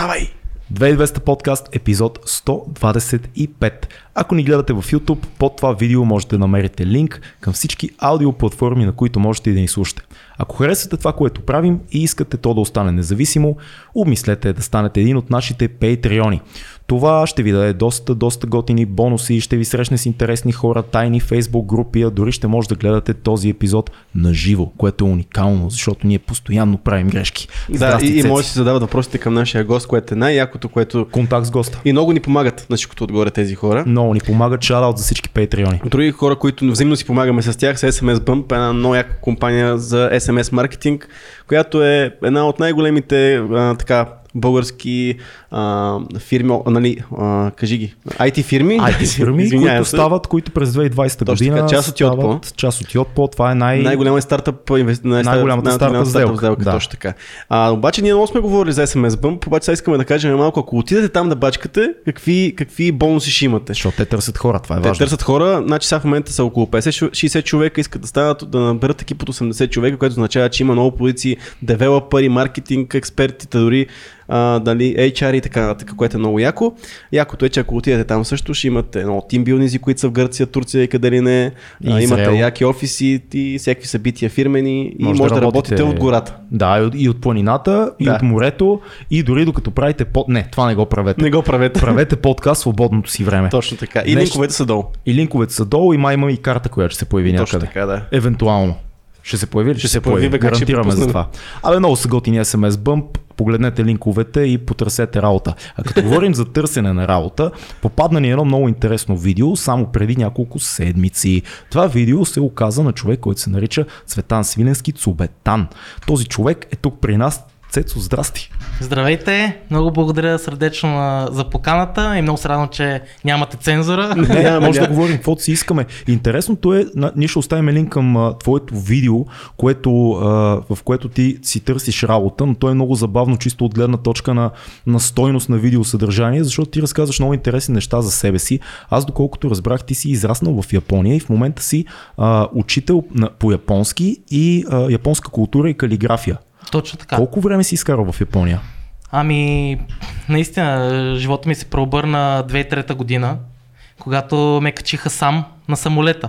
Давай! 2200 подкаст, епизод 125. Ако ни гледате в YouTube, под това видео можете да намерите линк към всички аудиоплатформи, на които можете и да ни слушате. Ако харесвате това, което правим и искате то да остане независимо, обмислете да станете един от нашите патреони. Това ще ви даде доста, доста готини бонуси, ще ви срещне с интересни хора, тайни фейсбук групи, а дори ще може да гледате този епизод на живо, което е уникално, защото ние постоянно правим грешки. Да, Здрасти, и, и може да си задават въпросите към нашия гост, което е най-якото, което... Контакт с госта. И много ни помагат на всичкото отгоре тези хора. Много ни помагат, шараут за всички патреони. Други хора, които взаимно си помагаме с тях, са SMS Bump, една много яка компания за SMS маркетинг, която е една от най-големите а, така, български а, фирми, а, нали, а, кажи ги, IT фирми. IT фирми, които се. стават, които през 2020 Точно година така, част от Yotpo. Част от Yotpo, това е най... Е стартъп, инвести... най- Най-голямата стартъп сделка, да. Точно така. А, обаче ние много сме говорили за SMS Bump, обаче сега искаме да кажем малко, ако отидете там да бачкате, какви, какви бонуси ще имате. Защото те търсят хора, това е Те важно. търсят хора, значи сега в момента са около 50-60 човека, искат да станат, да наберат екип от 80 човека, което означава, че има много позиции, девелопери, маркетинг, експертите, дори а, дали, HR и така нататък, което е много яко. Якото е, че ако отидете там също, ще имате много тимбилнизи, които са в Гърция, Турция и къде ли не. А, имате яки офиси и всякакви събития фирмени и Може може, да да, работите работите- от гората. Да, и от, планината, и Да. от морето, и дори докато правите под... Не, това не го правете. Не го правете. Правете подкаст свободното си време. Точно така. И Днес- линковете са долу. И линковете са долу, и май има и карта, която ще се появи Точно някъде. така, да. Евентуално. Ще се появи ли? Ще се появи, бе, ще Гарантираме за това. Абе, много са готини SMS Bump. Погледнете линковете и потърсете работа. А като говорим за търсене на работа, попадна ни едно много интересно видео само преди няколко седмици. Това видео се оказа на човек, който се нарича Цветан Свиленски Цубетан. Този човек е тук при нас. Цецо, здрасти. Здравейте, много благодаря сърдечно за поканата и много се радвам, че нямате цензура. Не, Няма, може да говорим каквото си искаме. Интересното е, ние ще оставим линк към твоето видео, което, а, в което ти си търсиш работа, но то е много забавно, чисто от гледна точка на, на стойност на видеосъдържание, защото ти разказваш много интересни неща за себе си. Аз, доколкото разбрах, ти си израснал в Япония и в момента си а, учител на, по японски и а, японска култура и калиграфия. Точно така. Колко време си изкарал в Япония? Ами, наистина, живота ми се преобърна 2003 година, когато ме качиха сам на самолета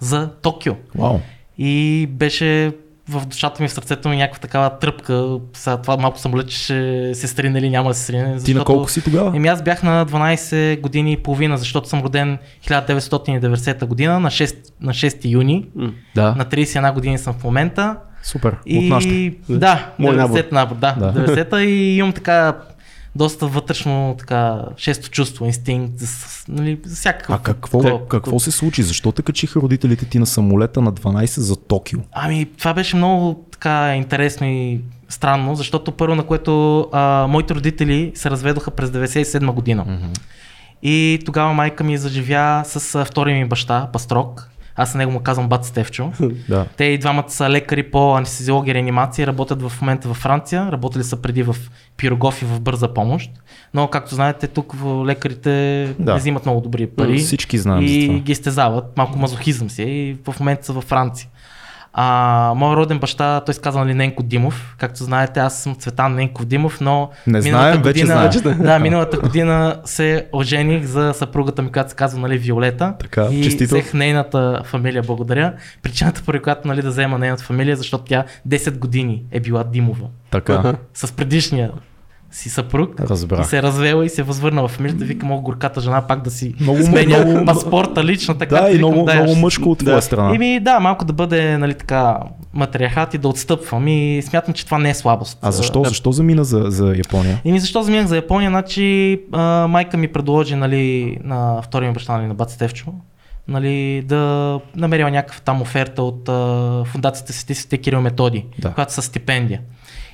за Токио. Вау. И беше в душата ми, в сърцето ми някаква такава тръпка. Сега това малко самолет че ще се срине или няма да се срине. Ти на колко си тогава? Еми аз бях на 12 години и половина, защото съм роден 1990 година на 6, на 6 юни. Да. На 31 години съм в момента. Супер. И... От нашите. Да, Мой набор. 90 набор. Да, Да. 90-та и имам така доста вътрешно така шесто чувство, инстинкт, нали, всякакъв. А какво, такова- какво се случи? Защо те качиха родителите ти на самолета на 12 за Токио? Ами, това беше много така интересно и странно, защото първо на което а, моите родители се разведоха през 97 година. И тогава майка ми заживя с а, втория ми баща, Пастрок. Аз на него му казвам бат Стевчо. Да. Те и двамата са лекари по анестезиология и реанимация, работят в момента във Франция, работили са преди в Пирогов и в бърза помощ. Но, както знаете, тук лекарите Да. не взимат много добри пари. Всички знаем и ги изтезават. Малко мазохизъм си е и в момента са във Франция. А, моят роден баща, той се казва нали, Ненко Димов. Както знаете, аз съм Цветан Ненков Димов, но Не знаем, вече година, знаем. да, миналата година се ожених за съпругата ми, която се казва нали, Виолета. Така, и честито. взех нейната фамилия, благодаря. Причината, поради която нали, да взема нейната фамилия, защото тя 10 години е била Димова. Така. С предишния си съпруг. Разбрах. И се развела и се е възвърнала в фамилията. Вика, мога горката жена пак да си Много сменя много- паспорта лична, така. Да, и викам, много, да, много мъжко от твоя да. страна. Ими да, малко да бъде нали, така матриархат и да отстъпвам и смятам, че това не е слабост. А защо, защо замина за, за Япония? Еми защо заминах за Япония? Значи а, майка ми предложи нали, на втория ми баща, нали, на бат Стевчо, нали, да намерила някаква там оферта от а, фундацията Свети Свети Кирил Методи, Да. която са стипендия.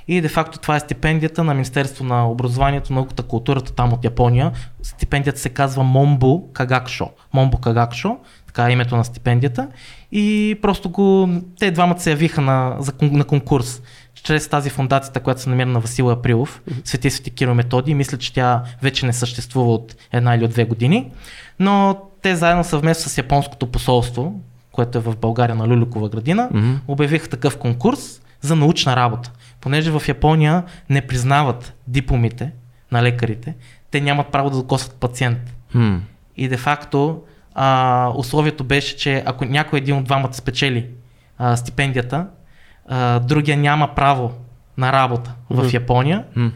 И де факто това е стипендията на Министерство на образованието, науката, културата там от Япония. Стипендията се казва Момбо Кагакшо. Момбо Кагакшо, така е името на стипендията. И просто го, те двамата се явиха на, за, на конкурс чрез тази фундацията, която се намира на Васил Априлов, Свети Свети Киро Методи. Мисля, че тя вече не съществува от една или от две години. Но те заедно съвместно с японското посолство, което е в България на Люлюкова градина, Мгм. обявиха такъв конкурс за научна работа. Понеже в Япония не признават дипломите на лекарите, те нямат право да докосват пациент. Хм. И де-факто а, условието беше, че ако някой един от двамата спечели а, стипендията, а, другия няма право на работа в Мгм. Япония Хм.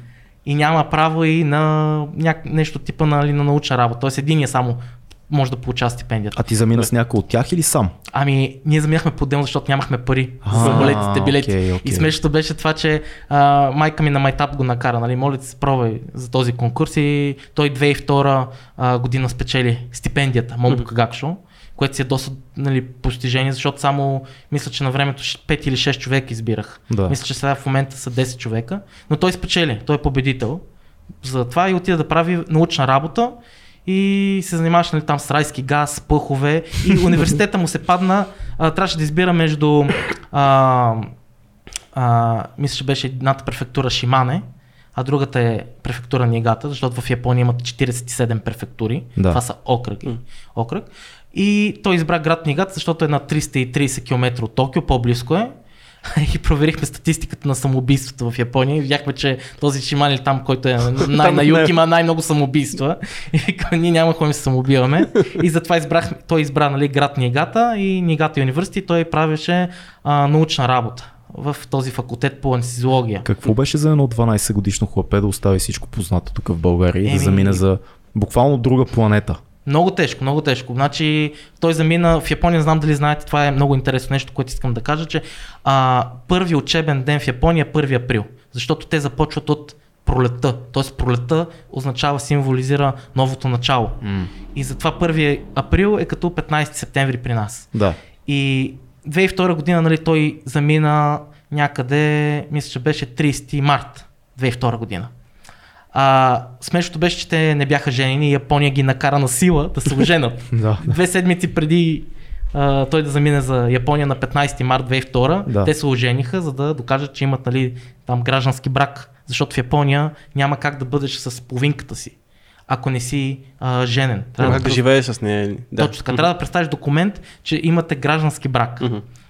и няма право и на няк... нещо типа нали, на научна работа. Тоест един само може да получава стипендията. А ти замина с някой от тях или сам? Ами, ние заминахме по-отделно, защото нямахме пари А, за самолетите, билети. окей, окей. И смешното беше това, че а, майка ми на майтап го накара, нали, моля ти се, пробвай за този конкурс и той 2002 а, година спечели стипендията Момбо Кагакшо, което си е доста нали, постижение, защото само мисля, че на времето 5 или 6 човека избирах. Да. Мисля, че сега в момента са 10 човека, но той спечели, той е победител. Затова и отида да прави научна работа и се занимаваше нали, там с райски газ, пъхове и университета му се падна, а, трябваше да избира между а, а, мисля, че беше едната префектура Шимане, а другата е префектура Нигата, защото в Япония имат 47 префектури. Да. Това са окръги. Окръг. И той избра град Нигата, защото е на 330 км от Токио, по-близко е. И проверихме статистиката на самоубийството в Япония и видяхме, че този Шиман е там, който е най- на юг, има най-много самоубийства. И ние няма да се самоубиваме. И затова избрах, той избра нали, град Нигата и Нигата университет. Той правеше а, научна работа в този факултет по анестезиология. Какво беше за едно 12 годишно хлапе да остави всичко познато тук в България и да замине за буквално друга планета? Много тежко, много тежко. Значи той замина в Япония, знам дали знаете, това е много интересно нещо, което искам да кажа, че а, първи учебен ден в Япония е 1 април, защото те започват от пролетта. Тоест пролетта означава, символизира новото начало. И затова 1 април е като 15 септември при нас. Да. И 2002 година нали, той замина някъде, мисля, че беше 30 март 2002 година. А, смешното беше, че те не бяха женени и Япония ги накара на сила да се оженят. Да. Две седмици преди а, той да замине за Япония на 15 март 2002, Да. те се ожениха, за да докажат, че имат нали, там граждански брак. Защото в Япония няма как да бъдеш с половинката си, ако не си а, женен. Трябва как да бъдеш- живее с нея. да. Точно така. Трябва да представиш документ, че имате граждански брак.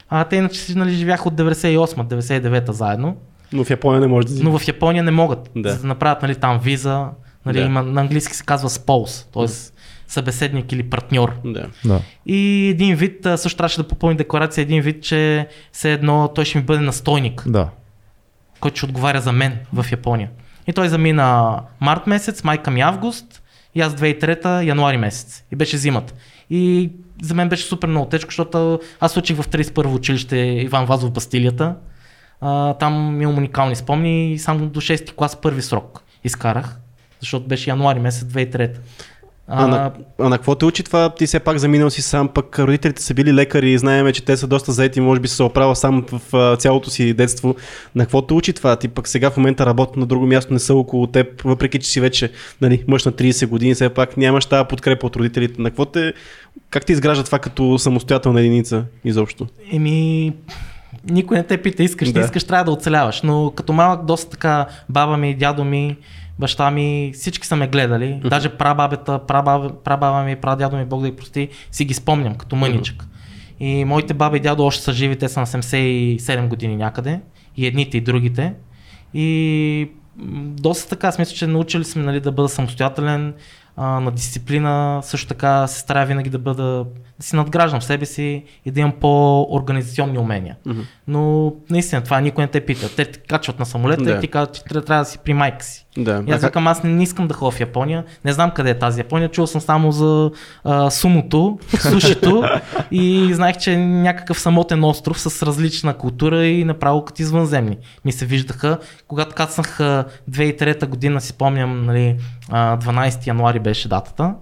А те иначе си нали, живяха от 98-99 заедно, Но в Япония не може да но в Япония не могат. Да. За да направят нали, там виза, нали, Да. има, на английски се казва spouse, т.е. събеседник или партньор. Да. Да. И един вид, също трябваше да попълни декларация, един вид, че все едно той ще ми бъде настойник, Да. който ще отговаря за мен в Япония. И той замина март месец, майка ми август и аз 2003 януари месец. И беше зимата. И за мен беше супер много тежко, защото аз учих в 31 училище Иван Вазов в Бастилията. А, там имам уникални спомни и само до 6 клас първи срок изкарах, защото беше януари месец 2003. А, на, а на какво те учи това? Ти все пак заминал си сам, пък родителите са били лекари и знаеме, че те са доста заети, може би са се оправил сам в а, цялото си детство. На какво те учи това? Ти пък сега в момента работят на друго място, не са около теб, въпреки че си вече нали, мъж на 30 години, все пак нямаш тази подкрепа от родителите. На какво те, как ти изгражда това като самостоятелна единица изобщо? Еми, никой не те пита, искаш, Да. не искаш, трябва да оцеляваш. Но като малък, доста така, баба ми, дядо ми, баща ми, всички са ме гледали. Даже прабабета, прабаба, прабаба ми, прадядо ми, Бог да ги прости, си ги спомням като мъничък. И моите баба и дядо още са живи, те са на 77 години някъде. И едните и другите. И доста така, мисля, че научили сме нали, да бъда самостоятелен, а, на дисциплина, също така се старая винаги да бъда, да си надграждам себе си и да имам по-организационни умения. Мгм. Но наистина това никой не те пита. Те те качват на самолета Да. и ти казват, че трябва да си при майка си. Да. И аз викам, аз не, искам да ходя в Япония. Не знам къде е тази Япония. Чул съм само за а, сумото, сушито и знаех, че е някакъв самотен остров с различна култура и направо като извънземни. Ми се виждаха. Когато кацнах а, 2003 година, си спомням, нали, а, 12 януари беше датата.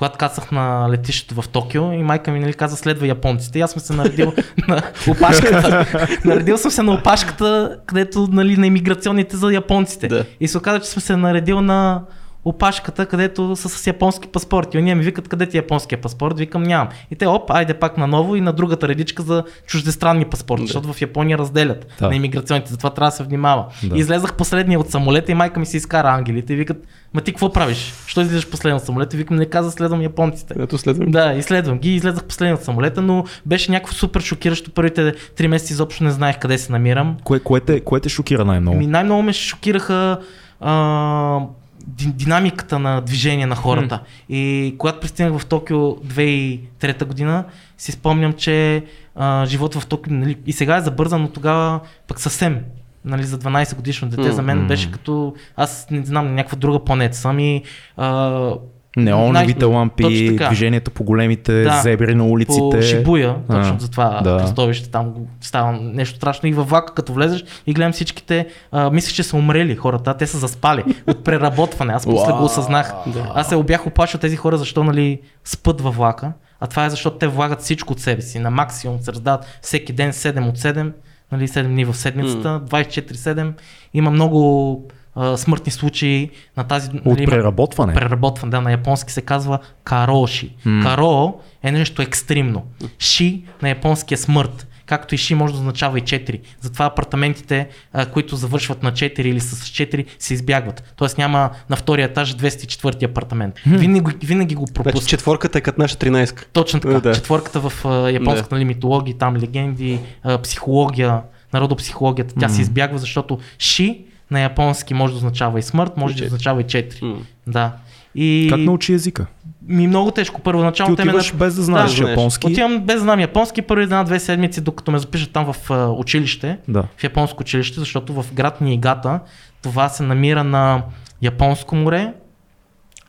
Когато кацах на летището в Токио и майка ми нали, каза следва японците. И аз съм се наредил на опашката. наредил съм се на опашката, където нали, на иммиграционните за японците. Да. И се оказа, че съм се наредил на опашката, където са с японски паспорти. И ние ми викат, къде ти е японския паспорт? Викам, нямам. И те, оп, айде пак наново и на другата редичка за чуждестранни паспорти, Да. защото в Япония разделят Да. на иммиграционните, затова трябва да се внимава. Да. И излезах последния от самолета и майка ми си изкара ангелите и викат, ма ти какво правиш? Що излизаш последен от самолета? И викам, не каза, следвам японците. Ето следвам. Да, изследвам ги, излезах последния от самолета, но беше някакво супер шокиращо. Първите три месеца изобщо не знаех къде се намирам. Кое, кое, те, кое те шокира най-много? Ми най-много ме шокираха а, динамиката на движение на хората. И когато пристигнах в Токио 2003 година, си спомням, че а, живота в Токио, нали, и сега е забързан, но тогава пък съвсем. Нали, за 12 годишно дете за мен беше като, аз не знам, някаква друга планета съм и а, Неоновите най- лампи, движението по големите Да, зебри на улиците. по Шибуя, точно А, за това да. кръстовище, там става нещо страшно. И във влака като влезеш и гледам всичките, а, мислех, че са умрели хората, а те са заспали от преработване, аз после го осъзнах. Аз се обях оплашил тези хора, защо нали спът във влака, а това е защото те влагат всичко от себе си, на максимум се раздават всеки ден 7 от 7, нали 7 дни в седмицата, 24-7, има много а, смъртни случаи на тази... От нали, преработване. преработван, да, на японски се казва кароши. Каро е нещо екстримно. Ши на японски е смърт. Както и ши може да означава и 4. Затова апартаментите, а, които завършват на 4 или с 4, се избягват. Тоест няма на втория етаж 204 апартамент. Винаги, винаги го Значи пропускат. четворката е като наша 13 Точно така. Да. Четвърката в а, японската нали, митология, там легенди, а, психология, народопсихологията, тя се избягва, защото ши на японски може да означава и смърт, може да четири. означава и 4. М. Да. И Как научи езика? ми много тежко. Първоначално те ме без да знаеш знаеш. японски. Отивам без да знам японски първи една-две седмици, докато ме запишат там в а, училище, Да. в японско училище, защото в град Ниигата това се намира на Японско море.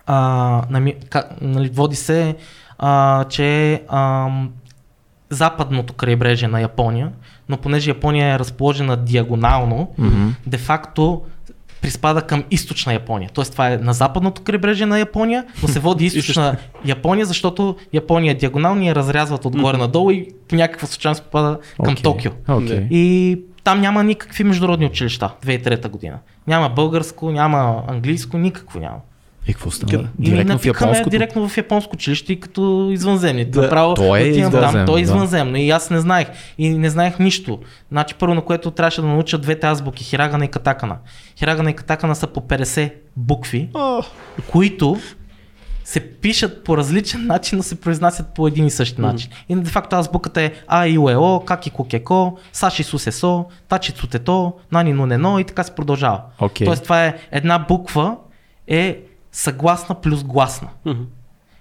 А, нами, ка, нали, води се, а, че е ам, западното крайбрежие на Япония, но понеже Япония е разположена диагонално, Мгм. де-факто приспада към източна Япония. Тоест това е на западното крайбрежие на Япония, но се води източна Япония, защото Япония е диагонална и я разрязват отгоре надолу и по някаква случайност попада към Окей. Токио. Окей. И там няма никакви международни училища, 2003 година. Няма българско, няма английско, никакво няма. И какво стана? Директно в японското? директно в японско училище и като извънземни. Да. Направо То е отивам там, извънземно, то е да. извънземно и аз не знаех. И не знаех нищо. Значи първо на което трябваше да науча двете азбуки, хирагана и катакана. Хирагана и катакана са по 50 букви, които се пишат по различен начин, но се произнасят по един и същи начин. И де факто азбуката е А, И, У, Е, О, Каки, Кокеко, Саши, Сусесо, Тачи, Цутето, Нани, Нунено и така се продължава. Окей. Тоест това е една буква е съгласна плюс гласна. Мгм.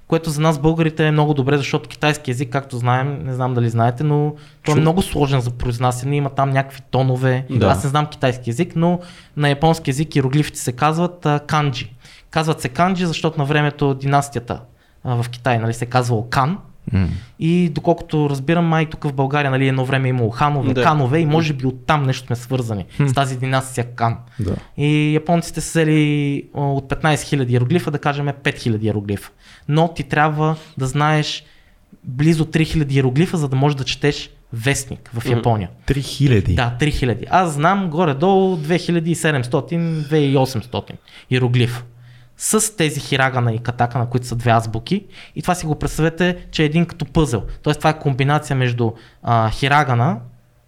Което за нас българите е много добре, защото китайски език, както знаем, не знам дали знаете, но той е много сложен за произнасяне, има там някакви тонове. Да. Аз не знам китайски език, но на японски език иероглифите се казват а, канджи. Казват се канджи, защото на времето династията а, в Китай нали, се казвало кан. М. И доколкото разбирам, май тук в България нали, едно време е имало ханове, Да. канове и може би оттам нещо сме свързани с тази династия Кан. Да. И японците са взели а, от 15 000 иероглифа, да кажем 5 000 иероглифа. Но ти трябва да знаеш близо 3000 иероглифа, за да можеш да четеш вестник в Япония. 3000. Да, 3000. Аз знам горе-долу 2700-2800 иероглиф. С тези хирагана и катака, които са две азбуки. И това си го представете, че е един като пъзел. Тоест това е комбинация между а, хирагана,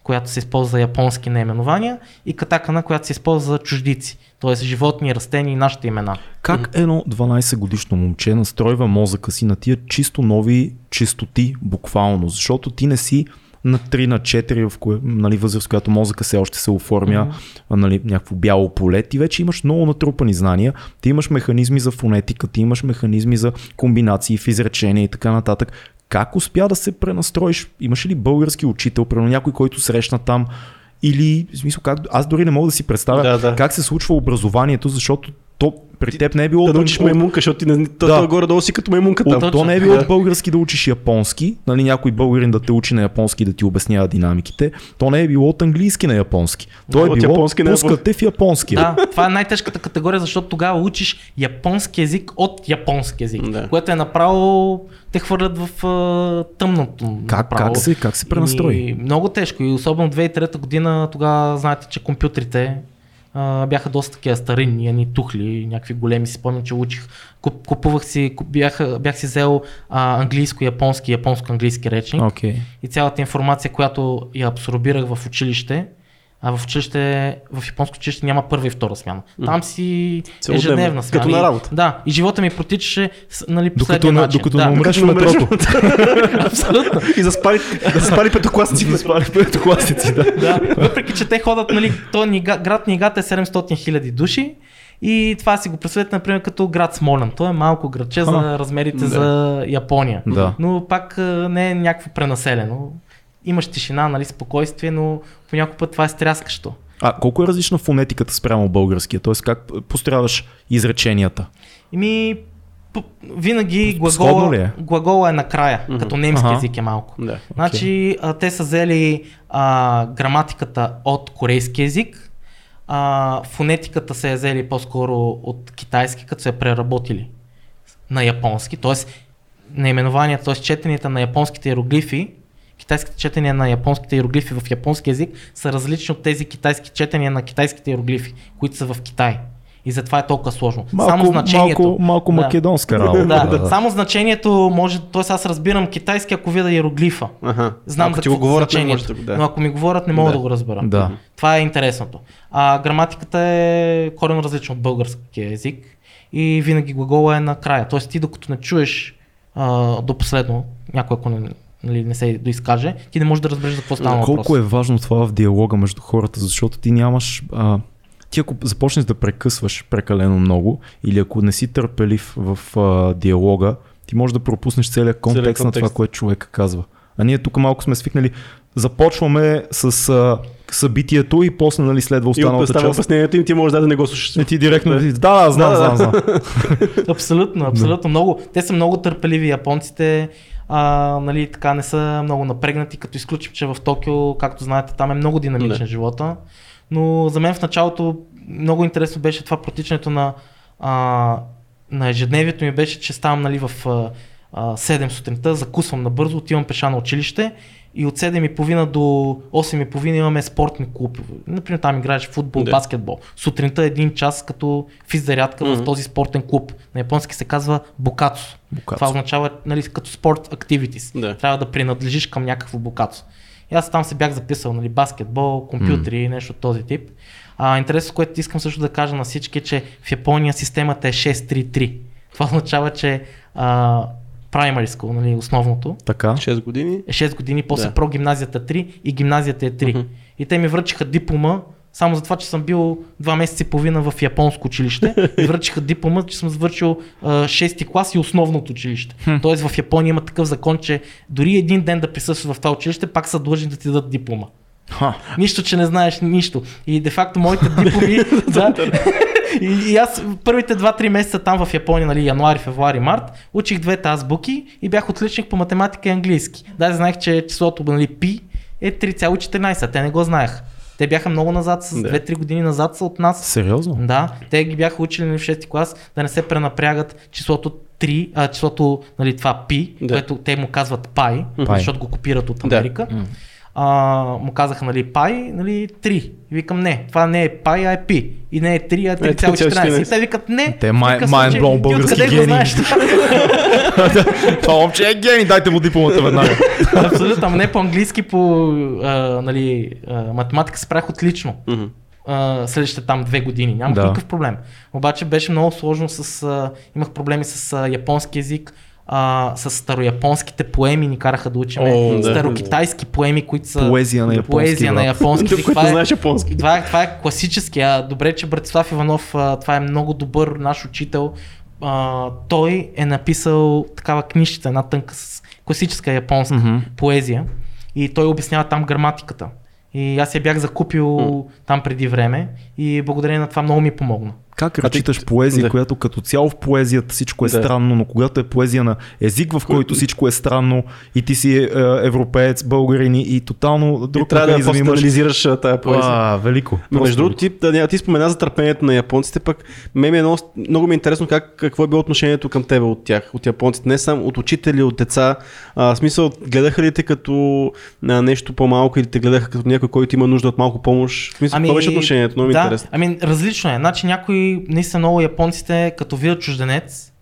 която се използва за японски наименования, и катакана, която се използва за чуждици. Тоест животни, растения и нашите имена. Как едно 12 годишно момче настройва мозъка си на тия чисто нови чистоти, буквално? Защото ти не си на 3 на 4 в кое, нали, възраст, в която мозъка все още се оформя, mm-hmm. нали, някакво бяло поле, ти вече имаш много натрупани знания, ти имаш механизми за фонетика, ти имаш механизми за комбинации в изречения и така нататък. Как успя да се пренастроиш? Имаш ли български учител, примерно някой, който срещна там или, в смисъл, как, аз дори не мога да си представя Да, да. как се случва образованието, защото то при теб не е било Да научиш от- маймунка, защото ти не, то, Да. горе-долу си като маймунка там. то не е било Да. от български да учиш японски, нали, някой българин да те учи на японски да ти обяснява динамиките. То не е било от английски на японски. То е От било японски пускате в японски. Да, това е най-тежката категория, защото тогава учиш японски език от японски език, Да. което е направо те хвърлят в а, тъмното. Как, направо. как, се, как се пренастрои? И, много тежко и особено 2003 година тогава знаете, че компютрите а, бяха доста такива старинни, едни тухли, някакви големи. Си спомням, че учих, куп, купувах си, куп, бях, бях си взел а, английско-японски, японско-английски речник Окей. и цялата информация, която я абсорбирах в училище, а в училище, в японско училище няма първа и втора смяна. Там си Целодневно. ежедневна смяна. Като на И- работа. Да, и живота ми протичаше нали, Докато, начин. докато да. не умреш в метрото. Абсолютно. И заспали, заспали петокласници. Спали петокласници, да. да. Въпреки, че те ходят, нали, то Нига, град Нигата е 700 хиляди души И това си го представете, например, като град Смолен. Той е малко градче за размерите Да. за Япония. Да. Но пак а, не е някакво пренаселено. Имаш тишина, нали, спокойствие, но по някой път това е стряскащо. А колко е различна фонетиката спрямо българския? Тоест как пострадаш изреченията? Ими, п- винаги глагола, е? глагола е накрая, Мгм. като немски Аха. език е малко. Да. Значи, а, те са взели а, граматиката от корейски език, а, фонетиката се е взели по-скоро от китайски, като се е преработили на японски, т.е. наименованията, т.е. четенията на японските иероглифи, китайските четения на японските иероглифи в японски език са различни от тези китайски четения на китайските иероглифи, които са в Китай. И затова е толкова сложно. Само значението. малко, малко Да. македонска работа. Да, само значението може, т.е. аз разбирам китайски, ако видя иероглифа. Аха. Знам Ако за ти го говорят, не значението, можеш да го да. но ако ми говорят, не мога Да. да, го разбера. Да. Това е интересното. А граматиката е коренно различна от българския език и винаги глагола е накрая. Тоест ти докато не чуеш а, до последно, някой ако не, нали, не се доизкаже, ти не можеш да разбереш за какво става въпрос. Колко е важно това в диалога между хората, защото ти нямаш... А, ти ако започнеш да прекъсваш прекалено много или ако не си търпелив в а, диалога, ти можеш да пропуснеш целият контекст, на това, контекст. което човека казва. А ние тук малко сме свикнали, започваме с а, събитието и после нали, следва И останалата остава част. обяснението им, ти можеш да, да не го слушаш. И ти директно да, да, да, знам, Да, знам, да. знам. Абсолютно, абсолютно. Много, те са много търпеливи японците. А, нали, така не са много напрегнати, като изключим, че в Токио, както знаете, там е много динамичен Да. живота. Но за мен в началото много интересно беше това протичането на, а, на ежедневието ми беше, че ставам нали, в а, а, 7 сутринта, закусвам набързо, отивам пеша на училище и от 7.30 до 8.30 имаме спортни клубове. Например, там играеш футбол, Да. баскетбол. Сутринта един час като физзарядка Мгм. в този спортен клуб. На японски се казва букацо. Букацо. Това означава нали, като спорт activities. Да. Трябва да принадлежиш към някакво букацо. И аз там се бях записал нали, баскетбол, компютри и нещо от този тип. А, интересно, което искам също да кажа на всички, е, че в Япония системата е 6-3-3. Това означава, че а, primary school, нали, основното, Така. 6 години. е 6 години, после Да. про гимназията 3 и гимназията е 3. Мгм. И те ми връчиха диплома, само за това, че съм бил два месеца и половина в японско училище. и връчиха диплома, че съм завършил а, 6-ти клас и основното училище. Тоест в Япония има такъв закон, че дори един ден да присъстваш в това училище, пак са длъжни да ти дадат диплома. Ха. Нищо, че не знаеш нищо. И де факто моите дипломи. да, и, и аз първите 2-3 месеца там в Япония, нали, януари, февруари, март, учих двете азбуки и бях отличник по математика и английски. Даже знаех, че числото нали, пи е 3,14, а те не го знаех. Те бяха много назад, с Да. 2-3 години назад са от нас. Сериозно? Да, те ги бяха учили нали, в 6 клас да не се пренапрягат числото 3, а, числото, нали, това пи, Да. което те му казват пай, Пай. защото го копират от Да. А, му казаха, нали, пай, нали, 3. И викам, не, това не е пай, а е пи. И не е 3, а е 3,14. И те викат, не. Те май- ти български знаеш? Това момче е гений, дайте му дипломата веднага. Абсолютно, не по-английски, по а, нали, а, математика се правих отлично. А, следващите там две години. Няма Да. никакъв проблем. Обаче беше много сложно с... А, имах проблеми с а, японски язик, а, с старояпонските поеми ни караха да учим. Да. Старокитайски поеми, които са... Поезия на японски, Поезия на японски. Това е, знаеш японски. това, е, това е класически. А, добре, че Братислав Иванов, това е много добър наш учител. А, той е написал такава книжчица, една тънка с класическа японска Мгм. поезия и той обяснява там граматиката. И аз я бях закупил там преди време и благодарение на това много ми помогна. Как ти- разчиташ поезия, да. която като цяло в поезията всичко е Да. странно, но когато е поезия на език, в който всичко е странно и ти си е, е, европеец, българин и тотално друг И трябва да анализираш а, тая поезия. А, велико. Но между другото, ти, да, ти спомена за търпението на японците, пък мен ми е много, много ми е интересно как, какво е било отношението към тебе от тях, от японците, не само от учители, от деца. А, в смисъл, гледаха ли те като а, нещо по-малко или те гледаха като някой, който има нужда от малко помощ? В смисъл, ами, какво беше отношението? Много ми е да, интересно. Ами, различно е. Значи някои, наистина много японците, като видят чужденец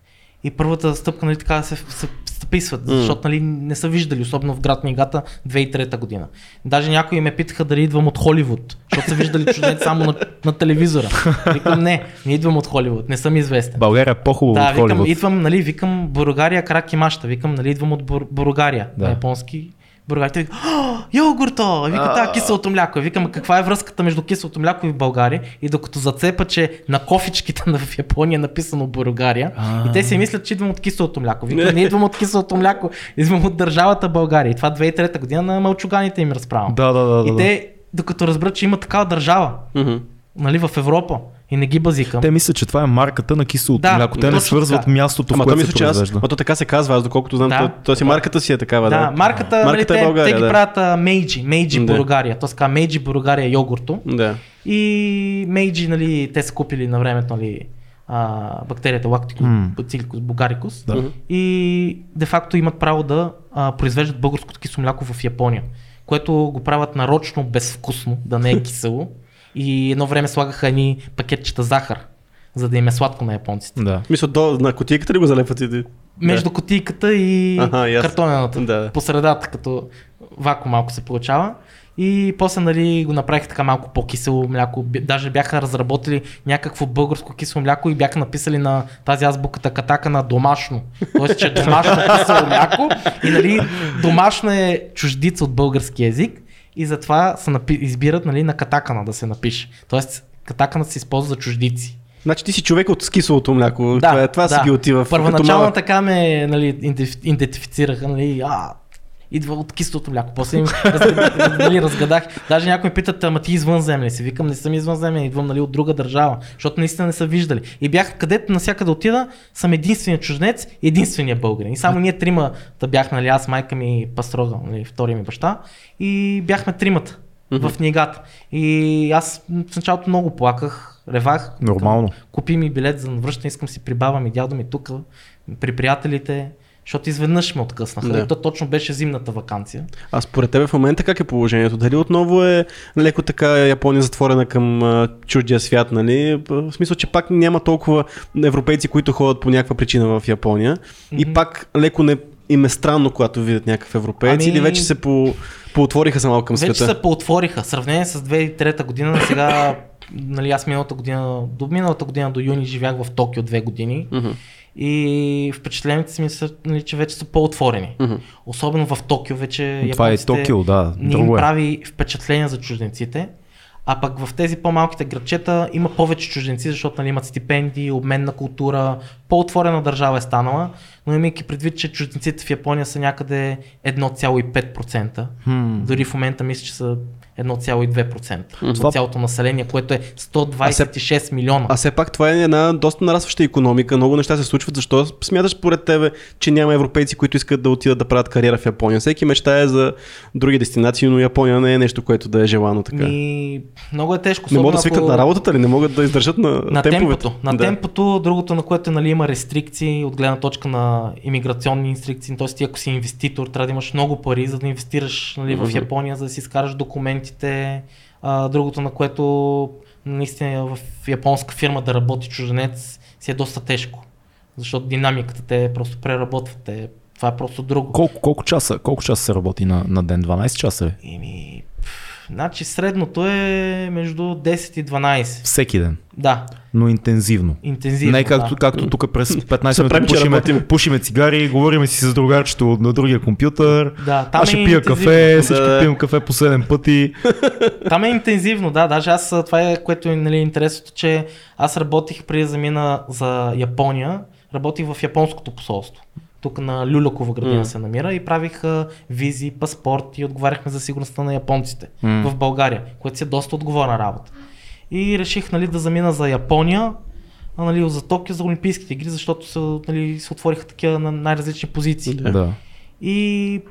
и първата стъпка, нали, така се, се стъписват, М. защото нали, не са виждали, особено в град Мигата 2003 година. Даже някои ме питаха дали идвам от Холивуд, защото са виждали чужденец само на, на телевизора. Викам, не, не идвам от Холивуд, не съм известен. България е по-хубаво Да, от викам, Холивуд. идвам, нали, викам Буругария Краки Машта, викам, нали, идвам от Бур, Буругария Да. на японски. България. Те викат, «А, йогурто! Вика, това киселото мляко. Викам, каква е връзката между киселото мляко и България? И докато зацепа, че на кофичките в Япония е написано България, и те си мислят, че идвам от киселото мляко. Викам, не идвам от киселото мляко, идвам от държавата България. И това 2003 година на мълчуганите им разправям. Да, да, да. И те, докато разберат, че има такава държава, нали, в Европа, и не ги базикам. Те мислят, че това е марката на киселото Да, мляко. Те не свързват така. мястото, в Ама то което мисля, се че аз, произвежда. ма то така се казва, аз доколкото знам, Да. то, то си марката си е такава, Да, да. марката, нали, Марката е те, България, те ги да. правят а, Мейджи, Мейджи Да. България, така Мейджи България йогурто Да. и Мейджи, нали, те са купили на времето, нали, а, бактерията Lacticus М. bacillus bulgaricus Да. И де факто имат право да а, произвеждат българското кисело мляко в Япония, което го правят нарочно безвкусно, да не е кисело и едно време слагаха едни пакетчета захар, за да им е сладко на японците. Да. Смисъл, до, на кутийката ли го залепват и Между кутийката и Аха, картонената. Да. По средата, като вакуум малко се получава. И после нали, го направих така малко по-кисело мляко. Даже бяха разработили някакво българско кисело мляко и бяха написали на тази азбуката катака на домашно. Тоест, че домашно кисело мляко и нали, домашно е чуждица от български език и затова се напи... избират нали, на катакана да се напише. Тоест, катакана се използва за чуждици. Значи ти си човек от скисовото мляко. това, е, това си ги отива Първоначално така ме нали, идентиф- идентифицираха, нали, а, идва от кислото мляко. После им разгадах, нали, разгадах. Даже някои ме питат, ама ти извънземен ли си? Викам, не съм извънземен, идвам нали, от друга държава, защото наистина не са виждали. И бях където навсякъде отида, съм единствения чужденец, единствения българин. И само ние трима да бях, нали, аз, майка ми, пастрога, нали, втория ми баща, и бяхме тримата в книгата. И аз в началото много плаках, ревах. Нормално. Купи ми билет за връщане, искам си при баба ми, дядо ми тук, при приятелите, защото изведнъж ме откъснаха. Да. Да. То точно беше зимната вакансия. А според тебе в момента как е положението? Дали отново е леко така Япония затворена към а, чуждия свят, нали? В смисъл, че пак няма толкова европейци, които ходят по някаква причина в Япония. И Мгм. пак леко не им е странно, когато видят някакъв европеец Ами- или вече се по, поотвориха се малко към Вече света. се поотвориха. Сравнение с 2003 година, сега, нали, аз миналата година, до миналата година до юни живях в Токио две години Мгм, и впечатленията си ми са, нали, че вече са по-отворени. мгм. Особено в Токио вече Това е Токио, да. не им е. прави впечатление за чужденците. А пък в тези по-малките градчета има повече чужденци, защото нали, имат стипендии, обмен на култура, по-отворена държава е станала, но имайки предвид, че чужденците в Япония са някъде 1,5%. Хм. Дори в момента мисля, че са 1,2% Това- от цялото население, което е 126 милиона. А все пак това е една доста нарастваща економика, много неща се случват. Защо смяташ според тебе, че няма европейци, които искат да отидат да правят кариера в Япония? Всеки мечтае за други дестинации, но Япония не е нещо, което да е желано така. Ми, много е тежко. Не могат да свикнат ако- на работата ли? Не могат да издържат на, на темповете? темпото. На да. темпото, другото на което нали, има рестрикции от гледна точка на иммиграционни инстрикции, т.е. ако си инвеститор, трябва да имаш много пари, за да инвестираш нали, в. Япония, за да си изкараш документите. А, другото на което наистина в японска фирма да работи чужденец си е доста тежко. Защото динамиката те просто преработват. Те, това е просто друго. Колко, колко, часа, колко часа се работи на, на ден? 12 часа ли? Ими, пф, значи средното е между 10 и 12. Всеки ден, Да, но интензивно. интензивно. не както, да. както тук през 15 Се правим, минути пушиме, работим. пушиме цигари, говориме си с другарчето на другия компютър. Да, там Аз е ще пия интензивно. кафе, всички Да. пием кафе по 7 пъти. Там е интензивно, да. Даже аз, това е което е нали, интересното, че аз работих преди замина за Япония, работих в японското посолство. Тук на Люлякова градина М. се намира и правих а, визи, паспорти, отговаряхме за сигурността на японците М. в България, което си е доста отговорна работа. И реших нали, да замина за Япония, а, нали, за Токио, за Олимпийските игри, защото се, нали, се отвориха такива на най-различни позиции. Да. И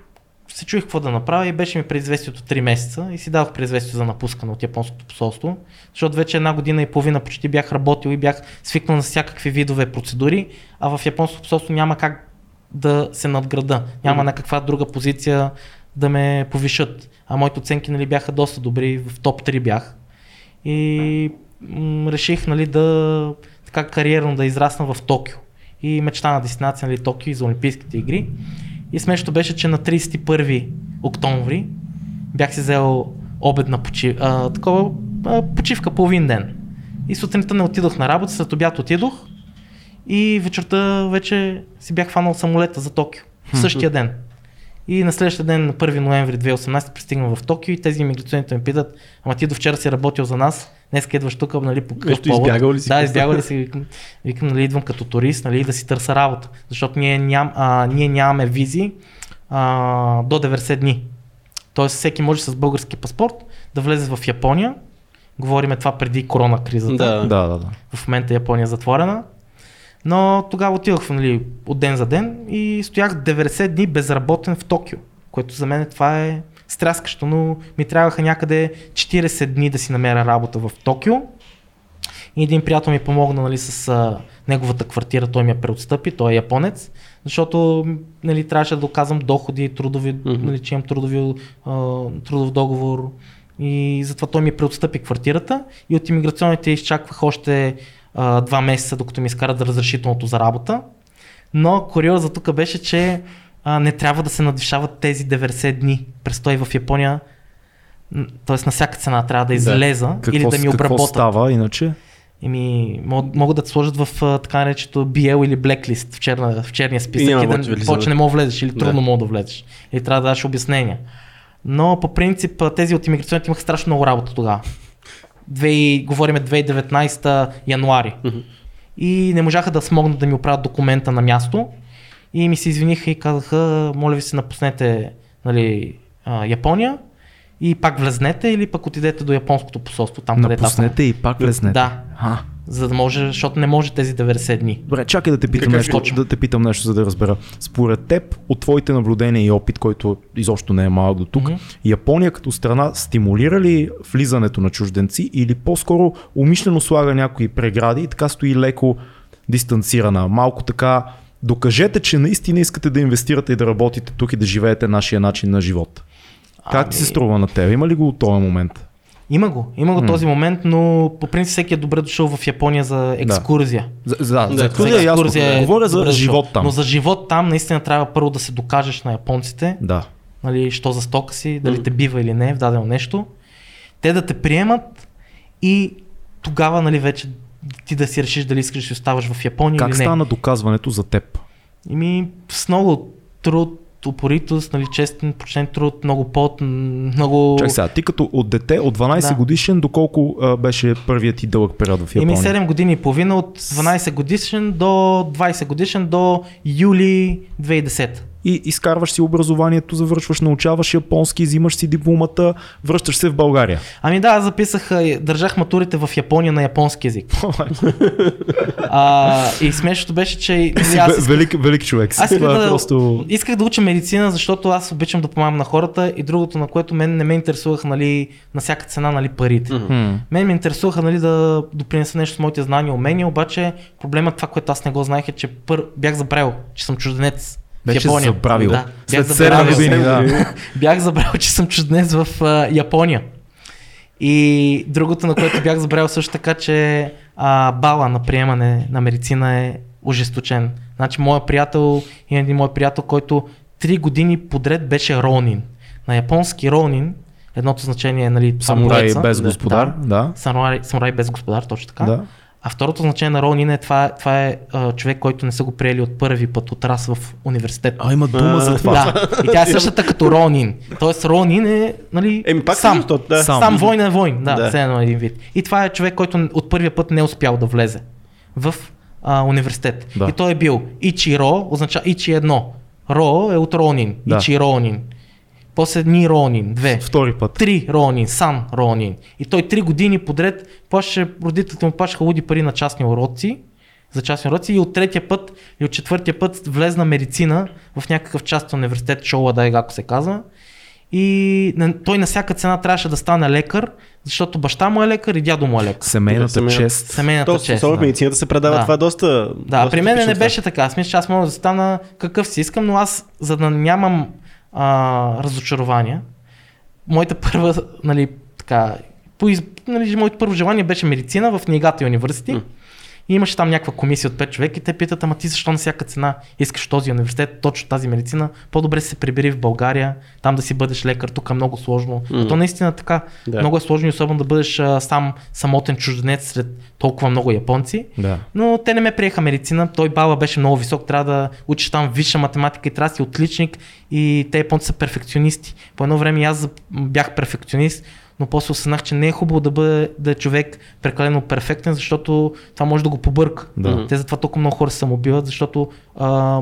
се чуих какво да направя и беше ми предизвестието 3 месеца и си дадох предизвестие за напускане от японското посолство, защото вече една година и половина почти бях работил и бях свикнал на всякакви видове процедури, а в японското посолство няма как да се надграда, няма Мгм. някаква друга позиция да ме повишат. А моите оценки нали, бяха доста добри, в топ 3 бях. И м- реших нали, да така кариерно да израсна в Токио. И мечта на дестинация нали, Токио и за Олимпийските игри. И смешното беше, че на 31 октомври бях си взел обедна почивка, а, такова, а, почивка половин ден. И сутринта не отидох на работа, след обяд отидох и вечерта вече си бях фанал самолета за Токио. В същия ден. И на следващия ден, на 1 ноември 2018, пристигнах в Токио и тези иммиграционните ме питат, ама ти до вчера си работил за нас, днес идваш тук, нали, по какъв повод? избягал ли си? Да, избягал ли си? Викам, викам, нали, идвам като турист, нали, да си търся работа. Защото ние, ням, а, ние нямаме визи а, до 90 дни. Тоест всеки може с български паспорт да влезе в Япония. Говориме това преди корона кризата. Да. Да, да, да. В момента Япония е затворена. Но тогава отидох нали, от ден за ден и стоях 90 дни безработен в Токио, което за мен това е стряскащо, но ми трябваха някъде 40 дни да си намеря работа в Токио. И един приятел ми помогна нали, с а, неговата квартира, той ми я преотстъпи, той е японец, защото нали, трябваше да доказвам доходи, трудови, Мгм. нали, че имам трудови, а, трудов договор и затова той ми преотстъпи квартирата и от иммиграционните изчаквах още а, два месеца, докато ми изкарат разрешителното за работа. Но куриоза тук беше, че а, не трябва да се надвишават тези 90 дни. Престой в Япония, т.е. на всяка цена трябва да излеза Какво, или да ми какво обработят. става иначе? Мог- могат да те сложат в така наречето BL или blacklist в, черна, в черния списък няма и, да да повече не мога да влезеш или Да. трудно мога да влезеш. Или трябва да даш обяснения. Но по принцип тези от иммиграционните имаха страшно много работа тогава. Две, говориме 2019 януари. И не можаха да смогнат да ми оправят документа на място. И ми се извиниха и казаха, моля ви се напуснете нали, а, Япония и пак влезнете или пък отидете до японското посолство, там. Напуснете и пак влезнете. Да, А, за да може, защото не може тези 90 дни. Добре, чакай да те питам Какъв нещо, да те питам нещо, за да разбера. Според теб, от твоите наблюдения и опит, който изобщо не е малък до тук, Мгм. Япония като страна стимулира ли влизането на чужденци или по-скоро умишлено слага някои прегради и така стои леко дистанцирана, малко така докажете, че наистина искате да инвестирате и да работите тук и да живеете нашия начин на живот. Как ти се Ами, струва на теб? Има ли го от този момент? Има го, има го този момент, но по принцип всеки е добре дошъл в Япония за екскурзия. За, за, за, Да, за екскурзия За е ясно. екскурзия е Говоря за дошъл. живот там. Но за живот там наистина трябва първо да се докажеш на японците, Да. нали, що за стока си, дали Мгм. те бива или не в дадено нещо. Те да те приемат и тогава нали, вече ти да си решиш дали искаш да си оставаш в Япония Как или не. стана доказването за теб? Ими с много труд, упоритост, нали, честен, почтен труд, много пот, много... Чак сега, ти като от дете, от 12 Да. годишен, доколко а, беше първият ти дълъг период в Япония? 7 години и половина от 12 годишен до 20 годишен до юли 2010. И изкарваш си образованието, завършваш, научаваш японски, взимаш си дипломата, връщаш се в България. Ами да, аз записах, държах матурите в Япония на японски язик. а, и смешното беше, че аз исках, велик, велик човек си. аз исках, е да, просто... исках да уча медицина, защото аз обичам да помагам на хората и другото, на което мен не ме интересуваха нали, на всяка цена нали, парите. Хм. Мен ме интересуваха нали, да допринеса нещо с моите знания и умения, обаче проблемът това, което аз не го знаех е, че пър... бях забравил, че съм чужденец. В Беше Япония. забравил. Да, След бях 7 забравил. години, да. бях забравил, че съм чужденец в а, Япония. И другото, на което бях забравил също така, че а, бала на приемане на медицина е ожесточен. Значи, моя приятел, има един мой приятел, който три години подред беше ронин. На японски ронин, едното значение е нали, Самурай без господар, да. Самурай, самурай без господар, точно така. да. А второто значение на ронин е това, това е а, човек, който не са го приели от първи път от рас в университет. А, има дума за това. Да, и тя е същата като Ронин. Тоест Ронин е, нали, Еми пак сам. също, да. Сам. Сам войн е войн, да, Да. все едно един вид. И това е човек, който от първия път не е успял да влезе в а, университет. Да. И той е бил Ичиро, означава Ичи едно. Ро е от Ронин, Да. Ичи Ронин. После Ни Ронин, две. Втори път. Три Ронин, Сан Ронин. И той три години подред плащаше, родителите му плащаха луди пари на частни уроци, за частни уроци и от третия път и от четвъртия път влезна медицина в някакъв частен университет, Шола да ако се казва. И той на всяка цена трябваше да стане лекар, защото баща му е лекар и дядо му е лекар. Семейната Семейната- чест. Семейната То, чест. особено Да. медицината се предава Да. това доста. Да, доста при мен не беше така. Аз мисля, че аз мога да стана какъв си искам, но аз, за да нямам а, разочарования, моята първа, нали, така, по, нали, моето първо желание беше медицина в Нигата университет. М. И имаше там някаква комисия от 5 човека и те питат, ама ти защо на всяка цена искаш този университет, точно тази медицина, по-добре се прибери в България, там да си бъдеш лекар, тук е много сложно. А то наистина така. Да. Много е сложно и особено да бъдеш а, сам самотен чужденец сред толкова много японци. Да. Но те не ме приеха медицина. Той бала беше много висок, трябва да учиш там висша математика и трябва да си отличник. И те японци са перфекционисти. По едно време аз бях перфекционист, но после осъзнах, че не е хубаво да бъде да е човек прекалено перфектен, защото това може да го побърка. Да. Те затова толкова много хора се самоубиват, защото а,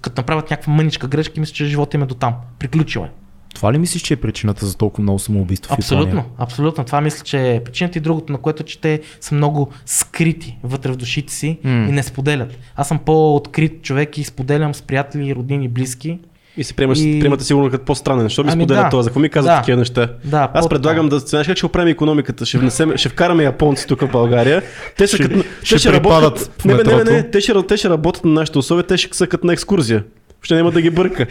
като направят някаква мъничка грешка, мисля, че живота им е до там. Приключил е. Това ли мислиш, че е причината за толкова много самоубийства в Абсолютно, Япония? абсолютно. Това мисля, че е причината и другото, на което, че те са много скрити вътре в душите си М. и не споделят. Аз съм по-открит човек и споделям с приятели, роднини, близки. И се приемаш, И- приемате сигурно като по-странен. Защо ми Ами споделя да. това? За какво ми казват Да. такива неща? Да, Аз предлагам да, знаеш как ще оправим економиката, ще, внесем, ще вкараме японци тук в България. Те ще, Ще- като, ще те ще работят. в Не, не, не, не, те ще, те ще работят на нашите условия, те ще са като на екскурзия. Ще няма да ги бърка.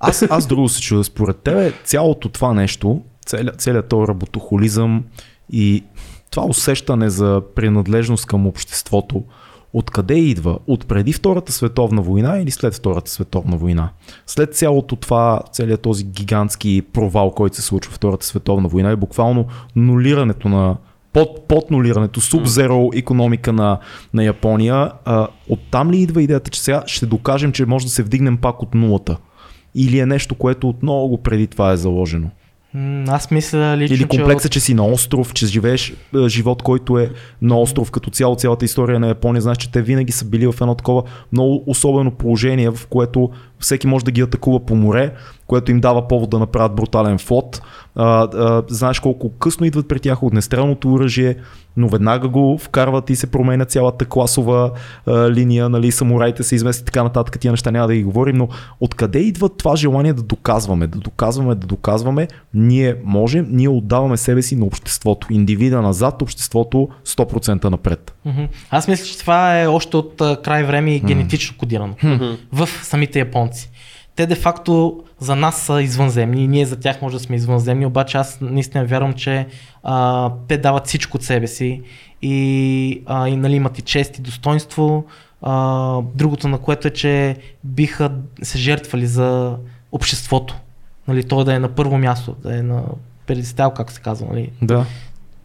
Аз, аз друго се чуда. Според тебе цялото това нещо, целият, целият този работохолизъм и това усещане за принадлежност към обществото, откъде идва? От преди Втората световна война или след Втората световна война? След цялото това, целият този гигантски провал, който се случва в Втората световна война и буквално нулирането на под, под нулирането, субзеро економика на, на Япония, а, оттам ли идва идеята, че сега ще докажем, че може да се вдигнем пак от нулата? Или е нещо, което от много преди това е заложено? Аз мисля лично, Или че комплекса, че си на остров, че живееш е, живот, който е на остров, като цяло цялата история на Япония. Знаеш, че те винаги са били в едно такова много особено положение, в което всеки може да ги атакува по море, което им дава повод да направят брутален флот. А, а, знаеш колко късно идват при тях огнестрелното оръжие, но веднага го вкарват и се променя цялата класова а, линия, нали, самураите се изместят така нататък, тия неща няма да ги говорим, но откъде идва това желание да доказваме, да доказваме, да доказваме, ние можем, ние отдаваме себе си на обществото, индивида назад, обществото 100% напред. Аз мисля, че това е още от а, край време и генетично кодирано в самите японци. Те де-факто за нас са извънземни и ние за тях може да сме извънземни, обаче аз наистина вярвам, че а, те дават всичко от себе си и, а, и нали, имат и чест и достоинство. А, другото на което е, че биха се жертвали за обществото. Нали, той да е на първо място, да е на педестал, как се казва. Нали. Да.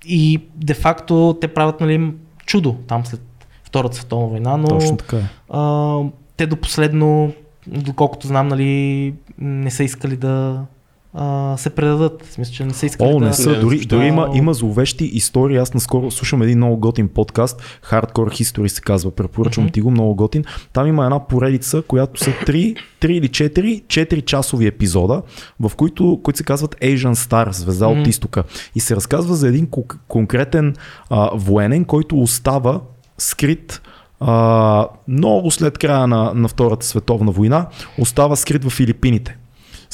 И де-факто те правят нали, чудо там след Втората световна война, но Точно така е. а, те до последно, доколкото знам, нали, не са искали да а, се предадат. Смисъл, че не са искали О, да... не са. Да, Дори, защо? дори има, има зловещи истории. Аз наскоро слушам един много готин подкаст. Hardcore History се казва. Препоръчвам Мгм. ти го, много готин. Там има една поредица, която са 3, 3 или 4, 4 часови епизода, в които, които се казват Asian Star, звезда Мгм. от изтока. И се разказва за един кон- конкретен а, военен, който остава скрит а, много след края на, на Втората световна война, остава скрит в Филипините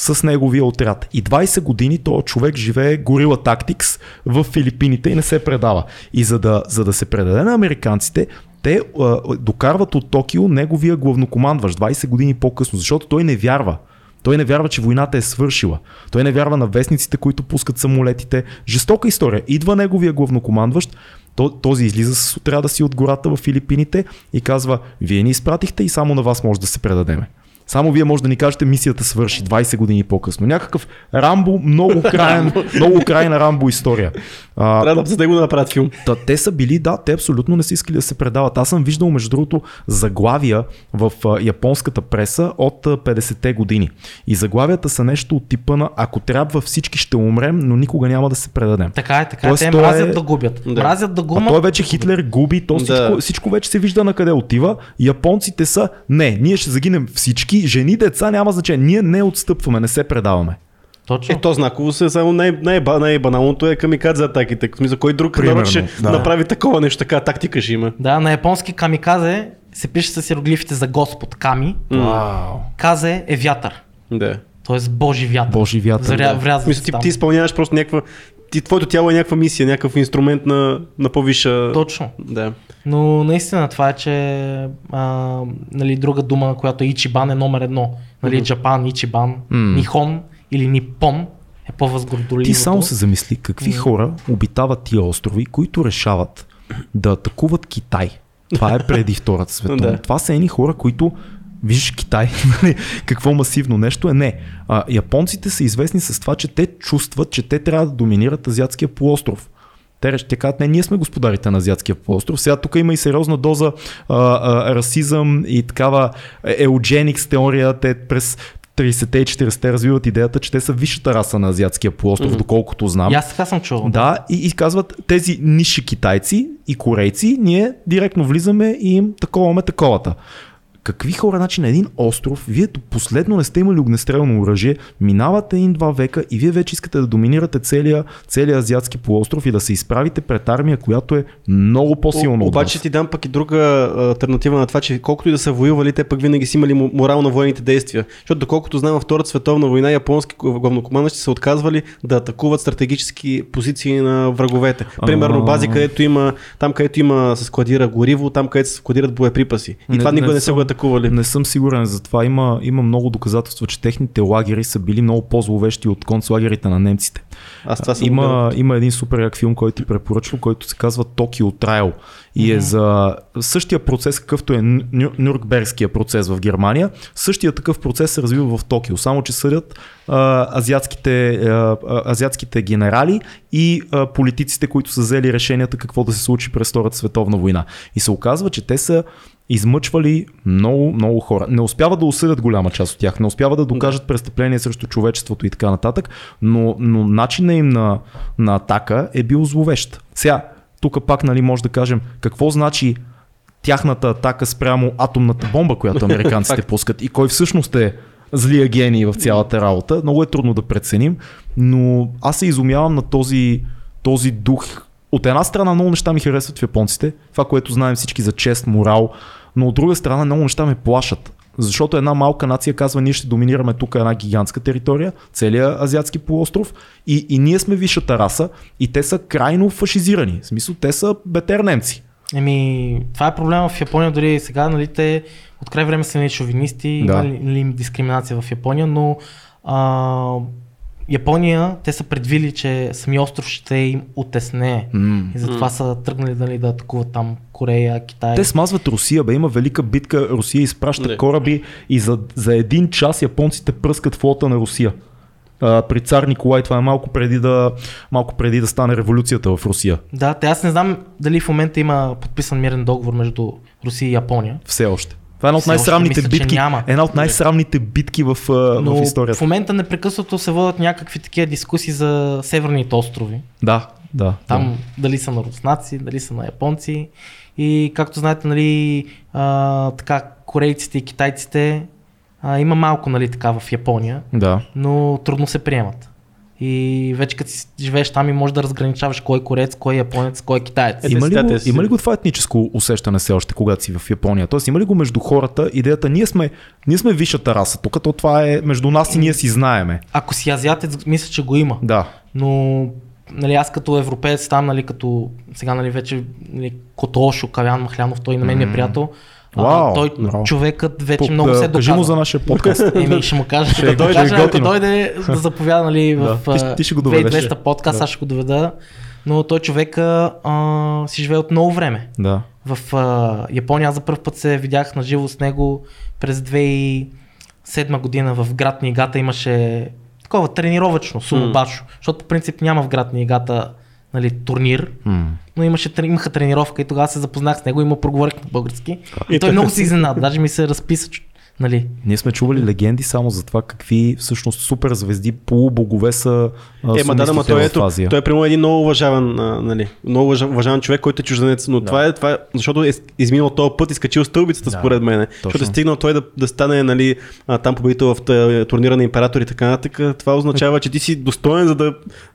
с неговия отряд. И 20 години този човек живее горила тактикс в Филипините и не се предава. И за да, за да се предаде на американците, те а, докарват от Токио неговия главнокомандващ 20 години по-късно, защото той не вярва. Той не вярва, че войната е свършила. Той не вярва на вестниците, които пускат самолетите. Жестока история. Идва неговия главнокомандващ, то- този излиза с отряда си от гората в Филипините и казва, вие ни изпратихте и само на вас може да се предадеме. Само вие може да ни кажете, мисията свърши 20 години по-късно. Някакъв Рамбо, много крайен, много крайна Рамбо история. А, Трябва да за него да направят филм. Та, те са били, да, те абсолютно не са искали да се предават. Аз съм виждал, между другото, заглавия в а, японската преса от а, 50-те години. И заглавията са нещо от типа на ако трябва всички ще умрем, но никога няма да се предадем. Така е, така е. Тоест, Те мразят е- да губят. Да. Мразят да А гумат. той вече Хитлер губи, то всичко, Да. всичко вече се вижда на къде отива. Японците са, не, ние ще загинем всички, жени, деца, няма значение. Ние не отстъпваме, не се предаваме. Точно. Е, то знаково се само най- най- най-баналното е камикадзе атаките. В смисъл, кой друг Примерно, народ ще да. направи такова нещо, така тактика ще има. Да, на японски камиказе се пише с иероглифите за Господ Ками. Вау. Казе е вятър. Да. Тоест Божи вятър. Божи вятър. Заря, да. Се ти, ти изпълняваш просто някаква... Ти, твоето тяло е някаква мисия, някакъв инструмент на, на по-висша... Точно. Да. Но наистина това е, че а, нали, друга дума, която е Ичибан е номер едно. Нали, Джапан, Ичибан, М. Нихон или Нипон е по-възгордоливото. Ти само се замисли какви хора обитават тия острови, които решават да атакуват Китай. Това е преди Втората световна. Да. Това са едни хора, които Виждаш Китай, нали, какво масивно нещо е. Не. А, японците са известни с това, че те чувстват, че те трябва да доминират азиатския полуостров. Те ще кажат, не, ние сме господарите на азиатския полуостров. Сега тук има и сериозна доза а, а, расизъм и такава еудженикс теория. Те през 30-те и 40-те развиват идеята, че те са висшата раса на азиатския полуостров, mm-hmm. доколкото знам. И аз така съм чувал. Да, и, и казват тези ниши китайци и корейци, ние директно влизаме и им таковаме таковата. Какви хора, значи на един остров, вие до последно не сте имали огнестрелно оръжие, минавате един-два века и вие вече искате да доминирате целия, целия азиатски полуостров и да се изправите пред армия, която е много по-силна О, от обаче ти дам пък и друга альтернатива на това, че колкото и да са воювали, те пък винаги са имали мо- морал на военните действия. Защото доколкото знам, във Втората световна война японски главнокомандващи са отказвали да атакуват стратегически позиции на враговете. Примерно бази, където има, там където има се складира гориво, там където се складират боеприпаси. И Не- това никога не не, са го атакували. Не съм сигурен за това. Има, има много доказателства, че техните лагери са били много по-зловещи от концлагерите на немците. Аз това съм гледал. Има, има един супер як филм, който ти препоръчвам, който се казва Токио Трайл. И е за същия процес, какъвто е Ню- Нюрнбергския процес в Германия. Същия такъв процес се развива в Токио, само че съдят а, азиатските, а, азиатските генерали и а, политиците, които са взели решенията какво да се случи през Втората световна война. И се оказва, че те са измъчвали много, много хора. Не успяват да осъдят голяма част от тях, не успяват да докажат престъпление срещу човечеството и така нататък, но, но начинът им на, на атака е бил зловещ. Сега, тук пак нали, може да кажем какво значи тяхната атака спрямо атомната бомба, която американците пускат и кой всъщност е злия гений в цялата работа. Много е трудно да преценим, но аз се изумявам на този, този дух. От една страна много неща ми харесват в японците, това, което знаем всички за чест, морал, но от друга страна много неща ме плашат. Защото една малка нация казва, ние ще доминираме тук една гигантска територия, целият азиатски полуостров и, и ние сме висшата раса и те са крайно фашизирани. В смисъл, те са бетер немци. Еми, това е проблема в Япония, дори сега, нали, те от край време са нали, шовинисти, Да. да. има ли, нали, дискриминация в Япония, но а, Япония, те са предвили, че сами остров ще им отесне. М. И затова са тръгнали нали, да атакуват там Корея, Китай. Те смазват Русия, бе, има велика битка, Русия изпраща Не. кораби и за, за един час японците пръскат флота на Русия. А, при цар Николай това е малко преди, да, малко преди да стане революцията в Русия. Да, те аз не знам дали в момента има подписан мирен договор между Русия и Япония. Все още. Това е една от най-срамните мисля, битки. няма. Една от най-срамните битки в, Но в в историята. момента непрекъснато се водят някакви такива дискусии за северните острови. Да, да. Там дали са на руснаци, дали са на японци. И както знаете, нали, а, така, корейците и китайците а, има малко нали, така в Япония, Да. но трудно се приемат. И вече като си живееш там и можеш да разграничаваш кой е корец, кой е японец, кой е китаец. Има ли, го, има ли го това етническо усещане все още, когато си в Япония? Тоест, има ли го между хората идеята, ние сме, ние сме висшата раса, тук като това е между нас и ние си знаеме. Ако си азиатец, мисля, че го има. Да. Но нали, аз като европеец там, нали, като сега нали, вече нали, Котошо, Калян Махлянов, той на мен ми е приятел. Вау, а, той браво. човекът вече По- много да, се е Кажи му за нашия подкаст. Еми, ще му кажа, ще го дойде, кажа, ако готино. дойде да заповяда нали, в Да, ти- ти ще го доведеш. 2200 подкаст, Да. аз ще го доведа. Но той човека а, си живее от много време. да. В а, Япония аз за първ път се видях на живо с него през 2007 година в град Нигата имаше такова тренировъчно, сумобашо, защото по принцип няма в град Нигата нали, турнир, М. но имаше, имаха тренировка и тогава се запознах с него и му проговорих на български. И, И той той- много се изненада, даже ми се разписа, че- нали, Ние сме чували легенди само за това какви всъщност супер звезди, полубогове са а, Е, ма да, да, ма той, ето, Азия. той е прямо един много уважаван, а, нали, много уважа- уважаван човек, който е чужденец, но това, е, това е, защото е изминал този път и скачил стълбицата, Да, според мен. Защото е стигнал той да, да стане нали, а, там победител в тъ- турнира на император и така нататък. Това означава, че ти си достоен за да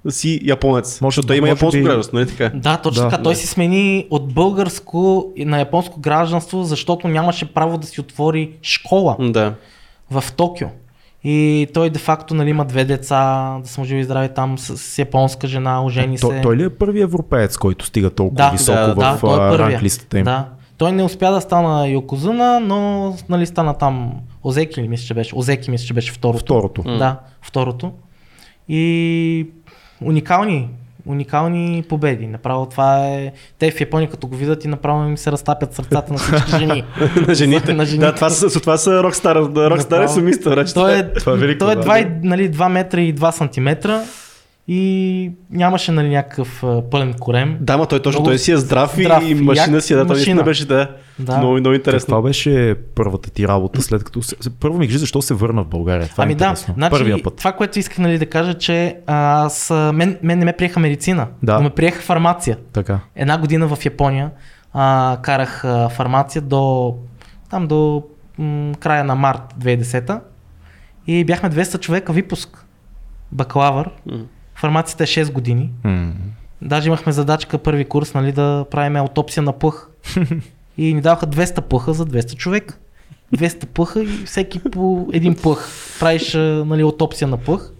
си японец. Може- защото той има може японско би- гражданство, нали така? Да, точно Да. така. Той си смени от българско на японско гражданство, защото нямаше право да си отвори школа Да. в Токио. И той де-факто нали, има две деца, да съм живи и здрави там с, с японска жена, ожени се. той, той ли е първият европеец, който стига толкова да, високо да, в да, той е ранглистата им? Да. Той не успя да стана Йокозуна, но нали, стана там Озеки ли мисля, че беше? Озеки мисля, че беше второто. Второто. Да, второто. И уникални уникални победи. Направо това е... Те в Япония като го видят и направо им се разтапят сърцата на всички жени. на жените. На жените. Да, това са, това са рокстар, рокстар е сумиста. Той е, Това е велико, той е да. 2, и- нали, 2 метра и 2 сантиметра и нямаше нали, някакъв пълен корем. Да, ма той точно, Много той си е здрав, здрав, и машина як си, е, да, машина. наистина беше, да. Да. Много, много интересно. Каква беше първата ти работа след като... Първо ми кажи защо се върна в България. Това е ами да, интересно. значи, Първия път. това, което исках нали, да кажа, че аз, мен, мен не ме приеха медицина, Да. но ме приеха фармация. Така. Една година в Япония а, карах а, фармация до, там до м, края на март 2010 и бяхме 200 човека випуск. Бакалавър. М. Фармацията е 6 години. М. Даже имахме задачка първи курс нали, да правим аутопсия на плъх. и ни даваха 200 плъха за 200 човека. 200 плъха и всеки по един плъх. Правиш нали, аутопсия на плъх.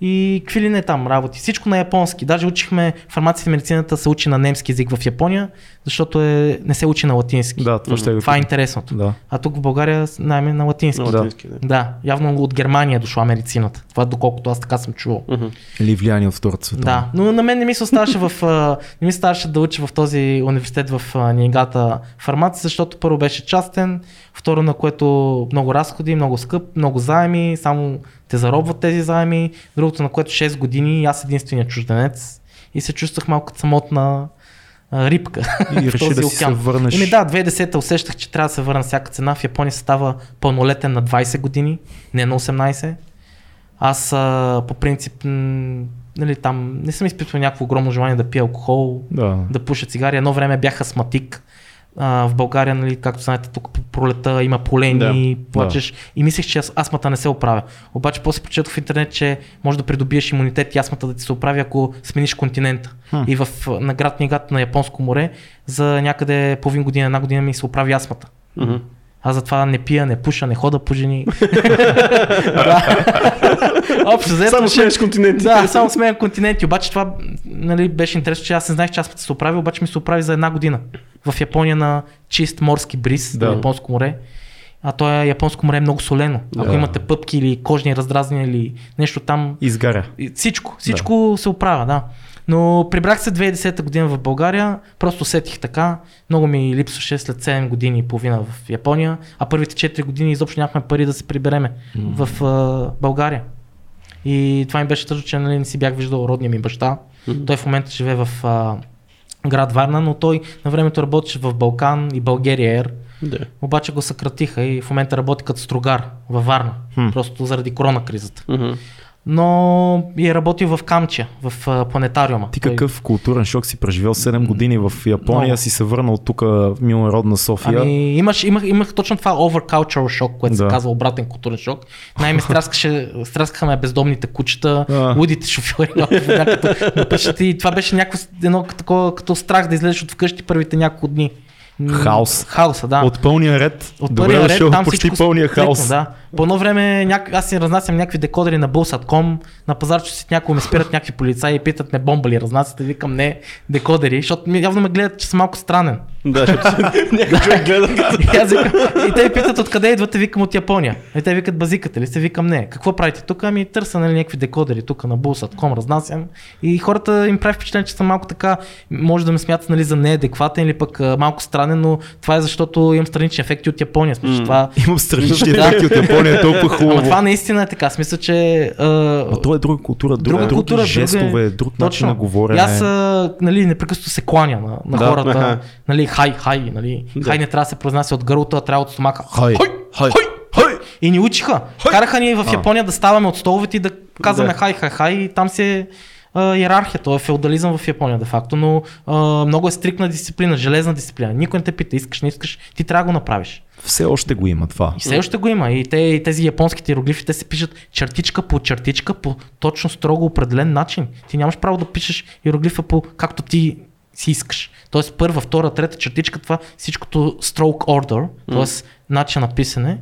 И какви ли не там работи. Всичко на японски. Даже учихме фармацията и медицината се учи на немски език в Япония, защото е, не се учи на латински. Да, това ще Това е интересното. Да. А тук в България най на латински. На Да. латински, да. Да, явно от Германия е дошла медицината. Това доколкото аз така съм чувал. Или влияние от Втората световна. Да, но на мен не ми се оставаше в, не ми се оставаше да уча в този университет в Нигата фармация, защото първо беше частен, второ на което много разходи, много скъп, много заеми, само те заробват тези заеми, другото на което 6 години аз единствения чужденец и се чувствах малко самотна а, рибка. И в реши този да си се океан. върнеш. Ими да, 2010 усещах, че трябва да се върна всяка цена. В Япония се става пълнолетен на 20 години, не на 18. Аз а, по принцип, м, нали, там не съм изпитвал някакво огромно желание да пия алкохол, Да. да пуша цигари. Едно време бях астматик. А, в България, нали, както знаете, тук по пролета има полени, Да. плачеш и мислех, че ас- астмата не се оправя. Обаче после прочетох в интернет, че може да придобиеш имунитет и астмата да ти се оправи, ако смениш континента. Хм. И в, на град Нигат на Японско море за някъде половин година, една година ми се оправи астмата. Мгм. Аз затова не пия, не пуша, не хода по жени. Да. Общо взето, Само сменяш континенти. Да, само сменям континенти. Обаче това нали, беше интересно, че аз не знаех, че аз се оправи, обаче ми се оправи за една година. В Япония на чист морски бриз, Да. на Японско море. А то е Японско море е много солено. Ако Да. имате пъпки или кожни раздразнения или нещо там, Изгаря. Всичко, всичко се оправя, да. Но прибрах се 2010 година в България, просто сетих така, много ми липсваше след 7 години и половина в Япония, а първите 4 години изобщо нямахме пари да се прибереме в а, България. И това ми беше тъжно, че нали, не си бях виждал родния ми баща. Той в момента живее в а, град Варна, но той на времето работеше в Балкан и България Air. Да. Обаче го съкратиха и в момента работи като строгар във Варна, Хм. просто заради корона кризата Мгм. Но и е работил в Камчия, в планетариума. Ти какъв културен шок си преживял 7 години в Япония, Много. си се върнал тук в милнародна София. Ами, имаш, имах, имах точно това overcultural шок, което Да. се казва обратен културен шок. Най-ме страскаха ме бездомните кучета, А. лудите шофьори, като напъшат и това беше някакво едно такова, като страх да излезеш от вкъщи първите няколко дни. Хаос. Хаоса, да. От пълния ред. От Добре ред дошъл, там почти всичко пълния хаос. Да. По едно време няк... аз си разнасям някакви декодери на Bulls.com, на пазарче си някой ме спират някакви полицаи и питат ме бомба ли разнасяте, викам не, декодери, защото явно ме гледат, че съм малко странен. Да, някой човек гледа. И, аз викам, и те питат откъде идвате, викам от Япония. И те викат базикате ли сте, викам не. Какво правите тук? Ами търся нали, някакви декодери тук на Bulls.com, разнасям. И хората им прави впечатление, че съм малко така, може да ме смятат нали, за неадекватен или пък а, малко странен, но това е защото имам странични ефекти от Япония. Смисъл, М. това, Имам странични ефекти от Япония, е толкова хубаво. Ама това наистина е така. Смисъл, че... А, А то е друга култура, друг, друга други култура, жестове, друга е- друг начин на говорене. аз нали, непрекъснато се кланя на, на Да, хората. Нали, хай, хай, нали. Да. Хай не трябва да се произнася от гърлото, а трябва от стомаха. Хай, хай, хай. И ни учиха. Караха ни в А. Япония да ставаме от столовете и да казваме Да. хай, хай, хай. И там си е а, иерархия. То е феодализъм в Япония, де факто. Но а, много е стрикна дисциплина, железна дисциплина. Никой не те пита, искаш, не искаш, ти трябва да го направиш. Все още го има това. И все още го има. И, те, и тези японските иероглифи, те се пишат чертичка по чертичка по точно строго определен начин. Ти нямаш право да пишеш иероглифа по както ти си искаш. Тоест първа, втора, трета чертичка, това всичкото stroke order, т.е. начин на писане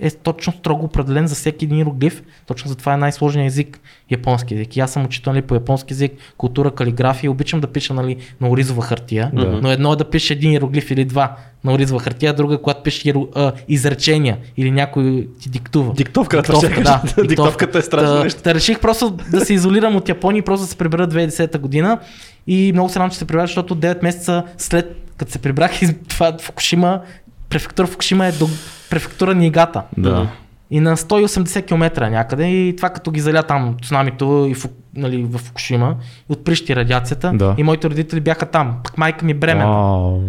е точно строго определен за всеки един иероглиф. Точно затова е най-сложният език японски език. И аз съм учител нали, по японски език, култура, калиграфия. Обичам да пиша нали, на оризова хартия, Да. но едно е да пише един иероглиф или два на оризова хартия, а друга е когато пише иеро, а, изречения или някой ти диктува. Диктовка, това ще да, кажа. Диктовката е страшно нещо. Та реших просто да се изолирам от Япония и просто да се прибера 2010 година. И много се радвам, че се прибрах, защото 9 месеца след като се прибрах из това Фукушима, префектура Фукушима е до префектура Нигата. Да. И на 180 км някъде и това като ги заля там цунамито и фу, нали, в Фукушима и отприщи радиацията Да. и моите родители бяха там. Пък майка ми бременна. Вау.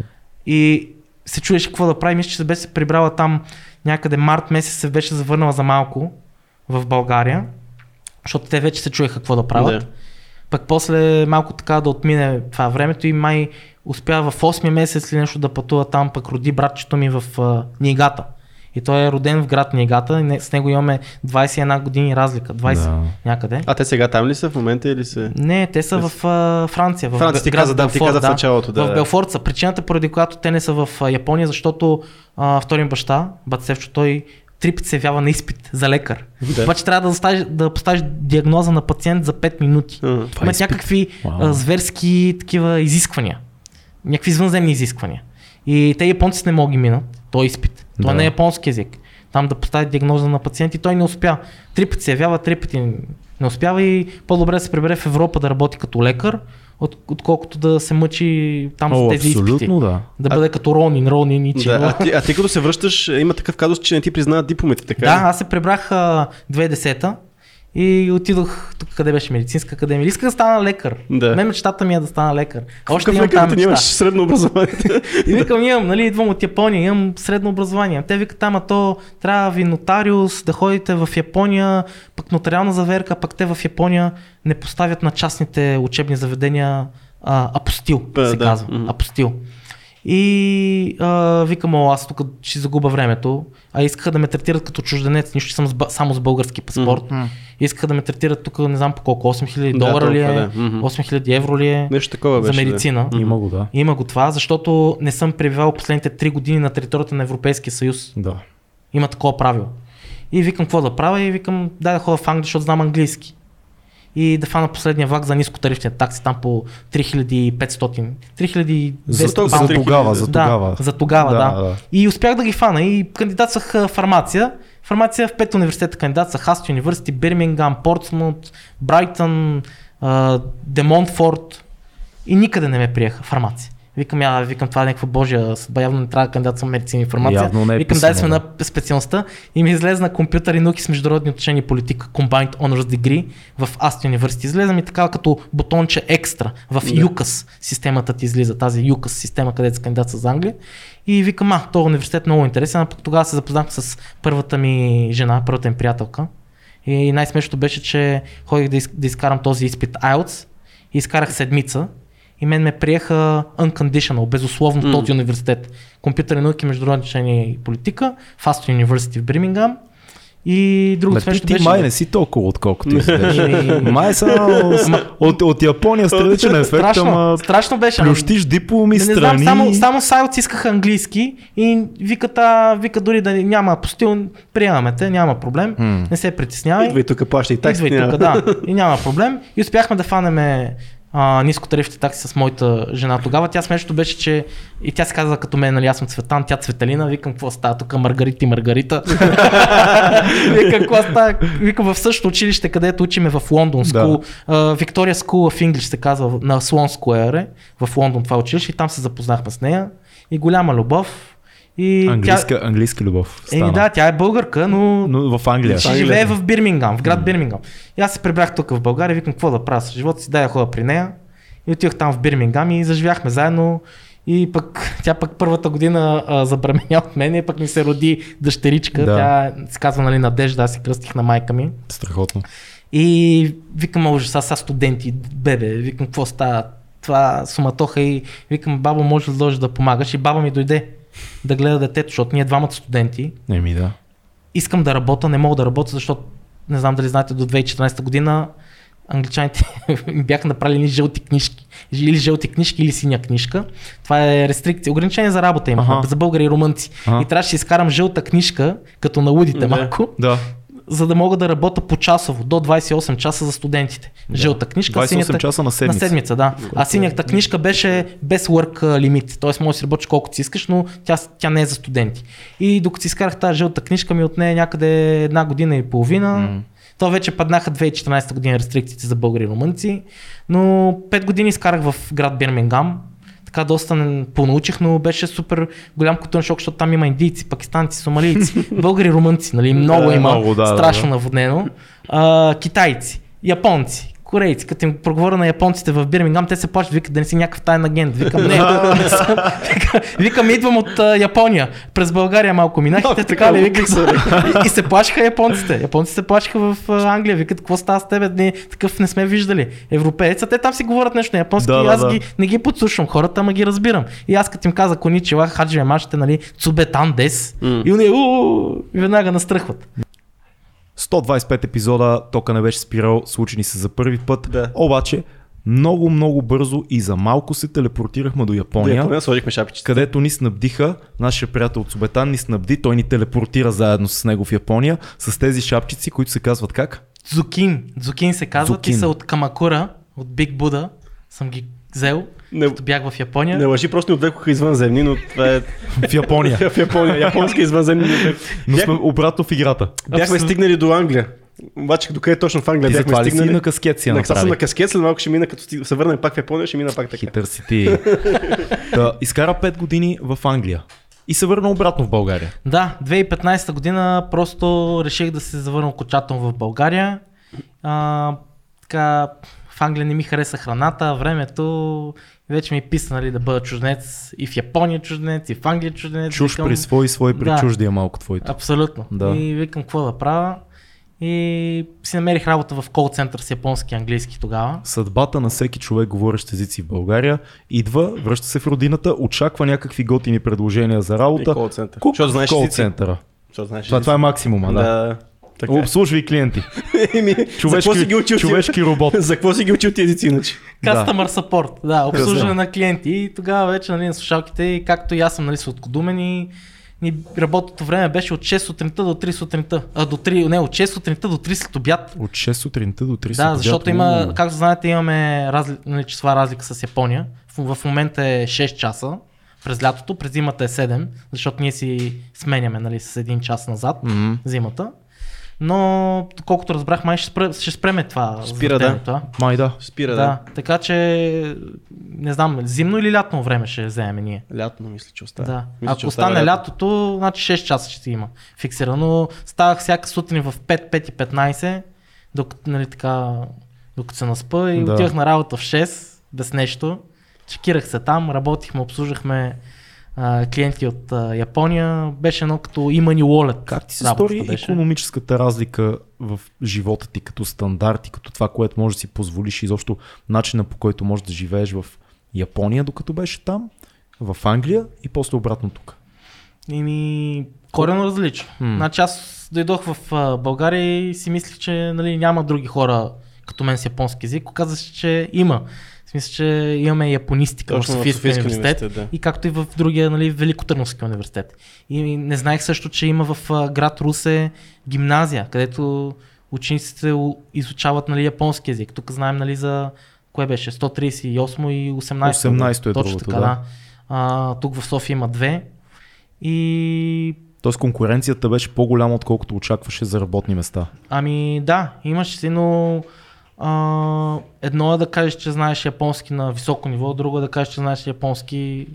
И се чудеше какво да прави. Мисля, че се беше прибрала там някъде март месец се беше завърнала за малко в България, защото те вече се чуеха какво да правят. Да. Пък после малко така да отмине това времето и май успя в 8 месец или нещо да пътува там, пък роди братчето ми в а, Нигата. И той е роден в град Нигата и с него имаме 21 години разлика, 20 Да. някъде. А те сега там ли са в момента или се... Не, те са в а, Франция. В Франция, ти град каза, да, ти каза в началото, да. В Белфорт са. Причината, поради която те не са в Япония, защото а, втори баща, Бацевчо, той три пъти се явява на изпит за лекар. Да. Обаче трябва да, оставиш, да поставиш диагноза на пациент за 5 минути. Ага. Това е някакви а, зверски такива изисквания. Някакви извънземни изисквания. И те японците не могат да минат. Той е изпит. Това Да. не е японски език. Там да постави диагноза на пациент и той не успя. Три пъти се явява, три пъти не успява и по-добре да се прибере в Европа да работи като лекар, от, отколкото да се мъчи там О, с тези изпити. абсолютно да. Да бъде като Ронин, Ронин и Да, а, ти, а ти като се връщаш, има такъв казус, че не ти признават дипломите, така Да, ли? аз се прибрах а, 2010-та и отидох тук къде беше медицинска академия. Исках да стана лекар. Да. Мен мечтата ми е да стана лекар. Още Какъв имам там мечта. нямаш средно образование? И викам, имам, нали, идвам от Япония, имам средно образование. Те викат, ама то трябва ви нотариус, да ходите в Япония, пък нотариална заверка, пък те в Япония не поставят на частните учебни заведения а, апостил, Да, се да, казва. мгм. Апостил. И а, викам, о, аз тук ще загуба времето, а искаха да ме третират като чужденец, нищо, че съм с, само с български паспорт. М. Искаха да ме третират тук, не знам по колко, 8000 Да, долара ли е, да. Мгм. 8000 евро ли е Нещо такова за беше. медицина. Да. Има го, да. Има го това, защото не съм пребивал последните 3 години на територията на Европейския съюз. Да. Има такова правило. И викам какво да правя и викам дай да ходя в Англия, защото знам английски. И да фана последния влак за нискотарифния такси там по 3500. 3200 За, за паунда. тогава, за Да, тогава. за тогава, да. да. И успях да ги фана и кандидатствах фармация. Фармация в пет университета кандидатствах Хаст Университи, Бирмингам, Портсмут, Брайтън, а, Демонтфорд и никъде не ме приеха фармация. Викам, я, викам, това е някаква божия съдба, явно не трябва да кандидатствам медицина и фармация. Явно не е викам, дай сме на специалността и ми излезе на компютър и науки с международни отношения и политика, Combined Honors Degree в Аст Университи. Излезе ми така като бутонче екстра в Да. UCAS системата ти излиза, тази UCAS система, където се кандидатства за Англия. И викам, а, този университет е много интересен, а пък тогава се запознах с първата ми жена, първата ми приятелка. И най-смешното беше, че ходих да, из, да изкарам този изпит IELTS и изкарах седмица. И мен ме приеха unconditional, безусловно М. този университет. Компютърни науки, международни отношения и политика, Fast University в Бирмингам. И Ме, другото ти, смешно ти беше... май не си толкова отколкото изглежда. Еми, май само с- от, от Япония страничен ефект, страшно, ама страшно беше. плющиш дипломи не, не страни. знам, само, само сайот искаха английски и викат, а, вика дори да няма апостил, приемаме те, няма проблем, не се притеснявай. Идва и тук плаща и такси. Идва и тук, да. И няма проблем. И успяхме да фанеме а, нискотарифните такси с моята жена тогава. Тя смешното беше, че и тя се каза като мен, нали аз съм Цветан, тя Цветалина, викам какво става тук, Маргарита и Маргарита. викам какво става, викам в същото училище, където учиме в Лондон, Да. School, uh, Victoria School of English се казва на Слон Square в Лондон това училище и там се запознахме с нея и голяма любов. И Английска, английска любов. тя, еми да, тя е българка, но Но в Англия. ще Англия. живее в Бирмингам, в град Бирмингам. И аз се прибрах тук в България, викам какво да правя с живота си, дай да ходя при нея. И отидох там в Бирмингам и заживяхме заедно. И пък тя пък първата година а, забременя от мен и пък ми се роди дъщеричка. Да. Тя се казва нали Надежда, аз се кръстих на майка ми. Страхотно. И викам, ужас, аз са студенти, бебе, викам, какво става? Това суматоха и викам, бабо, може ли да дойдеш да помагаш? И баба ми дойде да гледа детето, защото ние двамата студенти Еми да. искам да работя, не мога да работя, защото не знам дали знаете, до 2014 година англичаните ми бяха направили жълти книжки. Или жълти книжки, или синя книжка. Това е рестрикция. Ограничение за работа има Аха. за българи и румънци. Аха. И трябваше да изкарам жълта книжка, като на лудите Да. малко, Да. За да мога да работя по часово, до 28 часа за студентите. Жълта книжка. 28 синята... часа на седмица. На седмица, да. А синята книжка беше без work лимит, т.е. можеш да работиш колкото си искаш, но тя, тя не е за студенти. И докато си изкарах тази жълта книжка ми отне някъде една година и половина. М. То вече паднаха 2014 година рестрикциите за българи и румънци, но 5 години изкарах в град Бирмингам. Така доста понаучих, но беше супер голям културен шок, защото там има индийци, пакистанци, сомалийци, българи, румънци, нали, много Да, има, много, да, да, страшно да. наводнено. А, китайци, японци, корейци, като им проговоря на японците в Бирмингам, те се плачат, викат да не си някакъв тайен агент. Викам, не, не съм. Вика- Викам, идвам от а, Япония. През България малко минах и те така ли викат. и, се плашиха японците. Японците се плашиха в Англия. Викат, какво става с тебе? Не, такъв не сме виждали. Европеец, а те там си говорят нещо на японски Да, и аз да. ги, не ги подслушвам хората, ама ги разбирам. И аз като им каза коничева, хаджи машите, нали, цубетан дес. И веднага настръхват. 125 епизода, тока не беше спирал, случени се за първи път. Да. Обаче, много, много бързо и за малко се телепортирахме до До Япония. Япония сложихме шапичета. където ни снабдиха, нашия приятел от Субетан ни снабди, той ни телепортира заедно с него в Япония, с тези шапчици, които се казват как? Зукин. Зукин се казват Зукин. и са от Камакура, от Биг Буда. Съм ги взел, Не, като бях в Япония. не лъжи, просто ни отвлекоха извънземни, но това е В Япония. в Япония. Японски извънземни. Но Бях- сме обратно в играта. Бяхме Абсолютно. стигнали до Англия. Обаче докъде точно в Англия Ти бяхме затова ли си стигнали? на каскет си я На, аз съм направи? на каскет, след малко ще мина, като се върнем пак в Япония, ще мина пак така. Хитър си ти. Та, изкара 5 години в Англия. И се върна обратно в България. Да, 2015 година просто реших да се завърна окончателно в България. А, така, в Англия не ми хареса храната, времето. Вече ми е писа нали, да бъда чужденец и в Япония чужденец, и в Англия чужденец. Чуж Викам, при свой, свой при Да. чужди е малко твоето. Абсолютно. Да. И викам какво да правя. И си намерих работа в кол център с японски и английски тогава. Съдбата на всеки човек, говорещ езици в България, идва, връща се в родината, очаква някакви готини предложения за И работа. кол център. Кук в знаеш кол центъра. Защото знаеш Това, това е максимума, да. Да. Така. е. Обслужвай клиенти. Еми, за какво си Човешки, ги учил? човешки робот. За какво си ги учил ти езици иначе? Да. Customer support, да, обслужване Да. на клиенти. И тогава вече нали, на слушалките, и както и аз съм нали, сладкодумен и ни работното време беше от 6 сутринта до 3 сутринта. А, до 3, не, от 6 сутринта до 3 след обяд. От 6 сутринта до 3 Да, следобед. защото има, както знаете, имаме разли... нали, числа разлика с Япония. В, в момента е 6 часа през лятото, през зимата е 7, защото ние си сменяме нали, с един час назад Мгм. зимата. Но, колкото разбрах, май ще, спре, ще спреме това. Спира, да. заведението, а? Май да. Спира, Да. да. така че не знам, зимно или лятно време ще вземем ние. Лятно мисля, че остава. Да. Мисля, Ако остава стане лятото, значи 6 часа ще има фиксирано. Ставах всяка сутрин в 5, 5 и 15, докато, нали, така, докато се наспа и Да. отивах на работа в 6, без нещо. Чекирах се там, работихме, обслужахме а, клиенти от а, Япония. Беше едно като имани wallet. Как ти се стори беше. економическата разлика в живота ти като стандарти, като това, което можеш да си позволиш и изобщо начина по който можеш да живееш в Япония, докато беше там, в Англия и после обратно тук? Ими, корено различно. Значи аз дойдох в а, България и си мислих, че нали, няма други хора като мен с японски език. Оказва се, че има. В смисъл, че имаме японистика Точно в Софийския Софийския университет, университет, да. и както и в другия, нали, Великотърновския университет. И не знаех също, че има в град Русе гимназия, където учениците изучават нали, японски език. Тук знаем нали, за кое беше 138 и 18. 18 е Точно другото, така, да. да. А, тук в София има две. И Тоест конкуренцията беше по-голяма, отколкото очакваше за работни места. Ами да, имаш си, но а, едно е да кажеш, че знаеш японски на високо ниво, друго е да кажеш, че знаеш японски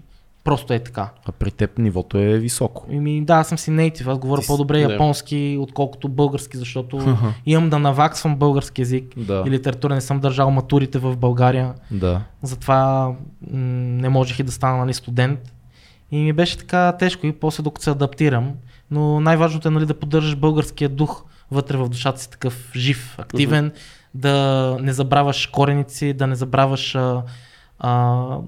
просто е така. А при теб нивото е високо. Ами да, аз съм си нейтив, аз говоря Ти по-добре да. японски, отколкото български, защото Аха. имам да наваксвам български язик Да. и литература, не съм държал матурите в България, Да. затова м- не можех и да стана нали, студент. И ми беше така тежко и после докато се адаптирам. Но най-важното е нали, да поддържаш българския дух вътре в душата си такъв жив, активен, да не забравяш корените си, да не забравяш а, а,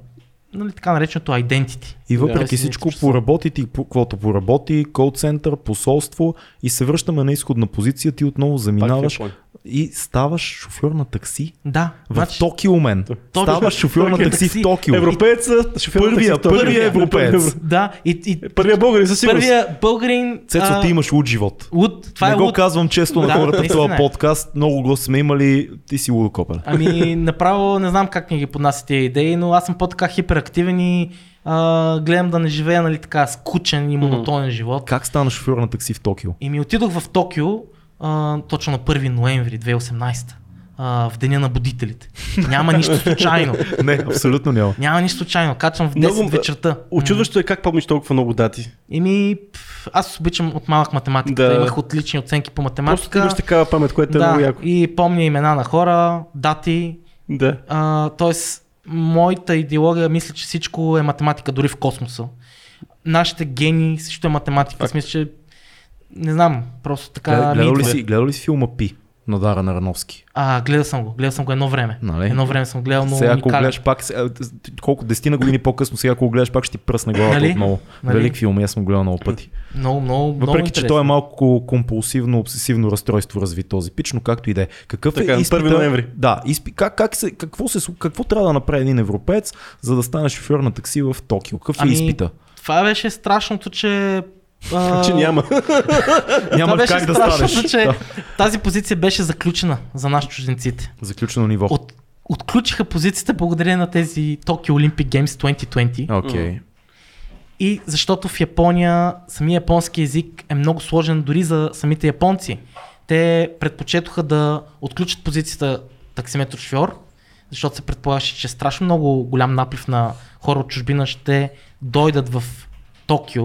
нали, така нареченото identity. И въпреки Да. всичко, Всичко поработи ти, каквото поработи, кол център, посолство и се връщаме на изходна позиция, ти отново заминаваш. И ставаш шофьор на такси Да. в значи, Токио, мен. Точно. Ставаш шофьор на Токио такси в такси. Токио. Европееца, шофьор на Първия, такси в Токио. първия европеец. Да, и, и Първия българин със сигурност. първия българин... Цецо, а, ти имаш луд живот. Луд, това не е го луд. казвам често на Да, хората в този е. подкаст. Много го сме имали. Ти си лудокопен. Ами, направо не знам как ми ги поднася тези идеи, но аз съм по-така хиперактивен и а, гледам да не живея, нали така, скучен и монотонен живот. Как стана шофьор на такси в Токио? И ми отидох в Токио а, точно на 1 ноември 2018 а, в деня на будителите. Няма нищо случайно. Не, абсолютно няма. Няма нищо случайно. Качвам в 10 Много- вечерта. Очудващо е как помниш толкова много дати. Еми, аз обичам от малък математика. Да. Имах отлични оценки по Просто ти математика. имаш такава памет, което е много да, яко. и помня имена на хора, дати. Да. А, тоест, моята идеология мисля, че всичко е математика, дори в космоса. Нашите гени също е математика. Аз мисля, че не знам, просто така. Ми Гледал ли си, гледал ли си филма Пи на Дара Нарановски? А, гледал съм го. Гледал съм го едно време. Нали? Едно време съм гледал, но сега, ако гледаш пак, сега, колко десетина години по-късно, сега ако го гледаш пак ще ти пръсне главата Нали? отново. Нали? Велик филм, и аз съм гледал много пъти. Много, много, много Въпреки, че интересен. той е малко компулсивно, обсесивно разстройство разви този пич, но както и да е. Какъв Така, е на изпита? 1 ноември. Да, изпи... как, как се, какво, се, какво трябва да направи един европеец, за да стане шофьор на такси в Токио? Какъв е Ами, изпита? Това беше страшното, че... а, Че няма. Няма това беше как да станеш. че Да. тази позиция беше заключена за нас чужденците. Заключено ниво. От, отключиха позицията благодарение на тези Tokyo Olympic Games 2020. Окей. И защото в Япония самия японски език е много сложен дори за самите японци. Те предпочетоха да отключат позицията таксиметр шофьор, защото се предполагаше, че страшно много голям наплив на хора от чужбина ще дойдат в Токио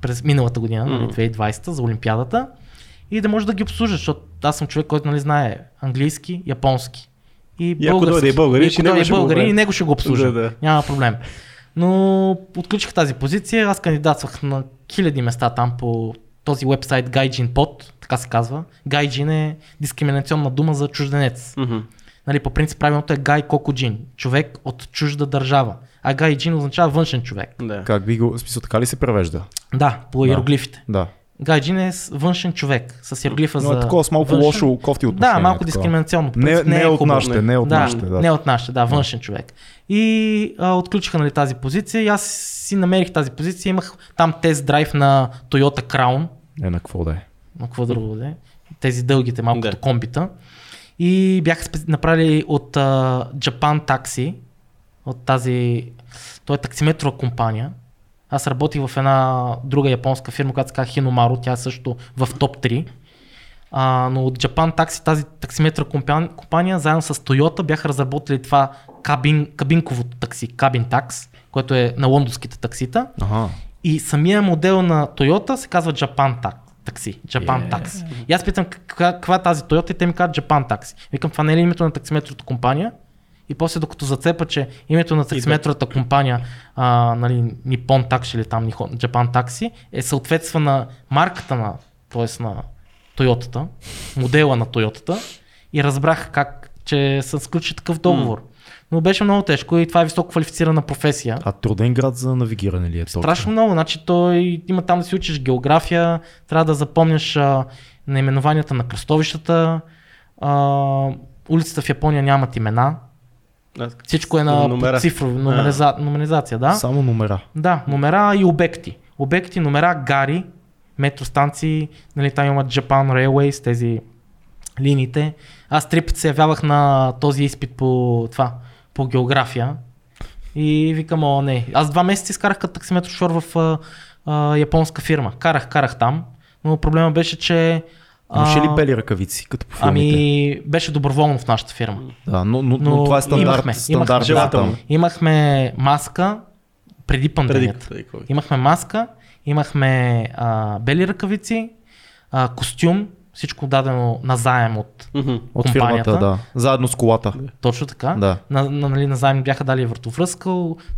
през миналата година, нали, 2020 за Олимпиадата и да може да ги обслужат, защото аз съм човек, който нали, знае английски, японски и И ако български. дойде и българин, И ще ако дойде българин, и него ще го обслужа. Да, да. Няма проблем. Но отключих тази позиция, аз кандидатствах на хиляди места там по този вебсайт Gaijin Pod, така се казва. Gaijin е дискриминационна дума за чужденец. Мгм. Нали, по принцип правилното е Гай Кокоджин, човек от чужда държава. А Гайджин означава външен човек. Да. Как би го, смисъл така ли се превежда? Да, по Да. иероглифите. Да. Гайджин е външен човек, с иероглифа Но за е такова с малко външен. лошо кофти отношение. Да, малко такова. дискриминационно. Не, не, е от нашите, не от да, нашите. Да. не от нашите, да, външен човек. И а, отключиха нали, тази позиция и аз си намерих тази позиция. Имах там тест драйв на Toyota Crown, Е, на какво да е? на какво друго да е, тези дългите малко Да. като комбита. И бяха направили от а, Japan Taxi, от тази, той е таксиметрова компания. Аз работих в една друга японска фирма, която се казва Hinamaru, тя е също в топ 3. А, но от Japan Taxi, тази таксиметра компания, заедно с Toyota бяха разработили това кабин, кабинковото такси, кабин такс, което е на лондонските таксита. Ага. И самия модел на Toyota се казва Japan Tax. Такси, Japan Yeah. Tax. И аз питам каква, каква е тази Toyota и те ми казват Japan Taxi. Викам, това не е ли името на таксиметровата компания? И после докато зацепа, че името на таксиметровата компания, а, нали, Nippon Taxi или там Japan Taxi, е съответства на марката на, т.е. на Toyota, модела на Toyota и разбрах как, че са сключили такъв договор. Но беше много тежко и това е високо квалифицирана професия. А труден град за навигиране ли е Токио? Страшно много. Значи той има там да си учиш география, трябва да запомняш а, наименованията на кръстовищата. А, улицата в Япония нямат имена. Всичко е на Номера. цифрови, номериза, номеризация, да? Само номера. Да, номера и обекти. Обекти, номера, гари, метростанции, нали, там имат Japan Railways, тези линиите. Аз три пъти се явявах на този изпит по това, по география. И викам, о, не. Аз два месеца изкарах като таксиметр шофьор в а, а, японска фирма. Карах, карах там, но проблема беше, че... Имаше ли бели ръкавици, като по филмите? Ами, беше доброволно в нашата фирма. Да, но, но, но, но това е стандарт. имахме, стандарт имахме, да. Имахме маска преди Преди, пандемията. преди COVID. Имахме маска, имахме а, бели ръкавици, а, костюм, всичко дадено на заем от Мгм. От компанията. фирмата, да. Заедно с колата. Точно така. Да. На, на, нали, на заем бяха дали въртовръзка,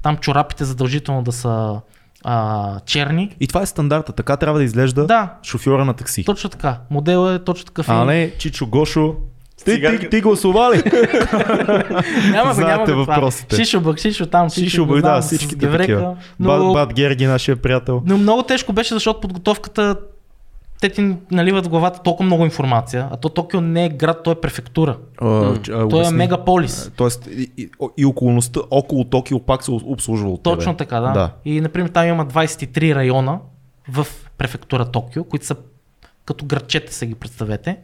там чорапите задължително да са а, черни. И това е стандарта. Така трябва да изглежда Да, шофьора на такси. точно така. Моделът е точно такъв. А не, Чичо Гошо. Ти, ти, Цигарка. ти гласува ли? няма го, знаете няма го въпросите. Шишо бък, шишо там, Шишо, бе, знам, да, геврека. такива. Но, Бат, Бат Герги, нашия приятел. но много тежко беше, защото подготовката те ти наливат в главата толкова много информация, а то Токио не е град, то е префектура. А, а, Той е мегаполис. Тоест и, и, и околността около Токио пак се обслужва от тебе. Точно така, да. да. И, например, там има 23 района в префектура Токио, които са като градчета, се ги представете.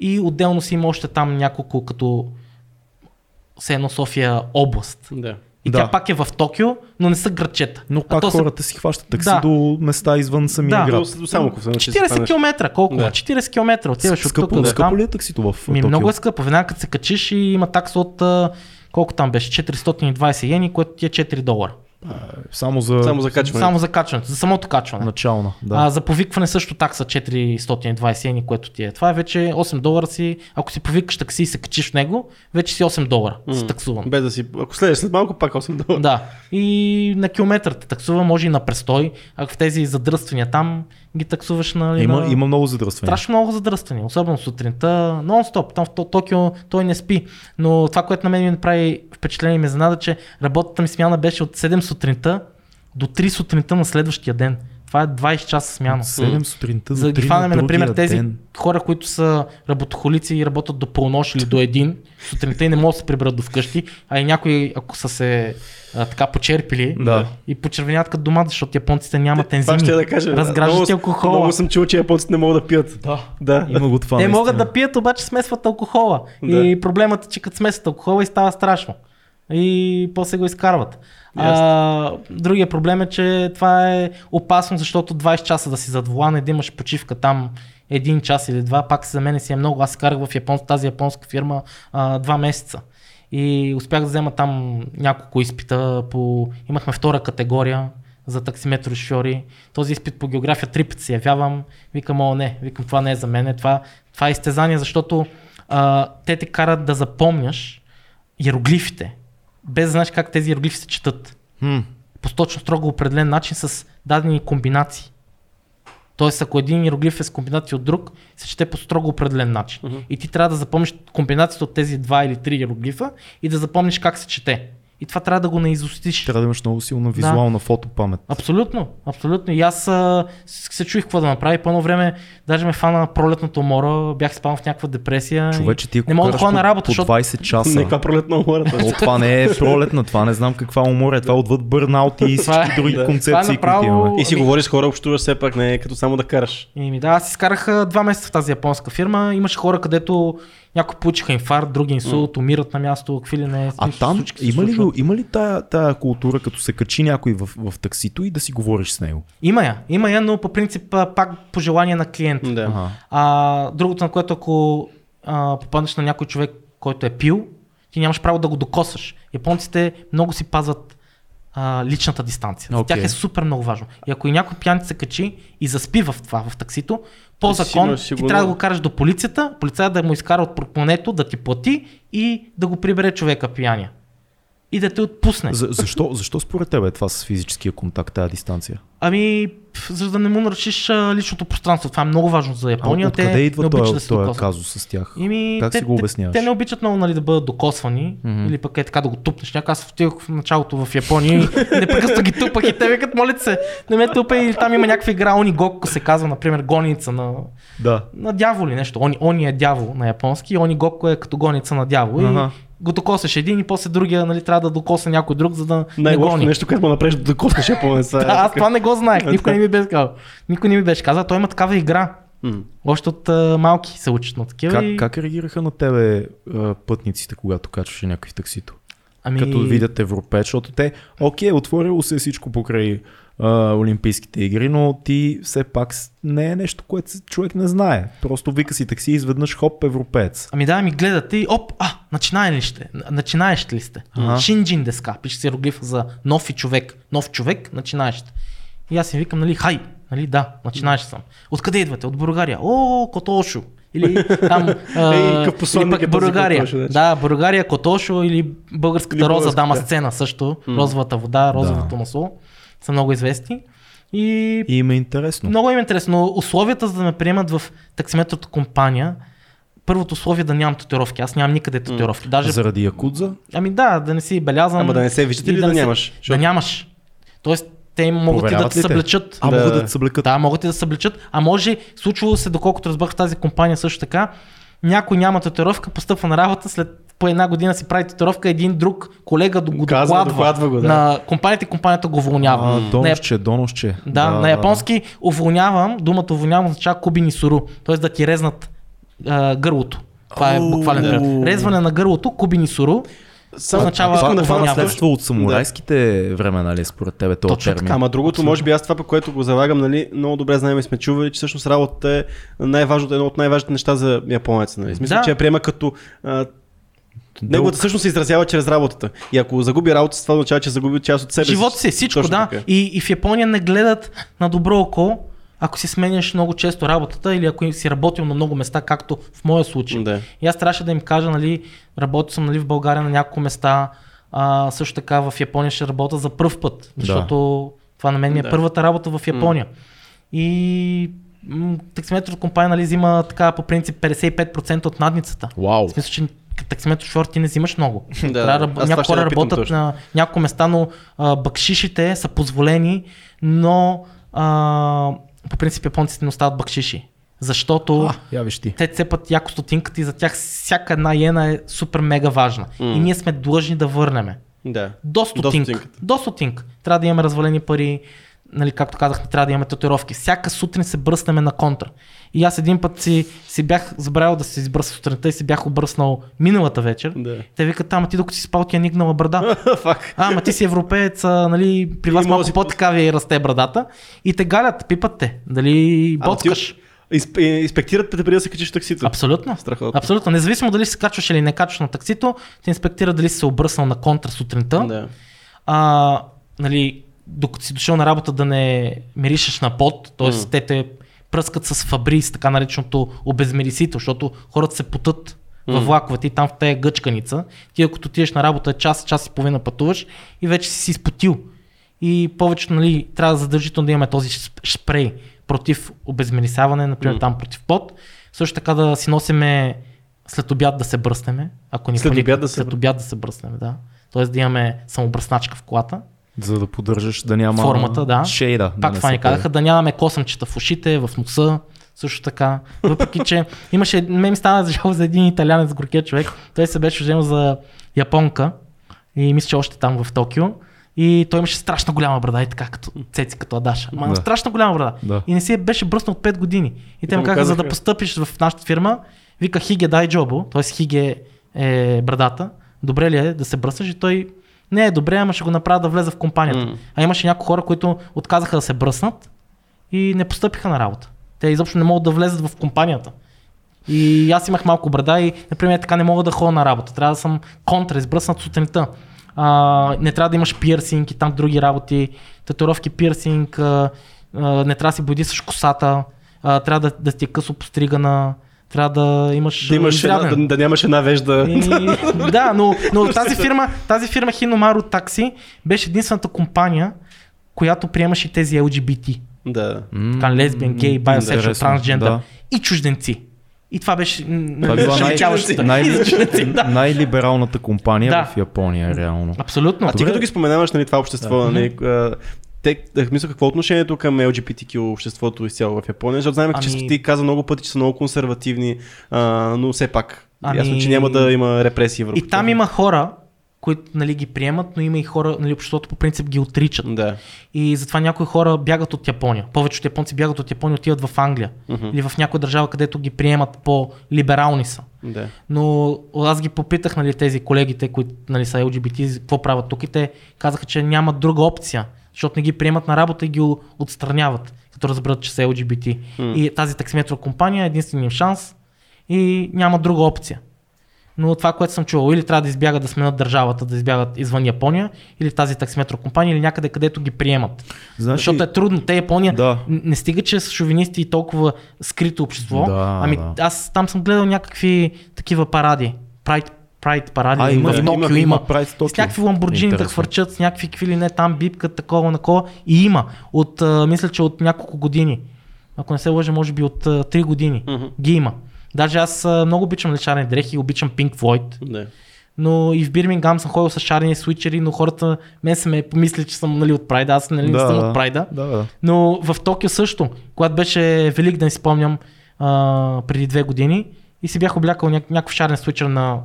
И отделно си има още там няколко като все едно София област. Да. И Да. тя пак е в Токио, но не са градчета. Но А пак то са хората си хващат такси Да. до места извън самия Да. град. До, до само, че си 40 спомняш. км, колко? Да. Да. 40 км отиваш от тук Скъпо, до скъпо ли е таксито в Ми, Токио? много е скъпо. Веднага като се качиш и има такса от а, колко там беше? 420 йени, което ти е 4 долара. Само за Само за качване. Само за качването, за самото качване. начална. Да. А, за повикване също такса 420 йени, което ти е. Това е вече 8 долара си, ако си повикаш такси и се качиш в него, вече си 8 долара М. с таксуване. Без да си... Ако следваш след малко, пак 8 долара. Да. И на километър те таксува, може и на престой. Ако в тези задръствания там ги таксуваш на... има, на... има много задръствания. Страшно много задръствания, особено сутринта, нон-стоп. Там в То- Токио той не спи. Но това, което на мен ми направи впечатление и ме занада, че работата ми смяна беше от 7 сутринта до 3 сутринта на следващия ден. Това е 20 часа смяна. 7 сутринта За до да ги 3 фанем, на например, тези ден. хора, които са работохолици и работят до полунощ или до един, сутринта и не могат да се приберат до вкъщи, а и някои, ако са се а, така почерпили Да. и почервенят като домат, защото японците нямат Това ензими. ще да кажа. Разграждат алкохола. Много съм чул, че японците не могат да пият. Да. Да. Има го това. Те наистина. могат да пият, обаче смесват алкохола. Да. И проблемът е, че като смесват алкохола и става страшно. И после го изкарват. А, другия проблем е, че това е опасно, защото 20 часа да си зад волана и да имаш почивка там един час или два, пак за мен си е много. Аз карах в Япон, тази японска фирма а, два месеца. И успях да взема там няколко изпита. По... Имахме втора категория за таксиметро шофьори. Този изпит по география три пъти се явявам. Викам, о не, викам, това не е за мен. Това, това е изтезание, защото а, те те карат да запомняш иероглифите, без да знаеш как тези иероглифи се четат. Хм. По точно строго определен начин с дадени комбинации. Тоест, ако един иероглиф е с комбинация от друг, се чете по строго определен начин. Мгм. И ти трябва да запомниш комбинацията от тези два или три иероглифа и да запомниш как се чете. И това трябва да го наизустиш. Трябва да имаш много силна визуална фотопамет. Абсолютно, абсолютно. И аз а, се чуих какво да направя. По едно време даже ме фана пролетната умора, бях спал в някаква депресия. Човече ти не мога да ходя на работа, по защото 20 часа. Нека пролетна умората. О, това не е пролетна, това не знам каква умора е. Това е отвъд бърнаут и е- всички други да. концепции, е направо- които имаме. И си Ами- говориш с хора, общуваш все пак, не е като само да караш. И ми да, аз изкарах два месеца в тази японска фирма. Имаше хора, където някои получиха инфаркт, други инсулт, умират на място, какви ли не. А там има ли, го, има ли тая, тая култура, като се качи някой в, в таксито и да си говориш с него? Има я, има я, но по принцип пак по желание на клиента. Да. Ага. А, другото, на което ако а, попаднеш на някой човек, който е пил, ти нямаш право да го докосваш. Японците много си пазват а, личната дистанция. За Окей. тях е супер много важно. И ако и някой пияница се качи и заспи в това, в таксито, по закон ти трябва да го караш до полицията, полицая да му изкара от портмонето, да ти плати и да го прибере човека пияния. И да те отпусне. За, защо, защо според тебе е това с физическия контакт, тая дистанция? Ами, за да не му нарушиш личното пространство. Това е много важно за Япония. а Те откъде идва не обичат този, да този казус с тях? Ими, Как те, си го те- обясняваш? Те, не обичат много нали, да бъдат докосвани Мгм. или пък е така да го тупнеш. Някак аз отидох в началото в Япония и непрекъснато ги тупах и те викат, моля се, не ме тупа и там има някаква игра, Они Гок се казва, например, гоница на, Да. на дяволи нещо. Они, они е дявол на японски Они Гоко е като гоница на дявол. Ага. И го докосваш един и после другия нали, трябва да докосне някой друг, за да не гони. нещо, което му направиш да докоснеш японеца. Да, аз това не го знаех, никой не ми беше казал. Никой не ми беше казал, той има такава игра. Още от а, малки се учат на такива. Как, и... как реагираха на тебе а, пътниците, когато качваше някой в таксито? Ами... Като видят европеец, защото те, окей, отворило се е всичко покрай а, Олимпийските игри, но ти все пак не е нещо, което човек не знае. Просто вика си такси и изведнъж хоп, европеец. Ами да, ми гледате и оп, а, начинае ли? Н- Начинаещ ли сте? Ага. Шинджин деска, пише се иероглифа за нов и човек. Нов човек, начинаещ. И аз си викам, нали, хай, нали, да, начинаещ съм. Откъде идвате? От България. О, Котошо. Или там, а, или пък е България. Котошо. Да, България, Котошо или българската Или роза българската. дама сцена също. Розовата вода, розовото масло са много известни. И И им е интересно. много им е интересно. Условията за да ме приемат в таксиметрата компания, първото условие е да нямам татуировки. Аз нямам никъде татуировки. Даже, Заради Якудза? ами да, да не си белязан. Ами, Ама да не се виждате ли да не се- нямаш? Да нямаш. Тоест, те могат и да те съблечат. А, Да. могат да те съблекат. Да, могат и да съблечат. А може, случвало се, доколкото разбрах тази компания също така, някой няма татуировка, постъпва на работа, след по една година си прави татуировка, един друг колега го го Казва, докладва, докладва го, да. на компанията и компанията го уволнява. А, На, я- доносче, доносче. да, на японски уволнявам, думата уволнявам означава кубини суру, т.е. да ти резнат а, гърлото. Това е буквален. Да. Резване на гърлото, кубини суру. Само означава искам да това хвана наследство от самурайските времена ли е според тебе този Точно термин? Ама другото, може би аз това, по което го залагам, нали, много добре знаем и сме чували, че всъщност работата е най-важното, едно от най-важните неща за японеца. Нали. Смисъл, Да. че я приема като а, Неговата всъщност се изразява чрез работата. И ако загуби работа, това означава, че загуби част от себе си. Живота си, всичко, Точно да. така. И, и в Япония не гледат на добро око, ако си сменяш много често работата или ако си работил на много места, както в моя случай. Да. И аз трябваше да им кажа, нали, работил съм нали, в България на няколко места, а, също така в Япония ще работя за първ път, защото това на мен ми е Да. първата работа в Япония. И м, таксиметров компания нали, взима така по принцип 55% от надницата. Вау. В смисъл, че таксиметров шофьор ти не взимаш много. Да, Трябва да, някои да хора питам работят точно. на няколко места, но а, бакшишите са позволени, но а, по принцип японците не остават бакшиши. Защото А, я виж ти. те цепат яко стотинката и за тях всяка една иена е супер мега важна. М. И ние сме длъжни да върнеме. Да. До стотинката. До стотинка. Трябва да имаме развалени пари, нали, както казах, не трябва да имаме татуировки. Всяка сутрин се бръснеме на контра. И аз един път си, си бях забравил да се избръсна сутринта и си бях обръснал миналата вечер. Да. Те викат, ама ти докато си спал ти е нигнала брада. А, ама ти си европеец, а, нали, при вас малко по-така ви расте брадата. И те галят, пипат те. Дали ти. Изп... Инспектират те преди да се качиш в таксито. Абсолютно. Страхотно. Абсолютно. Независимо дали се качваш или не качваш на таксито, ти инспектира дали си се обръснал на контра сутринта. Да. а, нали, докато си дошъл на работа да не миришеш на пот, т.е. М. те те пръскат с фабрис, така нареченото обезмерисител, защото хората се потът във влаковете и там в тая гъчканица. Ти ако отидеш на работа час, час и половина пътуваш и вече си си изпотил. И повечето нали, трябва да задължително да имаме този шп- шпрей против обезмерисяване, например М. там против пот. Също така да си носиме след обяд да се бръснеме. Ако ни След обяд да се след обяд да се бръснеме, да. Тоест да имаме самобръсначка в колата. За да поддържаш да няма Формата, да. шейда. Пак да това ни казаха, да нямаме косъмчета в ушите, в носа, също така. Въпреки, че имаше, мен ми стана жал за един италянец горкия човек. Той се беше женил за японка и мисля, че още там в Токио. И той имаше страшно голяма брада, и така като цеци, като Адаша. Ма Да. страшно голяма брада. Да. И не си е беше бръснал от 5 години. И те те му казаха, за да постъпиш в нашата фирма, вика Хиге дай джобо, т.е. Хиге е брадата. Добре ли е да се бръснеш? И той не е добре, ама ще го направя да влезе в компанията. М. А имаше някои хора, които отказаха да се бръснат и не постъпиха на работа. Те изобщо не могат да влезат в компанията. И аз имах малко брада и, например, така не мога да ходя на работа. Трябва да съм контра, избръснат сутринта. А, не трябва да имаш пирсинг и там други работи, татуировки, пирсинг, а, а, не трябва да си бойдисаш косата, а, трябва да, да ти е късо постригана, трябва да имаш Да, имаш една, да, да нямаш една вежда. И, да, но, но тази фирма, тази фирма Хиномару Такси беше единствената компания, която приемаше тези LGBT. Да. Така, лесбиян, гей, байосексуал, трансджендър да. и чужденци. И това беше Това е била най- най- да. най-либералната компания Да. в Япония, реално. Абсолютно. А ти като ги споменаваш нали, това общество, Да. нали, те, мисля, какво е отношението към LGBTQ обществото изцяло в Япония? Защото знаем, че Ами- ти каза много пъти, че са много консервативни, а, но все пак. Ами- Ясно, че няма да има репресии върху И там тях. има хора, които нали, ги приемат, но има и хора, нали, обществото по принцип ги отричат. Да. И затова някои хора бягат от Япония. Повечето японци бягат от Япония, отиват в Англия. Мгм. Или в някоя държава, където ги приемат по-либерални са. Да. Но аз ги попитах, нали, тези колегите, които нали, са LGBT, какво правят тук и те казаха, че няма друга опция, защото не ги приемат на работа и ги отстраняват, като разберат, че са LGBT. М. И тази таксиметрова компания е единственият шанс и няма друга опция. Но това, което съм чувал, или трябва да избягат да сменят държавата, да избягат извън Япония, или тази таксиметрова компания, или някъде където ги приемат. Значи, Защото е трудно. Те Япония Да. не стига, че са шовинисти и толкова скрито общество. Да, ами да. аз там съм гледал някакви такива паради. Прайд, прайд паради. А, има, в Токио има, има. Токио. С някакви ламбурджини да хвърчат, с някакви какви ли не там бипкат, такова, накова. И има. От, а, мисля, че от няколко години. Ако не се лъжа, може би от а, 3 години. Мгм. Ги има. Даже аз а, много обичам лечарни дрехи, обичам Pink Floyd. Да. но и в Бирмингам съм ходил с шарени свичери, но хората, мен са ме помисли, че съм нали, от Прайда, аз нали, не съм от Прайда. Да, да. Но в Токио също, когато беше Велик ден, си спомням, а, преди две години, и си бях облякал ня- някакъв шарен свичер на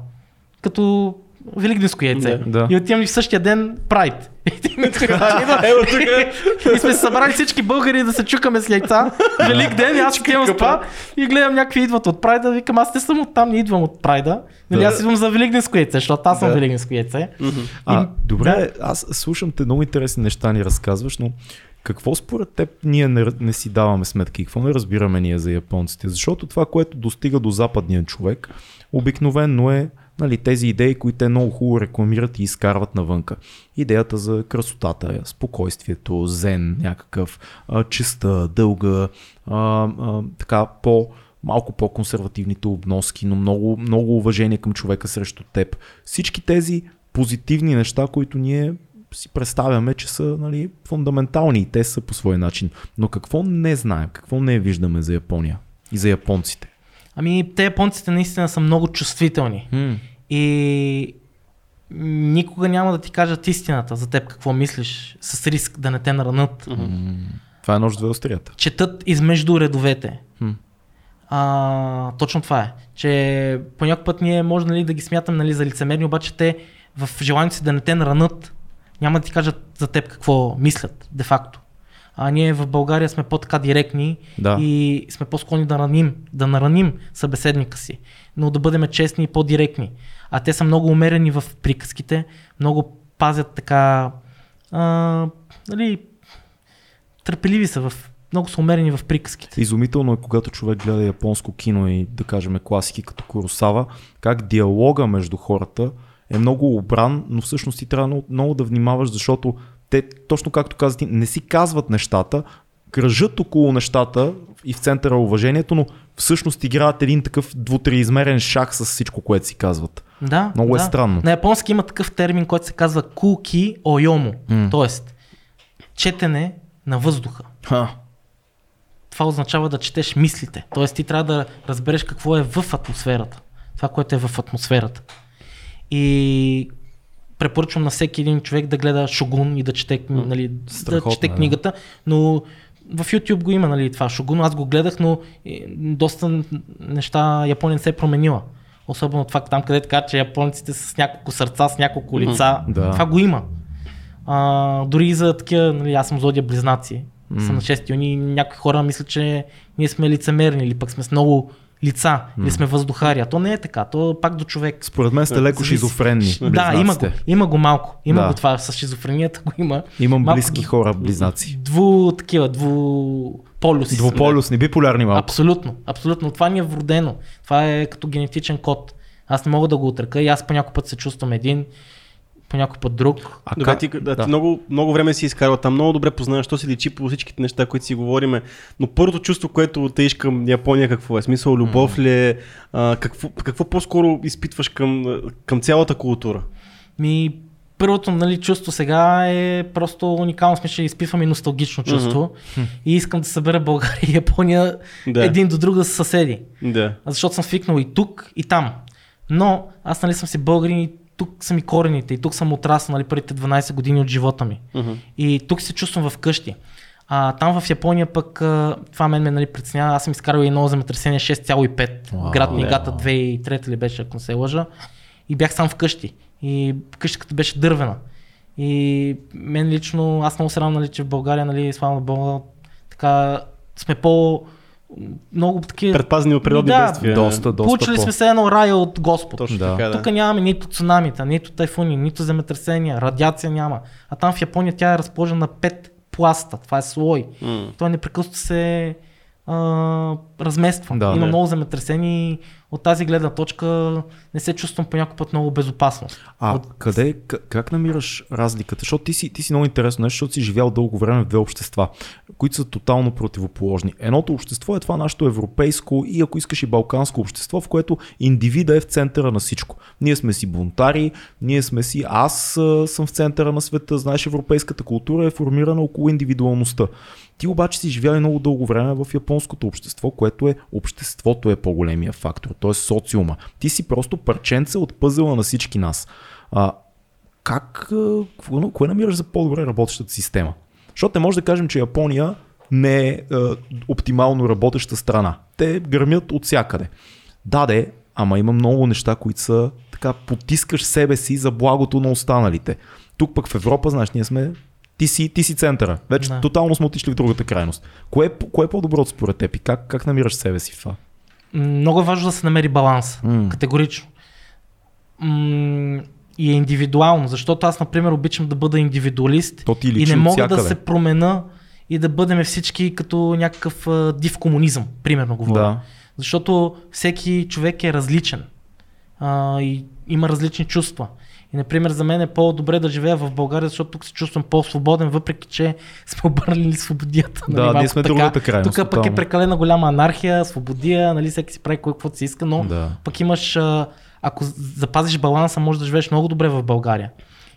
като великденско яйце. Да. И отивам и в същия ден Прайд. Тук. И сме се събрали всички българи да се чукаме с яйца. Велик ден, аз отивам с това и гледам някакви идват от Прайда. Викам, аз не съм от там, не идвам от Прайда. Нали, аз идвам за великденско яйце, защото аз съм Да. великденско яйце. А, И- добре, аз слушам те, много интересни неща ни разказваш, но какво според теб ние не, не си даваме сметка и какво не разбираме ние за японците? Защото това, което достига до западния човек, обикновено е нали, тези идеи, които те много хубаво рекламират и изкарват навънка. Идеята за красотата, спокойствието, зен някакъв, а, чиста, дълга, а, а, така по малко по-консервативните обноски, но много, много уважение към човека срещу теб. Всички тези позитивни неща, които ние си представяме, че са нали, фундаментални и те са по свой начин. Но какво не знаем, какво не виждаме за Япония и за японците? Ами, те японците наистина са много чувствителни. М. И никога няма да ти кажат истината за теб какво мислиш, с риск да не те наранат. Това е нож две острията. Четат измежду редовете. Хм. А, точно това е. Че по някой път ние може нали, да ги смятам нали, за лицемерни, обаче те в желанието си да не те наранат, няма да ти кажат за теб какво мислят, де-факто. А ние в България сме по-така директни Да. и сме по-склонни да раним, да нараним събеседника си, но да бъдем честни и по-директни. А те са много умерени в приказките, много пазят така, а, нали, търпеливи са в, много са умерени в приказките. Изумително е, когато човек гледа японско кино и да кажем класики като Куросава, как диалога между хората е много обран, но всъщност ти трябва много, много да внимаваш, защото те, точно както каза ти, не си казват нещата, кръжат около нещата и в центъра е уважението, но всъщност играят един такъв двутриизмерен шах с всичко, което си казват. Да, Много е да. странно. На японски има такъв термин, който се казва куки ойомо, т.е. четене на въздуха. Ха. Това означава да четеш мислите. Т.е. ти трябва да разбереш какво е в атмосферата. Това, което е в атмосферата. И препоръчвам на всеки един човек да гледа Шогун и да чете, нали, да чете е, книгата, но в YouTube го има нали, това Шогун, аз го гледах, но доста неща Япония не се е променила. Особено това там, където казва, че японците с няколко сърца, с няколко лица. Да. Това го има. А, дори и за такива, нали, аз съм зодия близнаци, съм на 6 юни, някои хора мислят, че ние сме лицемерни или пък сме с много лица, или сме въздухари, а то не е така, то пак до човек. Според мен сте леко Зависи. шизофренни. Да, има го, има го малко, има Да. го това, с шизофренията го има. Имам Малко близки хора, близнаци. Дву, такива, дву полюси. Двуполюсни, биполярни малко. Абсолютно, абсолютно. Това ни е вродено. Това е като генетичен код. Аз не мога да го отрека и аз по някой път се чувствам един, по някой път друг. А Добре, ти, да, ти много, много време си изкарал там, много добре познаваш, що си личи по всичките неща, които си говориме. Но първото чувство, което теиш към Япония, какво е? Смисъл, любов ли е? А, какво, какво по-скоро изпитваш към, към цялата култура? Ми, първото нали, чувство сега е просто уникално. Смисъл, изпитвам и носталгично чувство. И искам да събера България и Япония Да. един до друг да са съседи. Да. Защото съм свикнал и тук, и там. Но аз нали съм си българин и тук са ми корените. И тук съм отраснал нали, първите 12 години от живота ми. Мгм. И тук се чувствам вкъщи. А, там в Япония пък а, това мен ме нали, притеснява. Аз съм изкарал едно земетресение 6,5. Вау. Град Нигата 2003 ли беше, ако не се лъжа. И бях сам вкъщи. И къщата беше дървена. И мен лично, аз много се радвам, нали, че в България, нали, слава на Бога, така сме по много такива. Предпазни от природни Да, бедствия. Доста, доста Получили по... сме се едно рая от Господ. Точно Да. така, да. Тук нямаме нито цунамита, нито тайфуни, нито земетресения, радиация няма. А там в Япония тя е разположена на 5 пласта. Това е слой. М. Той непрекъснато се а, размества. Да. Има Да. много земетресения и от тази гледна точка не се чувствам по някой път много безопасно. А От- къде, как намираш разликата? Защото ти си, ти си много интересно нещо, защото си живял дълго време в две общества. Които са тотално противоположни. Едното общество е това нашето европейско и ако искаш и балканско общество, в което индивида е в центъра на всичко. Ние сме си бунтари, ние сме си, аз съм в центъра на света, знаеш, европейската култура е формирана около индивидуалността. Ти обаче си живял много дълго време в японското общество, което е обществото е по-големия фактор, т.е. социума. Ти си просто парченца от пъзела на всички нас. А, как, кое намираш за по-добре работещата система? Защото не може да кажем, че Япония не е, е оптимално работеща страна. Те гърмят от всякъде. Да, де, ама има много неща, които са така, потискаш себе си за благото на останалите. Тук пък в Европа, знаеш, ние сме ти си, ти си центъра. Вече Да. тотално сме отишли в другата крайност. Кое, кое е по-доброто според теб и как, как намираш себе си в това? Много е важно да се намери баланс. М. Категорично. М- и е индивидуално, защото аз, например, обичам да бъда индивидуалист и не мога да се промена и да бъдем всички като някакъв а, див комунизъм, примерно говоря. Да. Защото всеки човек е различен а, и има различни чувства. И, например, за мен е по-добре да живея в България, защото тук се чувствам по-свободен, въпреки че сме обърнали свободията. Да, малко ние сме другата крайност, Тук пък е прекалена голяма анархия, свободия, нали, всеки си прави кой каквото си иска, но Да. пък имаш, а, ако запазиш баланса, можеш да живееш много добре в България.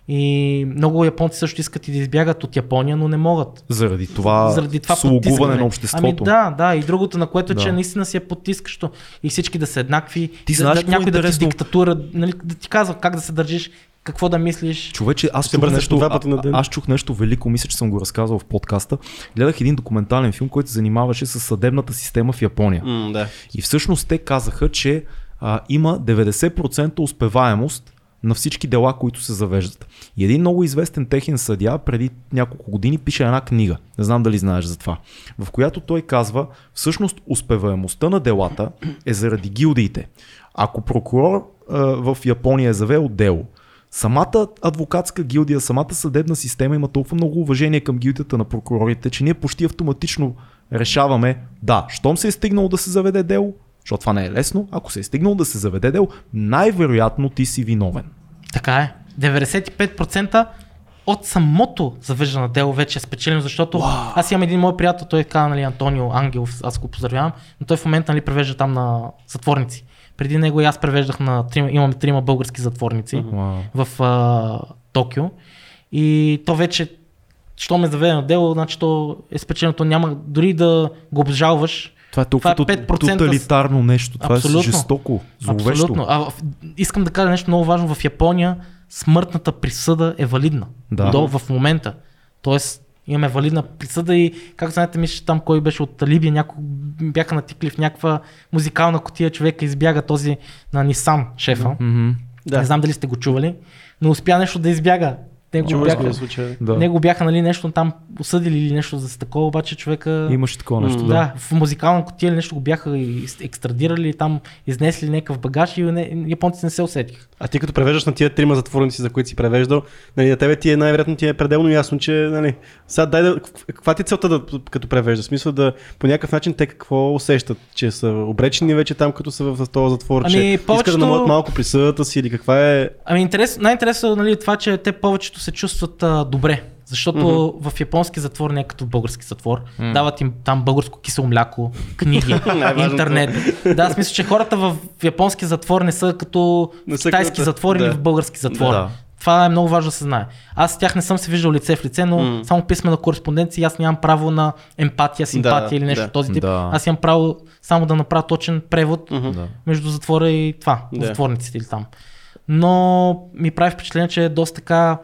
И много японци също искат и да избягат от Япония, но не могат. Заради това, Заради това слугуване на обществото. Ами да, да, и другото, на което е, че Да. наистина си е потискащо и всички да са еднакви. Ти да, знаеш да, някой е да ти интересно? диктатура, нали, да ти казва как да се държиш, какво да мислиш. Човече, аз чух, нещо, два пъти на ден. а, аз чух нещо велико, мисля, че съм го разказал в подкаста. Гледах един документален филм, който се занимаваше с съдебната система в Япония. М, да. И всъщност те казаха, че а, има 90% успеваемост на всички дела, които се завеждат. И един много известен техен съдя преди няколко години пише една книга, не знам дали знаеш за това, в която той казва, всъщност успеваемостта на делата е заради гилдиите. Ако прокурор а, в Япония е завел дело, Самата адвокатска гилдия, самата съдебна система има толкова много уважение към гилдията на прокурорите, че ние почти автоматично решаваме, да, щом се е стигнало да се заведе дело, защото това не е лесно, ако се е стигнало да се заведе дело, най-вероятно ти си виновен. Така е. 95% от самото завеждане дело вече е спечелено, защото wow. аз имам един мой приятел, той е каза, нали, Антонио Ангелов, аз го поздравявам, но той в момента нали, превежда там на затворници. Преди него и аз превеждах на трима, имаме трима български затворници Вау. в а, Токио. И то вече, що ме заведе на дело, значи то е спечелено, то няма дори да го обжалваш. Това е толкова Това е тот- 5% тоталитарно нещо, това Абсолютно. е жестоко, зловещо. Абсолютно. А, искам да кажа нещо много важно. В Япония смъртната присъда е валидна. Да. До в момента. Тоест, имаме валидна присъда и, как знаете, мисля, там кой беше от Либия, някой бяха натикли в някаква музикална котия, човека избяга този на Нисан шефа. Мгм. Да. Не знам дали сте го чували, но успя нещо да избяга. Те го Чуваш го бяха, за случая. Да. него бяха нали, нещо там осъдили или нещо за такова, обаче човека... Имаше такова нещо, да. Да, в музикална котия или нещо го бяха екстрадирали, там изнесли някакъв багаж и не, японците не се усетиха. А ти като превеждаш на тия трима затворници, за които си превеждал, нали, на тебе ти е най-вероятно ти е пределно ясно, че нали, сега дай да, каква ти е целта да, като превеждаш? В смисъл да по някакъв начин те какво усещат? Че са обречени вече там, като са в този затвор, Ами, че искат повечето- да намалят малко присъдата си или каква е... Ами интерес, най-интересно е нали, това, че те повечето се чувстват а, добре. Защото mm-hmm. в японски затвор не е като български затвор. Mm. Дават им там българско кисело мляко, книги, интернет. Да, аз мисля, че хората в японски затвор не са като Не са китайски като- затвор или да. в български затвор. Да. Това е много важно да се знае. Аз с тях не съм се виждал лице в лице, но М. само писмена кореспонденция и аз нямам право на емпатия, симпатия Да, или нещо да. този тип. Да. Аз имам право само да направя точен превод Да. между затвора и това, Да. да. затворниците или там. Но ми прави впечатление, че е доста така.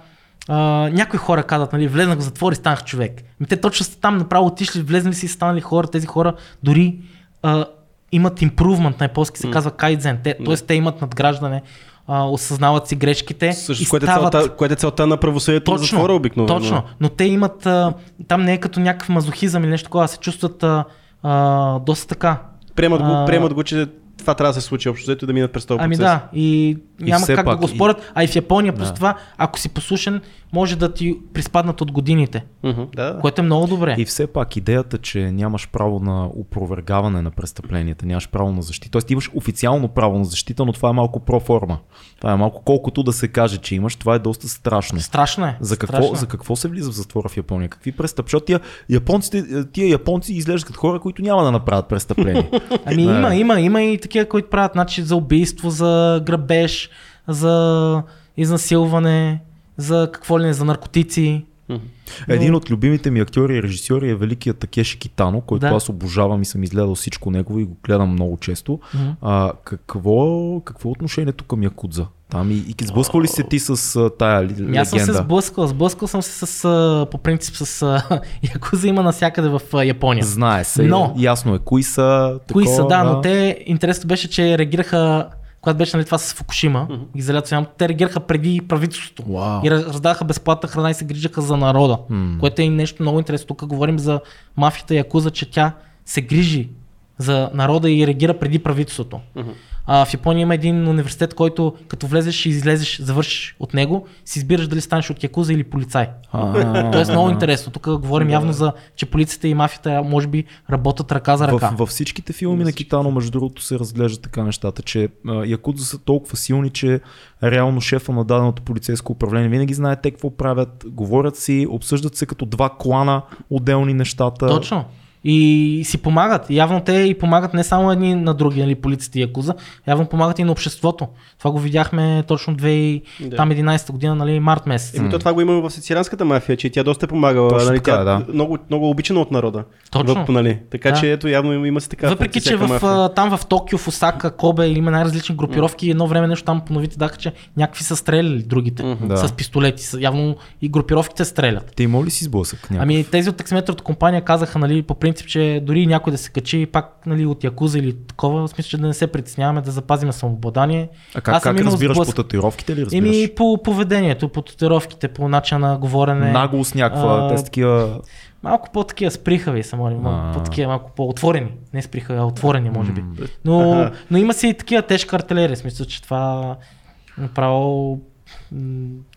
А, някои хора казват, нали, влезнах в затвор и станах човек. Ми те точно са там направо отишли, влезнали си и станали хора. Тези хора дори а, имат импрувмент на японски, се казва кайдзен. Те, Тоест те имат надграждане, а, осъзнават си грешките Също, и което, е стават... целта, което е целта на правосъдието на затвора обикновено. Точно, но те имат, а, там не е като някакъв мазохизъм или нещо такова, се чувстват а, а, доста така. Приемат го, А, приемат го, че това трябва да се случи общо, взето и да минат през този Ами процес. да, и няма все как да пак го и- спорят. А и в Япония, плюс Да. това, ако си послушен, може да ти приспаднат от годините, Мгм, да, да. което е много добре. И все пак идеята, че нямаш право на опровергаване на престъпленията, нямаш право на защита. Тоест имаш официално право на защита, но това е малко проформа. Това е малко колкото да се каже, че имаш, това е доста страшно. Страшно е. За какво, страшно е. за какво се влиза в затвора в Япония? Какви престъп? Защото тия японците, тия японци изглеждат като хора, които няма да направят престъпление. Ами Да. има, има, има и такива, които правят значи, за убийство, за грабеж, за изнасилване, за какво ли не, за наркотици. Мгм. Един от любимите ми актьори и режисьори е великият Такеши Китано, който Да. аз обожавам и съм изгледал всичко негово и го гледам много често. А, какво, какво е отношението към Якудза? Там и, и сблъсква ли се ти с а, тая ли- Ами Аз съм се легенда? сблъскал, сблъскал съм се с, а, по принцип с а, Якуза има навсякъде в а, Япония. Знае се, Но- ясно е кои са. Кои такова, са, да, но те, интересното беше, че реагираха, когато беше нали, това с Фукушима, mm-hmm. ги залят те реагираха преди правителството. Вау. И раз- раздаха безплатна храна и се грижаха за народа. М. Което е и нещо много интересно. Тук говорим за мафията Якуза, че тя се грижи за народа и реагира преди правителството. А, в Япония има един университет, който като влезеш и излезеш, завършиш от него, си избираш дали станеш от Якуза или полицай. Тоест много интересно. Тук говорим явно за, че полицията и мафията може би работят ръка за ръка. В, във всичките филми на Китано, между другото, се разглеждат така нещата, че а, Якудза са толкова силни, че реално шефа на даденото полицейско управление винаги знае те какво правят, говорят си, обсъждат се като два клана отделни нещата. Точно. И си помагат. Явно те и помагат не само едни на други, нали, полицията и Якуза, явно помагат и на обществото. Това го видяхме точно 2000, Да. там 11 година, нали, март месец. Еми, то това го има в сицилианската мафия, че тя доста е помагала. Точно нали, така, тя да. много, много обичана от народа. Точно. В, нали. Така Да. че ето явно има, си така. Въпреки, че в, мафия. там в Токио, в Осака, Кобе има най-различни групировки. Едно време нещо там по новите даха, че някакви са стреляли другите. Да. с пистолети. Явно и групировките стрелят. Те има ли си сблъсък? някакъв? Ами тези от таксиметровата компания казаха, нали, по принцип, че дори някой да се качи пак нали, от Якуза или такова, в смисъл, че да не се притесняваме, да запазиме самообладание. а как, аз как разбираш сблъсък. по татуировките ли разбираш? Еми по поведението, по татуировките, по начина на говорене. Наглост някаква, А, те такива... Малко по-такива сприхави са, може малко по-такива, малко по-отворени. Не сприхави, а отворени, може би. Но, но има си и такива тежка артилерия, в смисъл, че това направо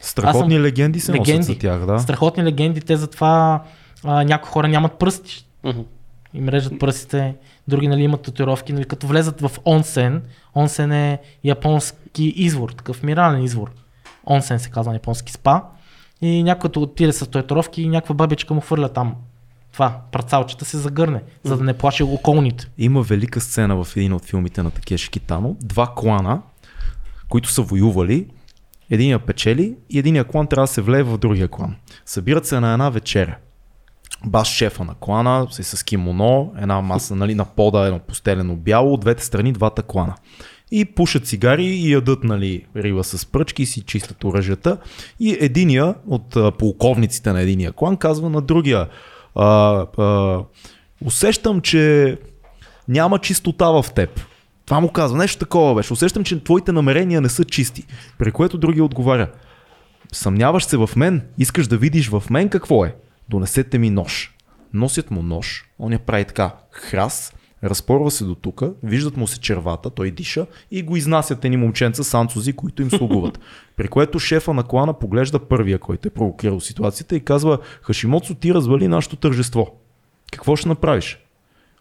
Страхотни съм- легенди се носят легенди. за тях, да. страхотни легенди, те затова а, някои хора нямат пръсти, Мгм. им режат пръстите, други нали, имат татуировки, нали, като влезат в онсен, онсен е японски извор, такъв минерален извор. Онсен се казва на японски спа. И някой като отиде с татуировки и някаква бабичка му хвърля там. Това, працалчета се загърне, за да не плаши околните. Има велика сцена в един от филмите на Такеши Китано. Два клана, които са воювали, единия печели и единия клан трябва да се влее в другия клан. Събират се на една вечеря. Баш шефа на клана, с кимоно, една маса нали, на пода, едно постелено бяло, от двете страни двата клана. И пушат цигари и ядат нали, риба с пръчки си чистят оръжията. И единия от полковниците на единия клан казва на другия а, а, усещам, че няма чистота в теб. Това му казва, нещо такова беше. Усещам, че твоите намерения не са чисти. При което другия отговаря. Съмняваш се в мен, искаш да видиш в мен какво е. Донесете ми нож. Носят му нож, он я прави така храс, разпорва се до тука, виждат му се червата, той диша и го изнасят едни момченца санцузи, които им слугуват. При което шефа на клана поглежда първия, който е провокирал ситуацията и казва Хашимоцо ти развали нашето тържество. Какво ще направиш?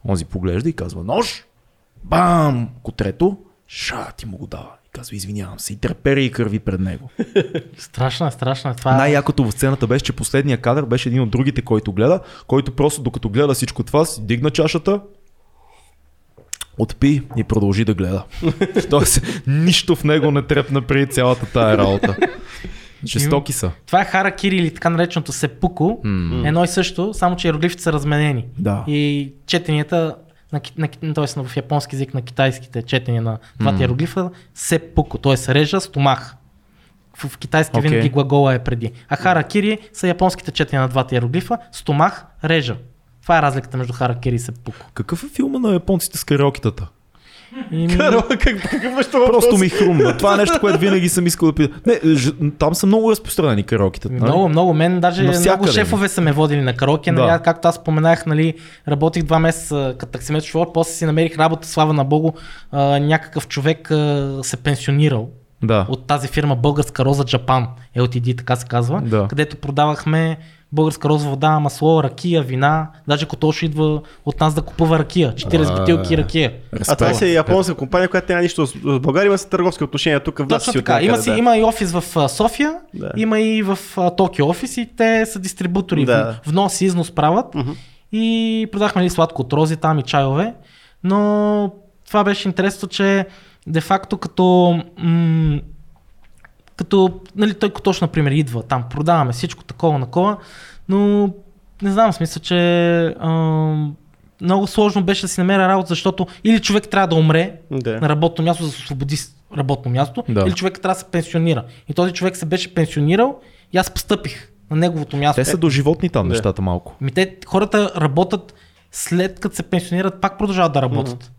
Онзи поглежда и казва нож, бам, котрето, ша ти му го дава. Казва извинявам се и трепери и кърви пред него. Страшно е, страшно е. Това Най-якото в сцената беше, че последния кадър беше един от другите, който гледа, който просто докато гледа всичко това, си дигна чашата, отпи и продължи да гледа. Тоест, нищо в него не трепна преди цялата тая работа. Жестоки са. Това е харакири или така нареченото сепуко. М. Едно и също, само че иероглифите са разменени. Да. И четенията, на, на, тоест в японски език на китайските четения на двата М. иероглифа, сепуко, т.е. режа стомах. В, в китайски Окей. винаги глагола е преди. А харакири са японските четения на двата иероглифа, стомах, режа. Това е разликата между харакири и сепуко. Какъв е филма на японците с кариокитата? И Каро, как, какъв беше това Просто ми хрумна. Това е нещо, което винаги съм искал да питам. Не, ж- там са много разпространени караоките. нали? Много, много. Мен даже Навсякъде. много шефове са ме водили на караоке. Нали, Да. аз, както аз споменах, нали, работих два месеца като таксимет шофьор, после си намерих работа, слава на Богу, а, някакъв човек а, се пенсионирал Да. от тази фирма Българска роза Джапан, LTD, така се казва, Да. където продавахме българска розова вода, масло, ракия, вина. Даже Котошо идва от нас да купува ракия. 40 А, бутилки ракия. А това е японска компания, която няма нищо с България, има си търговски отношения тук в Точно така. Има, си, има и офис в София, Да. има и в Токио офис и те са дистрибутори. Да. Внос и износ правят. Мгм. И продахме ли сладко от рози там и чайове. Но това беше интересно, че де-факто като м- като, нали, той точно, например, идва там, продаваме всичко такова, накова, но не знам, смисъл, че ам, много сложно беше да си намеря работа, защото или човек трябва да умре Да. на работно място, за да се освободи работно място, Да. или човек трябва да се пенсионира. И този човек се беше пенсионирал и аз постъпих на неговото място. Те са до животни там Да. нещата малко. Ми те, хората работят след като се пенсионират, пак продължават да работят.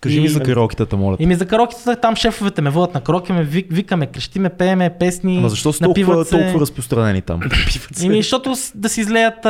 Кажи И- ми за караокитата, моля. И ми за караоките, там шефовете ме водят на караоке, ме вик, викаме, крещиме, пееме песни, Ама защо са толкова, се. толкова разпространени там? Еми, защото с- да си излеят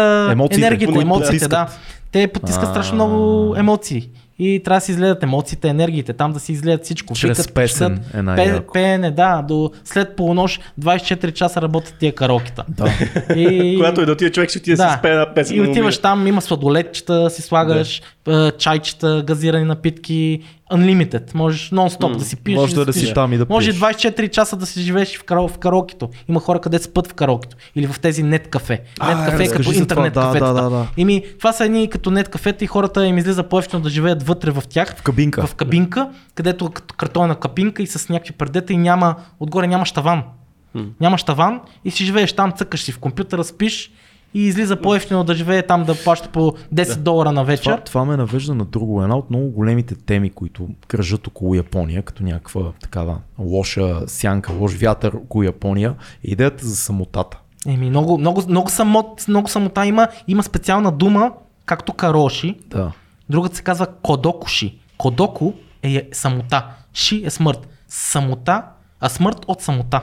енергията, емоциите, да. Те потискат страшно много емоции. И трябва да си излеят емоциите, енергиите, там да си излеят всичко. Чрез Викат, песен четат, е най-яко. пеене, да, до след полунощ 24 часа работят тия караокета. Да. И... Когато и да отиде човек, ще отиде да си спее една песен. И да отиваш там, има сладолетчета, си слагаш а, чайчета, газирани напитки, unlimited. Можеш нон-стоп М, да си пиеш. Може да спиш. си там и да Може пиеш. 24 часа да си живееш в, карао, в караокето. Има хора, къде спът в караокето. Или в тези нет кафе. Нет кафе е като интернет това. Да, кафетата. да, да, да. Ими, това са едни като нет кафета и хората им излиза по-ефтино да живеят вътре в тях. В кабинка. В кабинка, където е като картонна кабинка и с някакви предета и няма, отгоре нямаш таван. Нямаш таван и си живееш там, цъкаш си в компютъра, спиш и излиза по-ефтино да живее там да плаща по 10 долара на вечер. Това, това ме навежда на друго. Една от много големите теми, които кръжат около Япония, като някаква такава лоша сянка, лош вятър около Япония, е идеята за самотата. Еми, много, много, много, самот, много самота има. Има специална дума, както кароши. Да. Другата се казва кодокуши. Кодоку е самота. Ши е смърт. Самота, а смърт от самота.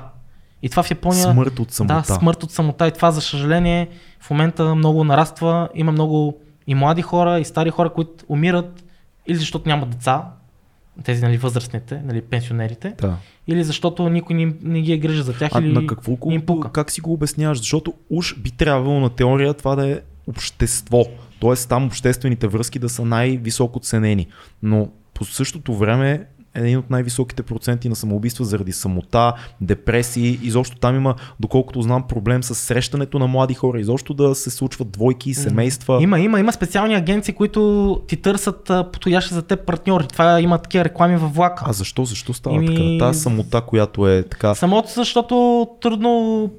И това в Япония... Смърт от самота. Да, смърт от самота. И това, за съжаление, в момента много нараства. Има много и млади хора, и стари хора, които умират или защото нямат деца, тези нали, възрастните, нали, пенсионерите, да. или защото никой не, не ги е грижа за тях А или на какво не им пука. как си го обясняваш? Защото уж би трябвало на теория това да е общество. Тоест там обществените връзки да са най-високо ценени. Но по същото време един от най-високите проценти на самоубийства заради самота, депресии. Изобщо там има, доколкото знам, проблем с срещането на млади хора. Изобщо да се случват двойки, семейства. Има, има, има специални агенции, които ти търсят подходящи за теб партньори. Това има такива реклами във влака. А защо? Защо става Ими- така? Тази самота, която е така... Самото, защото трудно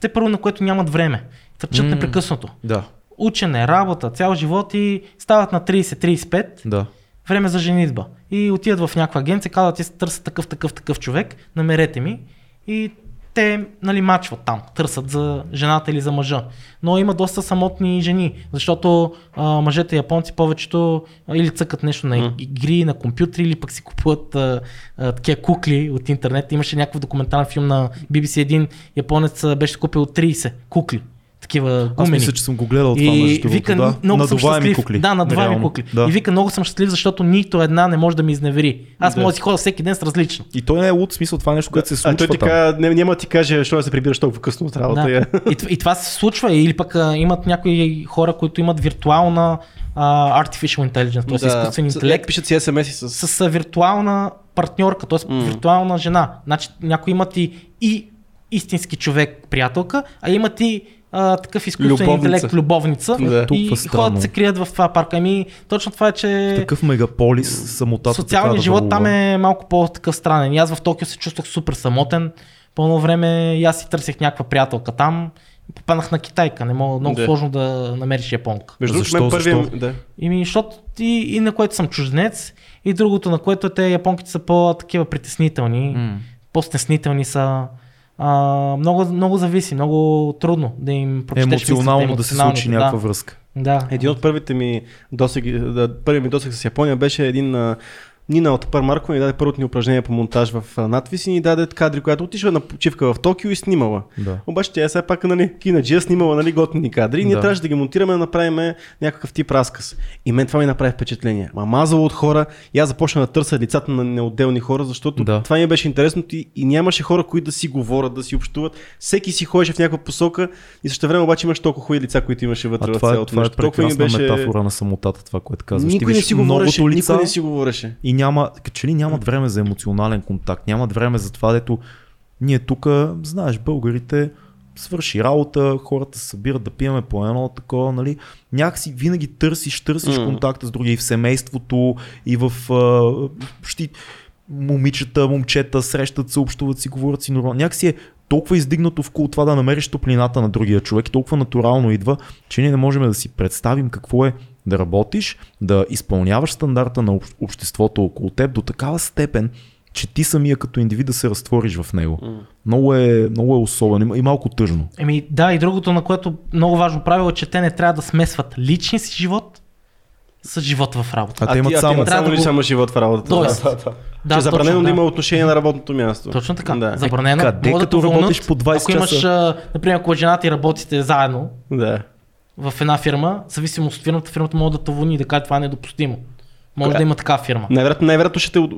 те първо на което нямат време. Търчат М. непрекъснато. Да, Учене, работа, цял живот и стават на 30-35, да. Време за женитба. И отиват в някаква агенция, казват, ти търсят такъв, такъв, такъв човек, намерете ми. И те нали, мачват там, търсят за жената или за мъжа. Но има доста самотни жени, защото а, мъжете японци повечето а, или цъкат нещо на игри, на компютри, или пък си купуват а, а, такива кукли от интернет. Имаше някакъв документален филм на BBC, един японец беше купил 30 кукли, такива Аз гумени. мисля, че съм го гледал това И между другото. вика, да. много съм Надуваеми щастлив. кукли. Да, надуваеми Реално. кукли. Да. И вика, много съм щастлив, защото нито една не може да ми изневери. Аз Да. мога да си ходя всеки ден с различно. И той не е луд, смисъл това е нещо, което се А случва той ти не, няма да ти каже, защо да се прибираш толкова късно от работа. Да. И, и това се случва. Или пък а, имат някои хора, които имат виртуална а, artificial intelligence, т.е. изкуствен С- интелект, Пишат си смс с... с а, виртуална партньорка, т.е. М. виртуална жена. Значи някои имат и, и истински човек, приятелка, а имат и а, такъв изкуствен Любовница. интелект, любовница. Да. И, ходят се крият в това парка. Ами, точно това е, че... Такъв мегаполис, самотата Социалният да живот там е малко по-такъв странен. И аз в Токио се чувствах супер самотен. По едно време и аз си търсех някаква приятелка там. Попаднах на китайка. Не мога, много Да. сложно да намериш японка. Между другото, Защо? първия... Защо? Да. И ми, защото и, и на което съм чужденец, и другото, на което те японките са по-такива притеснителни, М. по-стеснителни са. А, много, много зависи, много трудно да им прочетеш Емоционално мислите, да се случи някаква връзка. Да. Един от първите ми досеги, да, първият ми досег с Япония беше един а, Нина от Пармарко ни даде първото ни упражнение по монтаж в надвис и ни даде кадри, която отишла на почивка в Токио и снимала. Да. Обаче тя е все пак нали, кинаджия, снимала нали, готини кадри и ние Да. трябваше да ги монтираме, да направим някакъв тип разказ. И мен това ми направи впечатление. Ма мазало от хора и аз започна да търся лицата на неотделни хора, защото Да. това ми беше интересно и, и нямаше хора, които да си говорят, да си общуват. Всеки си ходеше в някаква посока и също време обаче имаш толкова хубави лица, които имаше вътре А в това е, цялото това е. Толкова ми прекрасна метафора на самотата, това, което казваш. Ти Никой не си говореше, лица никой не си говореше. и няма, като че ли нямат време за емоционален контакт, нямат време за това, дето ние тук, знаеш, българите, свърши работа, хората се събират да пиеме по едно такова, нали? Някакси винаги търсиш, търсиш М. контакта с други и в семейството, и в а, почти момичета, момчета, срещат се, общуват си, говорят си нормално. Някакси е толкова издигнато в кул това да намериш топлината на другия човек и толкова натурално идва, че ние не можем да си представим какво е да работиш, да изпълняваш стандарта на об- обществото около теб до такава степен, че ти самия като индивид да се разтвориш в него. Много е, много е особено и малко тъжно. Еми да, и другото, на което много важно правило е, че те не трябва да смесват личния си живот с живота в работа. А, те имат а само... само да ли го- само живот в работата. Тоест, да, да, да. Да, че е забранено точно, да да. има отношение на работното място. Точно така. Да. Забранено. Къде, Могат като да работиш по 20 ако имаш, часа? а, например, ако жена ти работите заедно Да. В една фирма, зависимост от фирмата, фирмата може да те уволни и да каже това е недопустимо. Може да има такава фирма. Най-вероятно, най-вероятно ще те,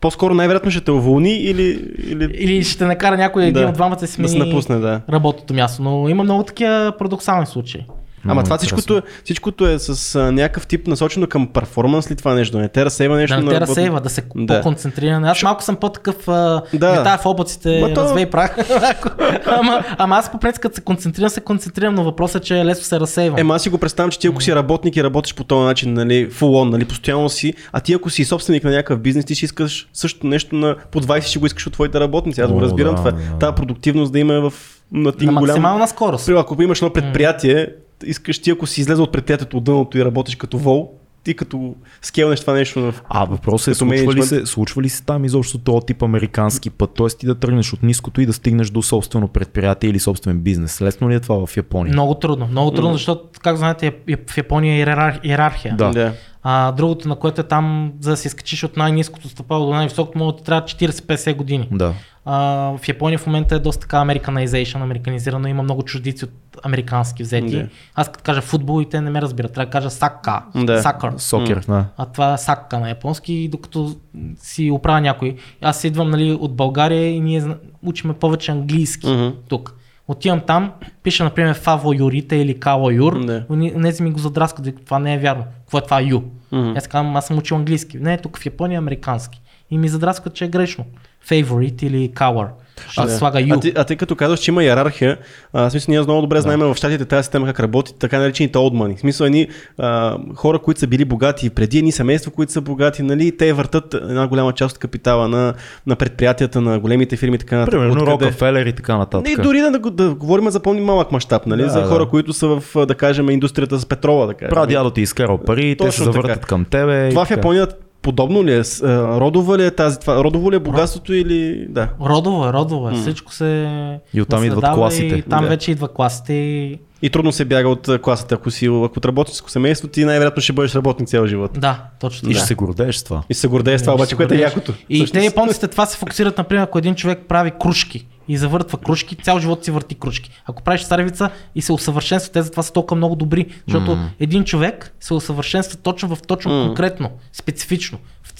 по-скоро най-вероятно ще те уволни или, или Или ще накара някой един Да, от двамата да си да се смени напусне, да. работното място. Но има много такива парадоксални случаи. Ама Много това интересно. всичкото, е- всичкото е с а, някакъв тип насочено към перформанс ли това нещо? Не те разсейва нещо Да не на те разсейва, да се Да. по-концентриран. Аз малко съм по-такъв а, Да. витая в облаците, Ма то- развей прах. ама, ама аз по принцип като се концентрирам, се концентрирам, но въпросът е, че лесно се разсейвам. Ема аз си го представям, че ти ако си работник и работиш по този начин, нали, full on, нали, постоянно си, а ти ако си собственик на някакъв бизнес, ти ще искаш също нещо на по 20 ще го искаш от твоите работници. Аз го разбирам да, това. да. Тази продуктивност да има в на на голям... максимална скорост. Примерно, ако имаш едно предприятие, искаш ти, ако си излезе от предприятието от дъното и работиш като вол, ти като скелнеш това нещо в... А въпросът е, случва ли, се, случва ли се там изобщо този тип американски път? Т.е. ти да тръгнеш от ниското и да стигнеш до собствено предприятие или собствен бизнес. Лесно ли е това в Япония? Много трудно. Много трудно, защото, както знаете, е- е- в Япония е иерар- иерархия. Да. да. А другото, на което е там, за да се изкачиш от най-низкото стъпало до най-високото, може да трябва 40-50 години. Да. А, в Япония в момента е доста така американизейшн, американизирано, има много чуждици от американски взети. Да. Аз като кажа футбол и те не ме разбират, трябва да кажа сака, Да. сакър. Сокер, да. А това е сакка на японски, докато си оправя някой. Аз идвам нали, от България и ние учиме повече английски Мгм. тук. Отивам там, пиша, например, Фаво Юрите или Кала Юр. Нези ми го задраскат, това не е вярно. Какво е това Ю? Мгм. Аз казвам, аз съм учил английски. Не, тук в Япония е американски. И ми задраскат, че е грешно. Favorite или Color. Ще Да. слага Ю. А ти, а ти като казваш, че има иерархия, а, в смисъл ние много добре знаем в щатите тази система как работи, така наречените old money. В смисъл едни а, хора, които са били богати и преди, едни семейства, които са богати, нали, те въртат една голяма част от капитала на, на предприятията, на големите фирми така нататък. Примерно Откъде- Рокафелер и така нататък. Не, дори да, да, да говорим за по-малък мащаб, нали? Да, за да. хора, които са в, да кажем, индустрията с петрола. Да кажем. Прадядо ти е изкарал пари, те се Точно така. завъртат към тебе. Това в. Япония подобно ли е? А, Родова ли е тази? Това, родово ли е богатството или... Да. Родово е, родово е. Всичко се. И оттам идват класите. И там Да. вече идва класите. И... И трудно се бяга от класата. Ако си ако работиш с семейство, ти най-вероятно ще бъдеш работник цял живот. Да, точно И така. ще се гордееш с това. И се гордееш с това, Ще обаче, което е якото. И Всъщност. те японците това се фокусират, например, ако един човек прави кружки и завъртва кружки, цял живот си върти кружки. Ако правиш царевица и се усъвършенства, те затова са толкова много добри, защото М. един човек се усъвършенства точно в точно М. конкретно, специфично.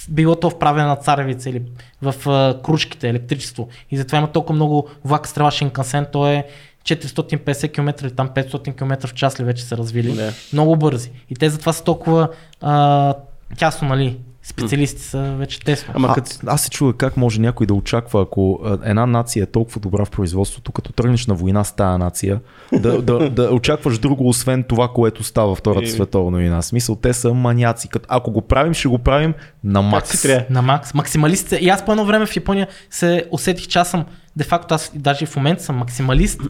Било то в правене на царевица или в а, кружките, електричество. И затова има толкова много влак стрела Шинкансен, то е 450 км или там 500 км в час ли вече са развили. Да. Много бързи. И те затова са толкова а, тясно, нали, специалисти са вече тесно. Ама А, като... аз се чудя как може някой да очаква, ако една нация е толкова добра в производството, като тръгнеш на война с тая нация, да, да, да очакваш друго, освен това, което става Втората световна война. Смисъл, те са маняци. Като, ако го правим, ще го правим на макс. На макс. Максималист. И аз по едно време в Япония се усетих, че аз съм, де факто аз даже в момента съм максималист,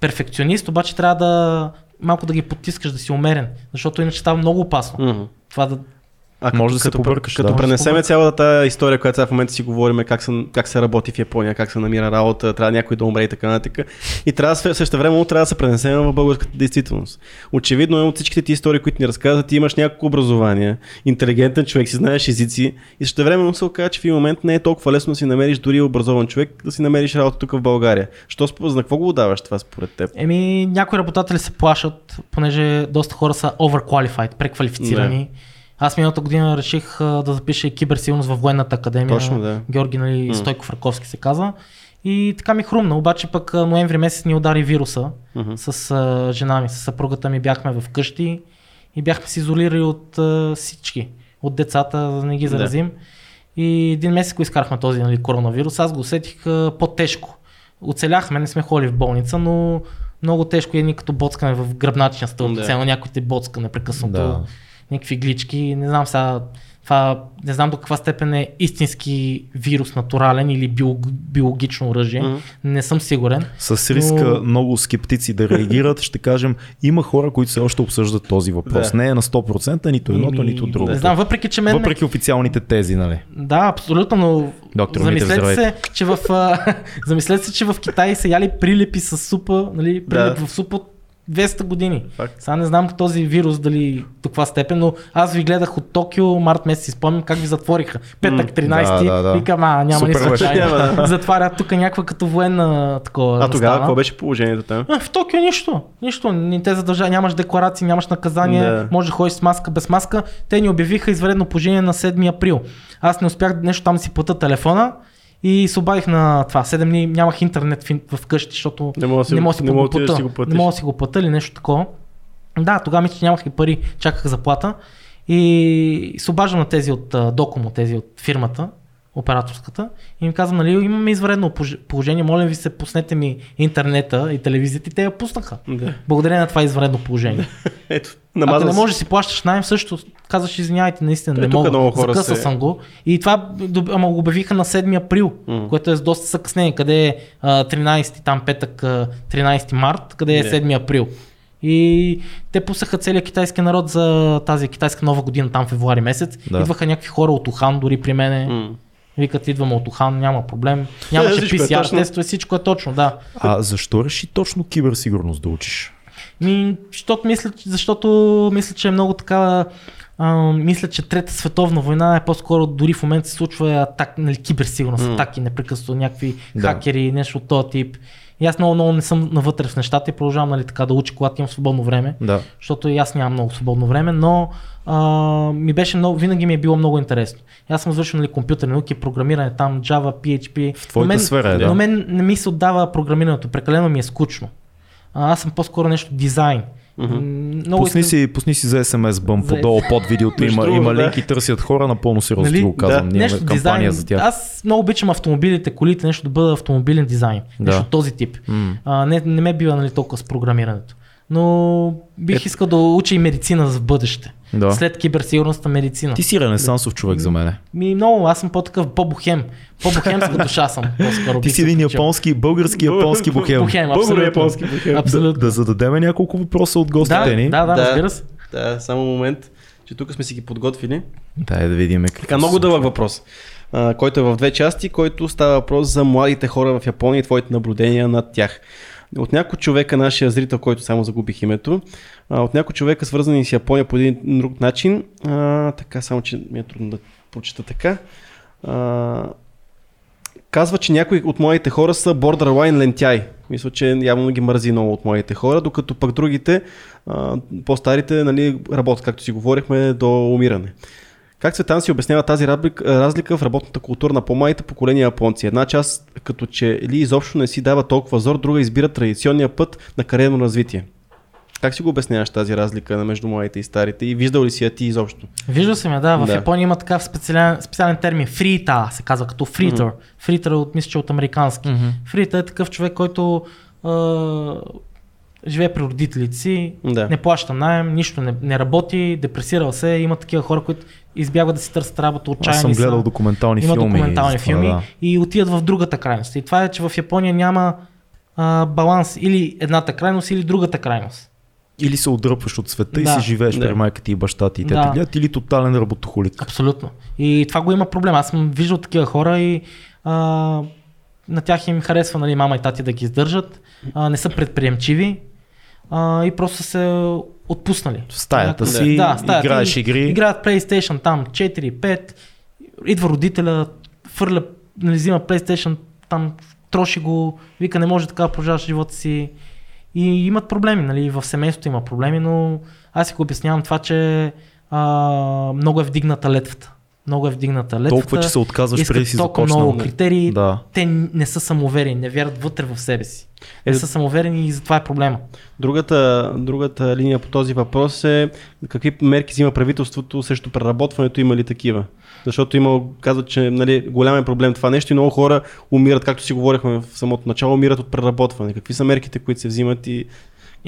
перфекционист, обаче трябва да малко да ги потискаш, да си умерен, защото иначе става много опасно. Мгм. Това да А, Може да се побъркаш, Като да. пренесеме цялата тази история, която сега в момента си говорим, как се, как се работи в Япония, как се намира работа, трябва някой да умре и така нататък. И трябва също време трябва да се пренесем в българската действителност. Очевидно е от всичките ти истории, които ни разказват, ти имаш някакво образование, интелигентен човек, си знаеш езици и също време се оказа, че в един момент не е толкова лесно да си намериш дори образован човек, да си намериш работа тук в България. Що за какво го даваш това според теб? Еми, някои работодатели се плашат, понеже доста хора са overqualified, преквалифицирани. Аз миналата година реших а, да запиша киберсигурност в военната академия. Точно, да. Георги нали, Стойков Раковски се казва. И така ми хрумна, обаче пък а, ноември месец ни удари вируса Мгм. с а, жена ми, с съпругата ми бяхме в къщи и бяхме се изолирали от а, всички, от децата, за да не ги Да. заразим. И един месец го изкарахме този нали, коронавирус, аз го усетих а, по-тежко. Оцеляхме, не сме ходили в болница, но много тежко е ни като боцкане в гръбначния стълб. Да. Да. някой те боцка непрекъснато. Да. Някакви глички. Не знам сега, това не знам до каква степен е истински вирус, натурален или биолог, биологично оръжие. Мгм. Не съм сигурен. С риска Но- много скептици да реагират, ще кажем, има хора, които все още обсъждат този въпрос. Да. Не е на 100%, нито едното, Еми, нито другото. Не знам, въпреки че мен... ме- Въпреки официалните тези, нали? Да, абсолютно, но Доктор замислете Митев, се, че в, замислете се, че в Китай са яли прилепи с супа, нали, прилеп Да. в супа от 200 години. Факт. Сега не знам този вирус дали до каква степен, но аз ви гледах от Токио, март месец си спомням как ви затвориха. Петък 13 да, да, да. викам, а няма Супер беше. случайно. Затварят тук някаква като военна такова. А тогава какво беше положението там? А, в Токио нищо. Нищо. Не те задържа, нямаш декларации, нямаш наказание, Да. може да ходиш с маска, без маска. Те ни обявиха извредно положение на 7 април. Аз не успях нещо там си плата телефона и се обадих на това. 7 дни нямах интернет в, в къщи, защото Не мога да си, не мога да си не мога го да си го платиш. Не мога да си го плата или нещо такова. Да, тогава мисля, че нямах и пари, чаках заплата. И се обаждам на тези от Докомо, тези от фирмата, операторската, и им казвам, нали, имаме извредно положение, моля ви се, пуснете ми интернета и телевизията и те я пуснаха. Да. Благодарение на това извредно положение. Ето, Ако намазал не си. можеш да си плащаш найем, също казваш, извинявайте, наистина Е, не мога. Закъсал се- съм го. И това ама го обявиха на 7 април, М. което е с доста съкъснение. Къде е а, 13 там петък, а, 13 март, къде е Не. 7 април. И те пуснаха целият китайски народ за тази китайска нова година, там февруари месец. Да. Идваха някакви хора от Ухан, дори при мене. М. Викат, идваме от Ухан, няма проблем. Нямаше всичко е PCR точно. тестове, всичко е точно, да. А защо реши точно киберсигурност да учиш? Ми, защото мисля, защото мисля, че е много така. А, мисля, че Трета световна война е по-скоро дори в момента се случва атак, нали, киберсигурност, М. атаки непрекъснато, някакви Да. хакери, нещо от този тип. И аз много, много не съм навътре в нещата и продължавам нали, така да уча, когато имам свободно време, Да. защото и аз нямам много свободно време, но а, ми беше много, винаги ми е било много интересно. И аз съм завършил нали, компютърни науки, програмиране там, Java, PHP. В твоята но мен, сфера е, да. но мен не ми се отдава програмирането, прекалено ми е скучно. А, аз съм по-скоро нещо дизайн. Много Пусни искам- си, пусни си за SMS бъм За- подолу под видеото. Има, другото, има да. линки, търсят хора, напълно сериозно Нали? го казвам. Да. Ние нещо кампания дизайн. за тях. Аз много обичам автомобилите, колите, нещо да бъда автомобилен дизайн. Да. Нещо този тип. А, не, не ме бива нали, толкова с програмирането. Но бих искал да уча и медицина за бъдеще. Да. След киберсигурността медицина. Ти си ренесансов човек за мене. Ми много, аз съм по-такъв по-бухем. По-бухемска душа съм. По-скоро Ти си един японски, български японски бухем. Бухем, абсолютно. Българо-японски бухем. Абсолютно. Да зададем няколко въпроса от гостите Да, ни. да, да, Да. разбира се. Да, само момент, че тук сме си ги подготвили. Дай да видим. Така, много дълъг въпрос, който е в две части, който става въпрос за младите хора в Япония и твоите наблюдения над тях. От някой човека, нашия зрител, който само загубих името, от някой човека, свързани с Япония по един друг начин, а, така, само че ми е трудно да прочета така, а, казва, че някои от моите хора са borderline лентяй. Мисля, че явно ги мързи много от моите хора, докато пък другите, а, по-старите, нали, работят, както си говорихме, до умиране. Как Цветан си обяснява тази разлик- разлика в работната култура на по-малите поколения японци? Една част като че ли изобщо не си дава толкова зор, друга избира традиционния път на кариерно развитие. Как си го обясняваш тази разлика на между младите и старите и виждал ли си я ти изобщо? Вижда се ме, да. В Да. Япония има такъв специален, специален термин. Фрита се казва като фритър. Фритър от, мисля, че от американски. Мгм. Фрита е такъв човек, който живее при родителите си, Да. не плаща найем, нищо не, не работи, депресирал се. Има такива хора, които избягват да си търсят работа, отчаяни Аз съм са. гледал документални Има филми. документални това, филми да. и отиват в другата крайност. И това е, че в Япония няма а, баланс или едната крайност, или другата крайност. или се отдръпваш от света и Да. си живееш Да. при майка ти и баща ти и те Да. те гледат, или тотален работохолик. Абсолютно. И това го има проблем. Аз съм виждал такива хора и а, на тях им харесва нали, мама и тати да ги издържат, а, не са предприемчиви а, и просто се отпуснали. В стаята си, да, стаята играеш игри. Играят PlayStation там 4-5, идва родителя, фърля, нали, взима PlayStation, там троши го, вика не може така да продължаваш живота си. И имат проблеми, нали, в семейството има проблеми, но аз си го обяснявам това, че а, много е вдигната летвата. Много е вдигната летвата. Толкова, че се отказваш преди си толкова започнал. много критерии. Да. Те не са самоуверени, не вярват вътре в себе си. Е, Не са самоуверени и затова е проблема. Другата, другата линия по този въпрос е какви мерки взима правителството срещу преработването, има ли такива? Защото има, казват, че нали, голям е проблем това нещо и много хора умират, както си говорихме в самото начало, умират от преработване. Какви са мерките, които се взимат и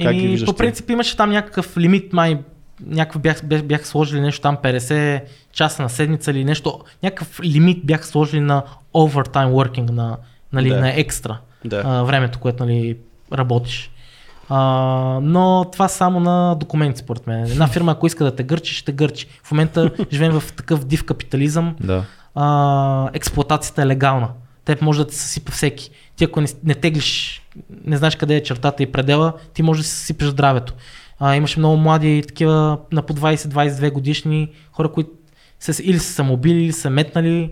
как ги Еми, виждаш? по принцип имаше там някакъв лимит, май някакъв бях, бях, бях сложили нещо там 50 часа на седмица или нещо, някакъв лимит бях сложили на overtime working, на, нали, Да. на екстра Да. а, времето, което нали, работиш. А, но това само на документи, според мен. Една фирма, ако иска да те гърчи, ще те гърчи. В момента живеем в такъв див капитализъм, Да. а, експлуатацията е легална. Теб може да те съсипа всеки. Ти ако не, не теглиш, не знаеш къде е чертата и предела, ти може да си съсипеш здравето. А, имаше много млади такива на по 20-22 годишни хора, които се, или са самоубили, или са метнали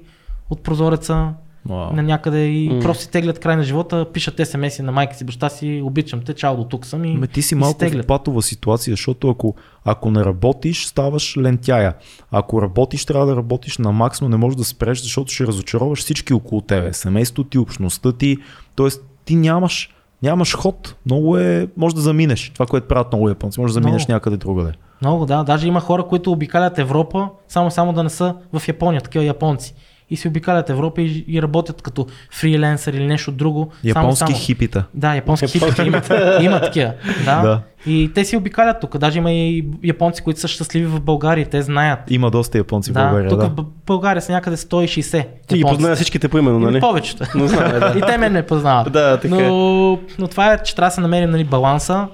от прозореца Вау. на някъде и М. просто си теглят край на живота, пишат смс на майка си, баща си, обичам те, чао до тук съм и, Ме ти си и малко теглят. в патова ситуация, защото ако, ако не работиш, ставаш лентяя. Ако работиш, трябва да работиш на макс, но не можеш да спреш, защото ще разочароваш всички около тебе. Семейството ти, общността ти. Тоест, ти нямаш, нямаш ход. Много е, може да заминеш. Това, което правят много японци. Може да заминеш Много. някъде другаде. Много, да. Даже има хора, които обикалят Европа, само само да не са в Япония, такива японци. И си обикалят Европа и, и работят като фриленсър или нещо друго. Японски само, само. хипита. Да, японски хипи. Има, има такива. Да. Да. И те си обикалят тук. Даже има и японци, които са щастливи в България. Те знаят. Има доста японци в Да, България. тук Да. в България са някъде 160. Ти ги японци. познава всичките поименно, Или нали? повечето. Но знаме, да. и те мен не познават. Да, така е. но, но това е, че трябва да се намерим нали, баланса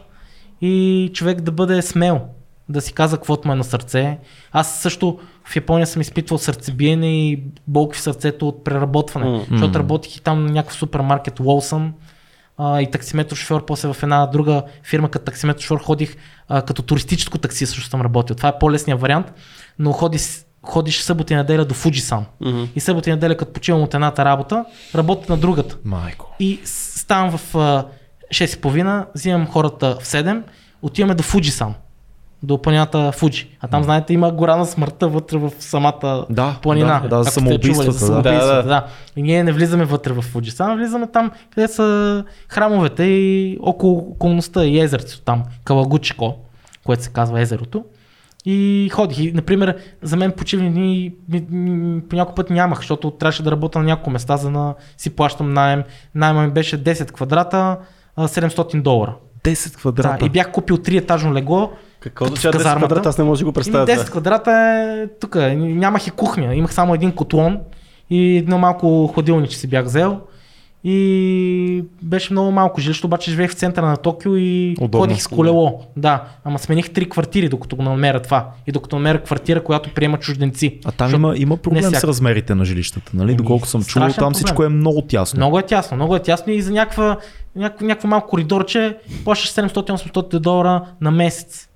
и човек да бъде смел, да си каза каквото му е на сърце. Аз също в Япония съм изпитвал сърцебиене и болки в сърцето от преработване, М. защото работих и там на някакъв супермаркет Уолсън а, и таксиметро шофьор, после в една друга фирма като таксиметро шофьор ходих а, като туристическо такси също съм работил. Това е по-лесният вариант, но ходи, ходиш събота и неделя до Фуджисан. Мгм. И събота и неделя, като почивам от едната работа, работя на другата. Майко. И ставам в а, 6.30, взимам хората в 7, отиваме до Фуджисан, до планината Фуджи. А там, знаете, има гора на смъртта вътре в самата Да, планина. да, да, сте самоубийствата, чували за да. самоубийствата, Да, да, да. И ние не влизаме вътре в Фуджисан, влизаме там, къде са храмовете и около околността и езерцето там, Калагучико, което се казва езерото. И ходих. И, например, за мен почивни дни по някой път нямах, защото трябваше да работя на няколко места, за да си плащам найем. Найема ми беше 10 квадрата, а, 700 долара. 10 квадрата. Да, и бях купил 3 етажно легло. Какво означава 10 казармата. квадрата? Аз не мога да го Ими представя. 10 квадрата е тук. Нямах и кухня. Имах само един котлон и едно малко хладилниче си бях взел. И беше много малко жилище, обаче живеех в центъра на Токио и Удобно. ходих с колело. Да, ама смених три квартири, докато го намеря това. И докато намеря квартира, която приема чужденци. А там има, има проблем с размерите на жилищата, нали? Еми, Доколко съм чувал, там проблем. всичко е много тясно. Много е тясно, много е тясно и за някаква, някакво, някакво малко коридорче плащаш 700-800 долара на месец.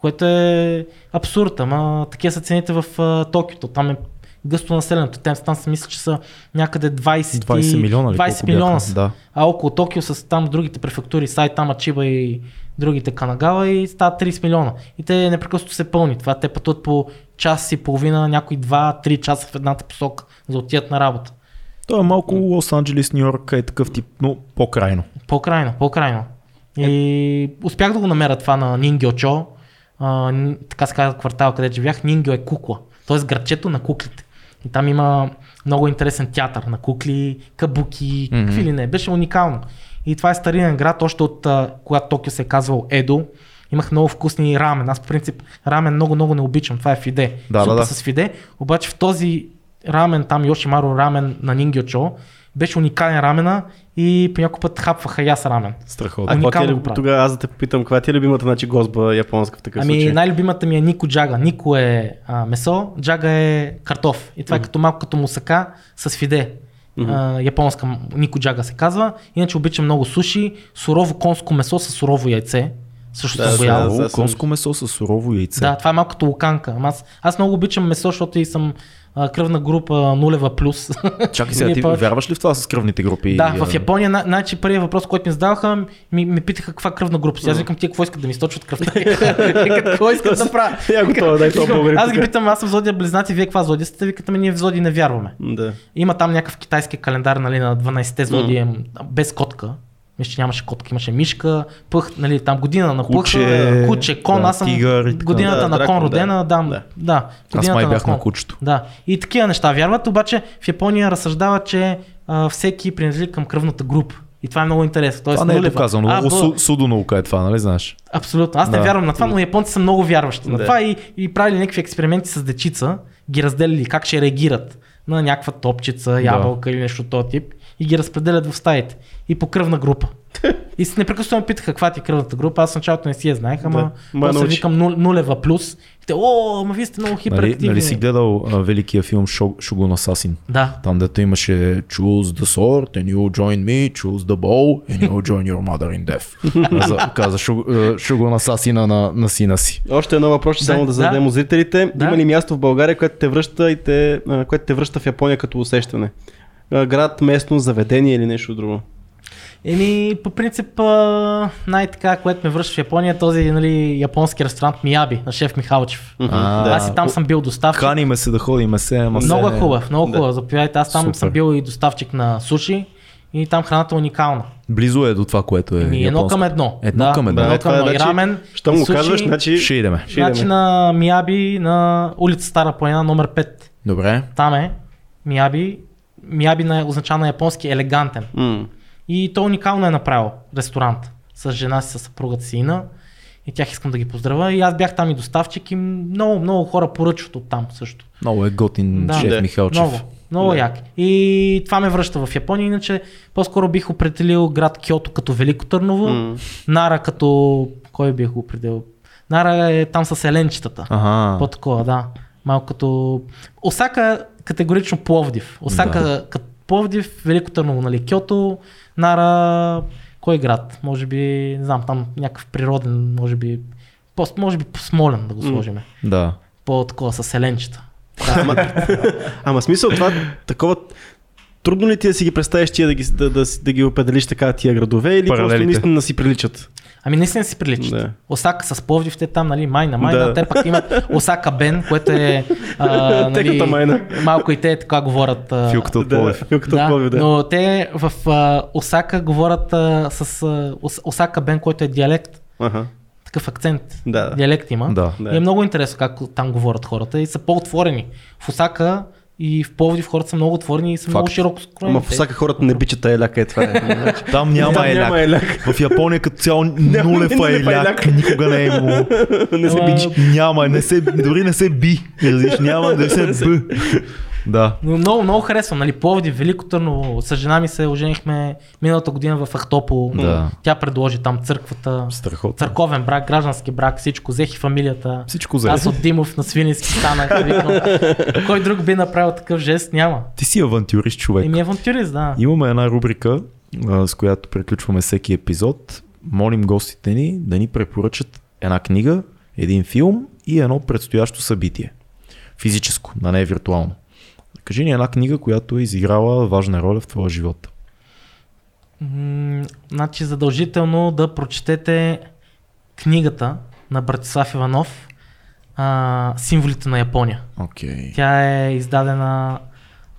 Което е абсурд, ама такива са цените в а, Токиото. Там е гъсто населеното. Там, там се мисля, че са някъде 20, 20 милиона ли 20 колко милиона са. Да. А около Токио с там другите префектури, Сайтама, Чиба и другите Канагава и стават 30 милиона. И те непрекъснато се пълни. Това те пътуват по час и половина, някои 2-3 часа в едната посока, за да отидат на работа. То е малко Лос Анджелес, Нью Йорк е такъв тип, но по-крайно. По-крайно, по-крайно. И успях да го намеря това на Нингьочо, а, така се казва квартал, където живях. Нингьо е кукла, т.е. градчето на куклите. И там има много интересен театър на кукли, кабуки, Мгм. какви ли не. Беше уникално. И това е старинен град, още от а, когато Токио се е казвал Едо. Имах много вкусни рамен. Аз по принцип рамен много, много не обичам. Това е фиде. Да, Супа да, да. с фиде. Обаче в този рамен там, Йошимаро рамен на Нингьочо, беше уникален рамена и по някой път хапваха и аз рамен. Страхотно. А каква ти е, тогава аз да те попитам, каква ти е любимата значи, гозба японска в такъв Ами случай? най-любимата ми е Нико Джага. Нико е а, месо, Джага е картоф. И това е като малко като мусака с фиде. А, японска Нико Джага се казва. Иначе обичам много суши, сурово конско месо с сурово яйце. Също Да, съм го да, ял. конско месо с сурово яйце. Да, това е малко като луканка. Ама Аз, аз много обичам месо, защото и съм а, кръвна група нулева плюс. Чакай сега, ти вярваш ли в това с кръвните групи? Да, в Япония, на- значи първият въпрос, който ми задаваха, ми, ми питаха каква кръвна група си. Аз викам, тия какво искат да ми източват кръвта? Какво искат да правя? Я го това, дай това Аз ги питам, аз съм зодия близнаци, вие каква зодия сте? Викате, ми ние в зодии не вярваме. Да. Има там някакъв китайски календар нали, на 12-те зодии без котка. Мисля, че нямаше котка, имаше мишка, пъх, нали, там година на Куче, пъха, куче, кон, да, аз съм тигър и така. годината Да, на дракон, кон родена, да, да. да, да Аз май бях кон. на кучето. Да, и такива неща вярват, обаче в Япония разсъждава, че а, всеки принадлежи към кръвната група. И това е много интересно. Тоест, Това не е нулева. доказано. А, Много Б, су- судо наука е това, нали знаеш? Абсолютно. Аз не Да. вярвам на това, но японците са много вярващи на Да. това и, и правили някакви експерименти с дечица, ги разделили как ще реагират на някаква топчица, ябълка или нещо от този тип и ги разпределят в стаите. И по кръвна група. И с непрекъснато ме питаха каква ти е кръвната група. Аз в началото не си я знаех, ама Да. После викам нулева плюс. И те, о, ама вие сте много Нали, хиперактивни. нали си гледал а, великия филм Шо- Шогун Асасин? Да. Там дето имаше choose the sword and you join me, choose the bow and you join your mother in death. каза, каза Шогун Асасина на, на сина си. Още едно въпрос, Да, само да да. зададем зрителите. Да. Има ли място в България, което те връща, и те, което те връща в Япония като усещане? Град, местно, заведение или нещо друго? Еми, по принцип, най-така, което ме връща в Япония, е този нали, японски ресторант Мияби на шеф Михалчев. А, Да. Аз и там съм бил доставчик. Каниме се да ходим се, ама Много се... е хубав, много Да. хубав. Заповядайте, аз там Супер. съм бил и доставчик на суши и там храната е уникална. Близо е до това, което е Еми, едно към едно. Едно да, към едно. Едно Е, към е, едно. Рамен, го суши. казваш, значи... Ще идеме. Значи на Мияби на улица Стара планина номер 5. Добре. Там е Мияби. Мияби на, означава на японски елегантен. М. И той уникално е направил ресторант с жена си, с съпругата си Ина. И тях искам да ги поздравя. И аз бях там и доставчик и много, много хора поръчват от там също. Много е готин Да. шеф Да. Михалчев. Много, много Да. як. И това ме връща в Япония, иначе по-скоро бих определил град Киото като Велико Търново, М. Нара като... Кой бих го определил? Нара е там с еленчетата. Ага. По-такова, да. Малко като... Осака категорично Пловдив. Осака Да. като Пловдив, Велико Търново, нали? Киото, Нара... Кой град? Може би, не знам, там някакъв природен, може би... По, може би по Смолен да го сложим. Да. По-такова с еленчета. Ама, ама смисъл това, такова... Трудно ли ти да си ги представиш тия да ги, да, да, да ги определиш така тия градове или просто Паралелите. наистина си приличат? Ами наистина си приличат. Да. Осака с Пловдив, те там, нали, майна, майна, Да. те пък имат Осака Бен, което е а, нали, майна. малко и те така говорят. А, Филката от Да, Пловдив. от да, Пловдив, да. но те в а, Осака говорят а, с а, Ос- Осака Бен, който е диалект, Аха. такъв акцент, Да, да. диалект има. Да. Да. И е много интересно как там говорят хората и са по-отворени. В Осака и в Пловдив хората са много отворени и са много Факт. широко скроени. Ама в Осака хората не обичат еляка, е това е. Там няма Там еляк. няма еляк. В Япония като цяло нулев нулев еляк. никога не е имало. не се бичи. Няма, не се, дори не се би. Няма да се б. Да. Но много, много харесвам, нали, Пловдив, Велико Търново, с жена ми се оженихме миналата година в Ахтопол. Да. Тя предложи там църквата, Страхотно. църковен брак, граждански брак, всичко, взех и фамилията. Всичко Аз взе. от Димов на Свинински станах. Кой друг би направил такъв жест? Няма. Ти си авантюрист човек. Еми авантюрист, да. Имаме една рубрика, с която приключваме всеки епизод. Молим гостите ни да ни препоръчат една книга, един филм и едно предстоящо събитие. Физическо, а не виртуално. Кажи ни една книга, която е изиграла важна роля в твоя живот. М, значи задължително да прочетете книгата на Братислав Иванов а, Символите на Япония. Окей. Тя е издадена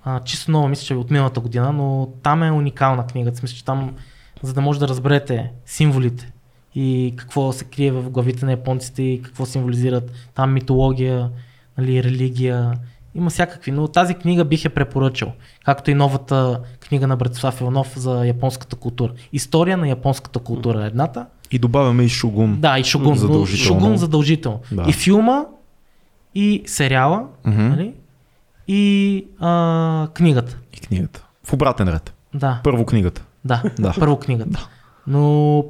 а, чисто нова, мисля, че от миналата година, но там е уникална книга. Мисля, че там, за да може да разберете символите и какво се крие в главите на японците и какво символизират там митология, нали, религия, има всякакви, но тази книга бих я препоръчал, както и новата книга на Братислав Иванов за японската култура. История на японската култура е едната, И добавяме и Шугун. да, и Шогун. Задължително. Шогун задължително. Да. И филма, и сериала, Мгм. нали? и а, книгата. И книгата. В обратен ред. Да, Първо книгата. да, Да. първо книгата. Но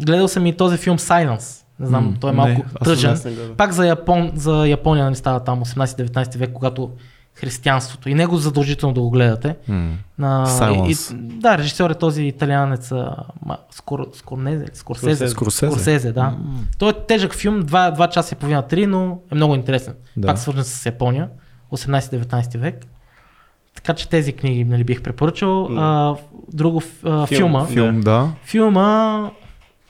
гледал съм и този филм Silence. Не знам, М, той е малко тъжен. не гледам. Пак за, Япон, за Япония нали, става там 18-19 век, когато християнството. И него задължително да го гледате. М. На, Silence. и, да, режисьор е този италианец ма, Скор, Скорнезе, Скорсезе. Скорсезе. Скорсезе, да. Той е тежък филм, 2, 2 часа и половина, 3, но е много интересен. Да. Пак свързан с Япония, 18-19 век. Така че тези книги нали, бих препоръчал. А, друго, а, Филм. филма. Филм, да. Филма,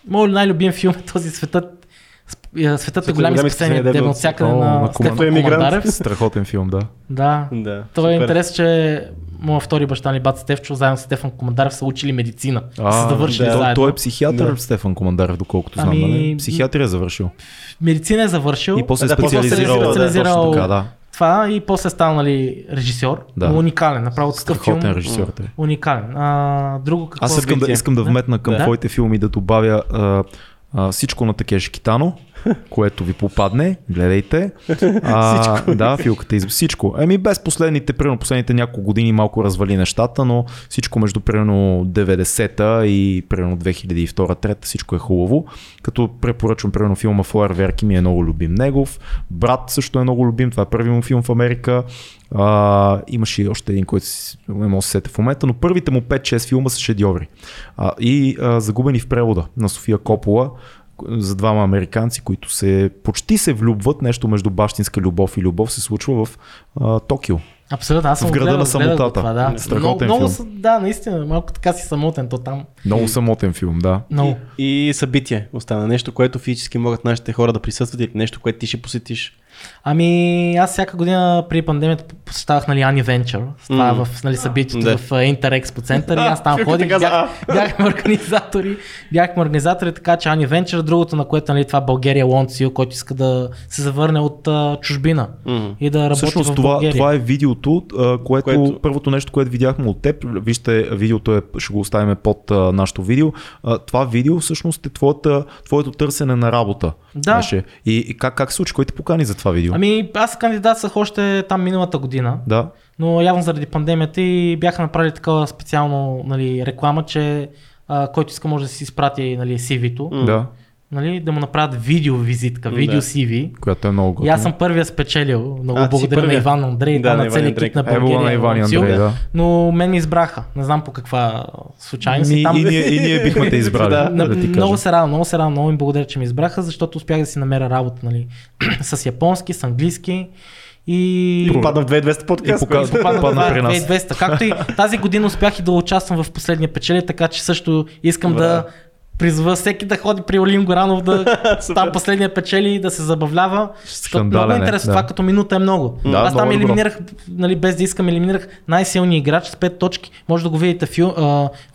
моят най-любим филм е този светът. А, Светът е голями спасения, дебно от всякъде на, на Стефан. Командарев. Страхотен филм, да. Да, Да, той е интерес, че моят втори баща ни бат Стефчо, заедно с Стефан Командарев са учили медицина. А, са завършили да. заедно. Той е психиатър, Да. Стефан Командарев, доколкото знам. Ами, Нали? Психиатрия е завършил. Медицина е завършил. И после е Да, специализирал. е да, специализирал така, да. Това и после стана нали, режисьор. Да. Но уникален, направо такъв филм. Страхотен режисьор. е. Уникален. А, друго какво Аз искам да, искам да Да. вметна към Да. твоите филми да добавя а, а, всичко на Такеши Китано, което ви попадне, гледайте. А, всичко. Да, филката из всичко. Еми без последните, примерно последните няколко години малко развали нещата, но всичко между примерно 90-та и примерно 2002-2003 всичко е хубаво. Като препоръчвам примерно филма Фойерверки ми е много любим негов. Брат също е много любим, това е първи му филм в Америка. А, имаше и още един, който не мога да се сетя в момента, но първите му 5-6 филма са шедьоври. А, и а, загубени в превода на София Копола за двама американци, които се почти се влюбват, нещо между бащинска любов и любов се случва в а, Токио. Абсолютно, аз съм В града гледал, на самотата. Това, да. Страхотен много, много, филм. са- да, наистина, малко така си самотен, то там. Много самотен филм, да. Много. И събитие остана. Нещо, което физически могат нашите хора да присъстват или нещо, което ти ще посетиш. Ами, аз всяка година при пандемията посещавах нали, Ани Venture, с това М. в нали, събитието Да. в uh, Interexpo център и аз там ходих, бях, бяхме организатори, бяхме организатори, така че Ани Venture, другото на което нали, това България Wants You, който иска да се завърне от uh, чужбина М. и да работи Всъщност в това, България. това е видеото, а, което, Което- първото нещо, което видяхме от теб, вижте, видеото е, ще го оставим под а, нашото видео. А, това видео всъщност е твоята, твоето търсене на работа. Да. Беше. И, и как, как се случи? Кой те покани за това видео? Ами, аз кандидатствах още там миналата година. Да. но явно заради пандемията и бяха направили такава специално нали, реклама, че а, който иска може да си изпрати нали, CV-то. Да. Нали, да му направят видео визитка, видео Да. CV. Която е много И готина. аз съм първия спечелил. Много А, благодаря на. Иван Андрей, Да, да, на на Иван целия Андрей. екип на България. на Иван и. Андрей, да. Но мен ме избраха. Не знам по каква случайност. Ми, И там... и, ние, и ние бихме те избрали. Да. Да ти много кажа. се радвам, много се радвам, много им благодаря, че ме избраха, защото успях да си намеря работа нали, с японски, с английски и... И попадна в 2200 подкаст. И който- попадна Попадна при нас. 2200. Както и тази година успях и да участвам в последния печели, така че също искам Браво. да призва всеки да ходи при Олин Горанов да там последния печели и да се забавлява. Много е, интересно, да. това като минута е много. Да, Аз там добро. елиминирах, нали, без да искам, елиминирах най-силния играч с 5 точки. Може да го видите в, а,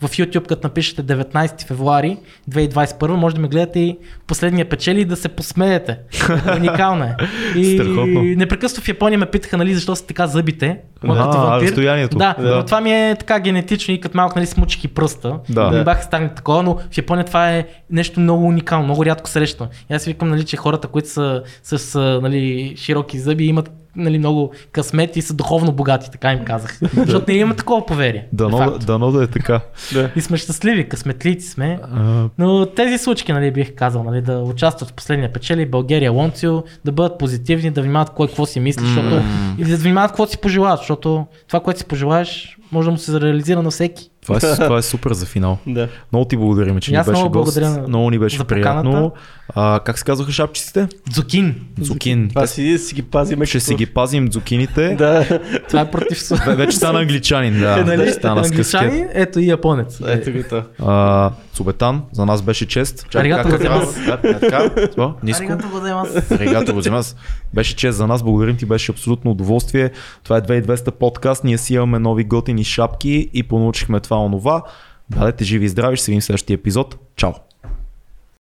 в YouTube, като напишете 19 февруари 2021, може да ме гледате и последния печели и да се посмеете. Уникално е. И Страхотно. непрекъснато в Япония ме питаха, нали, защо са така зъбите. Моят А, като вампир. разстоянието. Да, Да. но това ми е така генетично и като малко нали, смучих и пръста. Да. Не Да. бях станали такова, но в Япония това е нещо много уникално, много рядко срещано. И аз викам, нали, че хората, които са с нали, широки зъби, имат нали, много късмет и са духовно богати, така им казах. Защото не имаме такова поверие. Дано, facto. дано да е така. Да. И сме щастливи, късметлици сме. Но тези случки, нали, бих казал, нали, да участват в последния печели, България You, да бъдат позитивни, да внимават кой какво си мисли, защото и да внимават какво си пожелават, защото това, което си пожелаеш, може да му се реализира на всеки. Това, е, това е супер за финал. Да. Много ти благодарим, че ни беше гост. благодаря на- Много ни беше приятно. поканата. А, как се казваха шапчиците? Дзукин. Зукин. Това си, си ги пазиме. Ще като- си ги пазим дзукините. Да. Това е против Ве- Вече стана англичанин, да. Е, нали? Стана с каскет. Англичани, ето и японец. Ето го то. А, Цубетан, за нас беше чест. Аригато Ниско. Аригато гозаимас. Регато гозаимас. Беше чест за нас, благодарим ти, беше абсолютно удоволствие. Това е 2200 подкаст, ние си имаме нови готини шапки и понаучихме това онова. Бъдете живи и здрави, ще се видим в следващия епизод. Чао!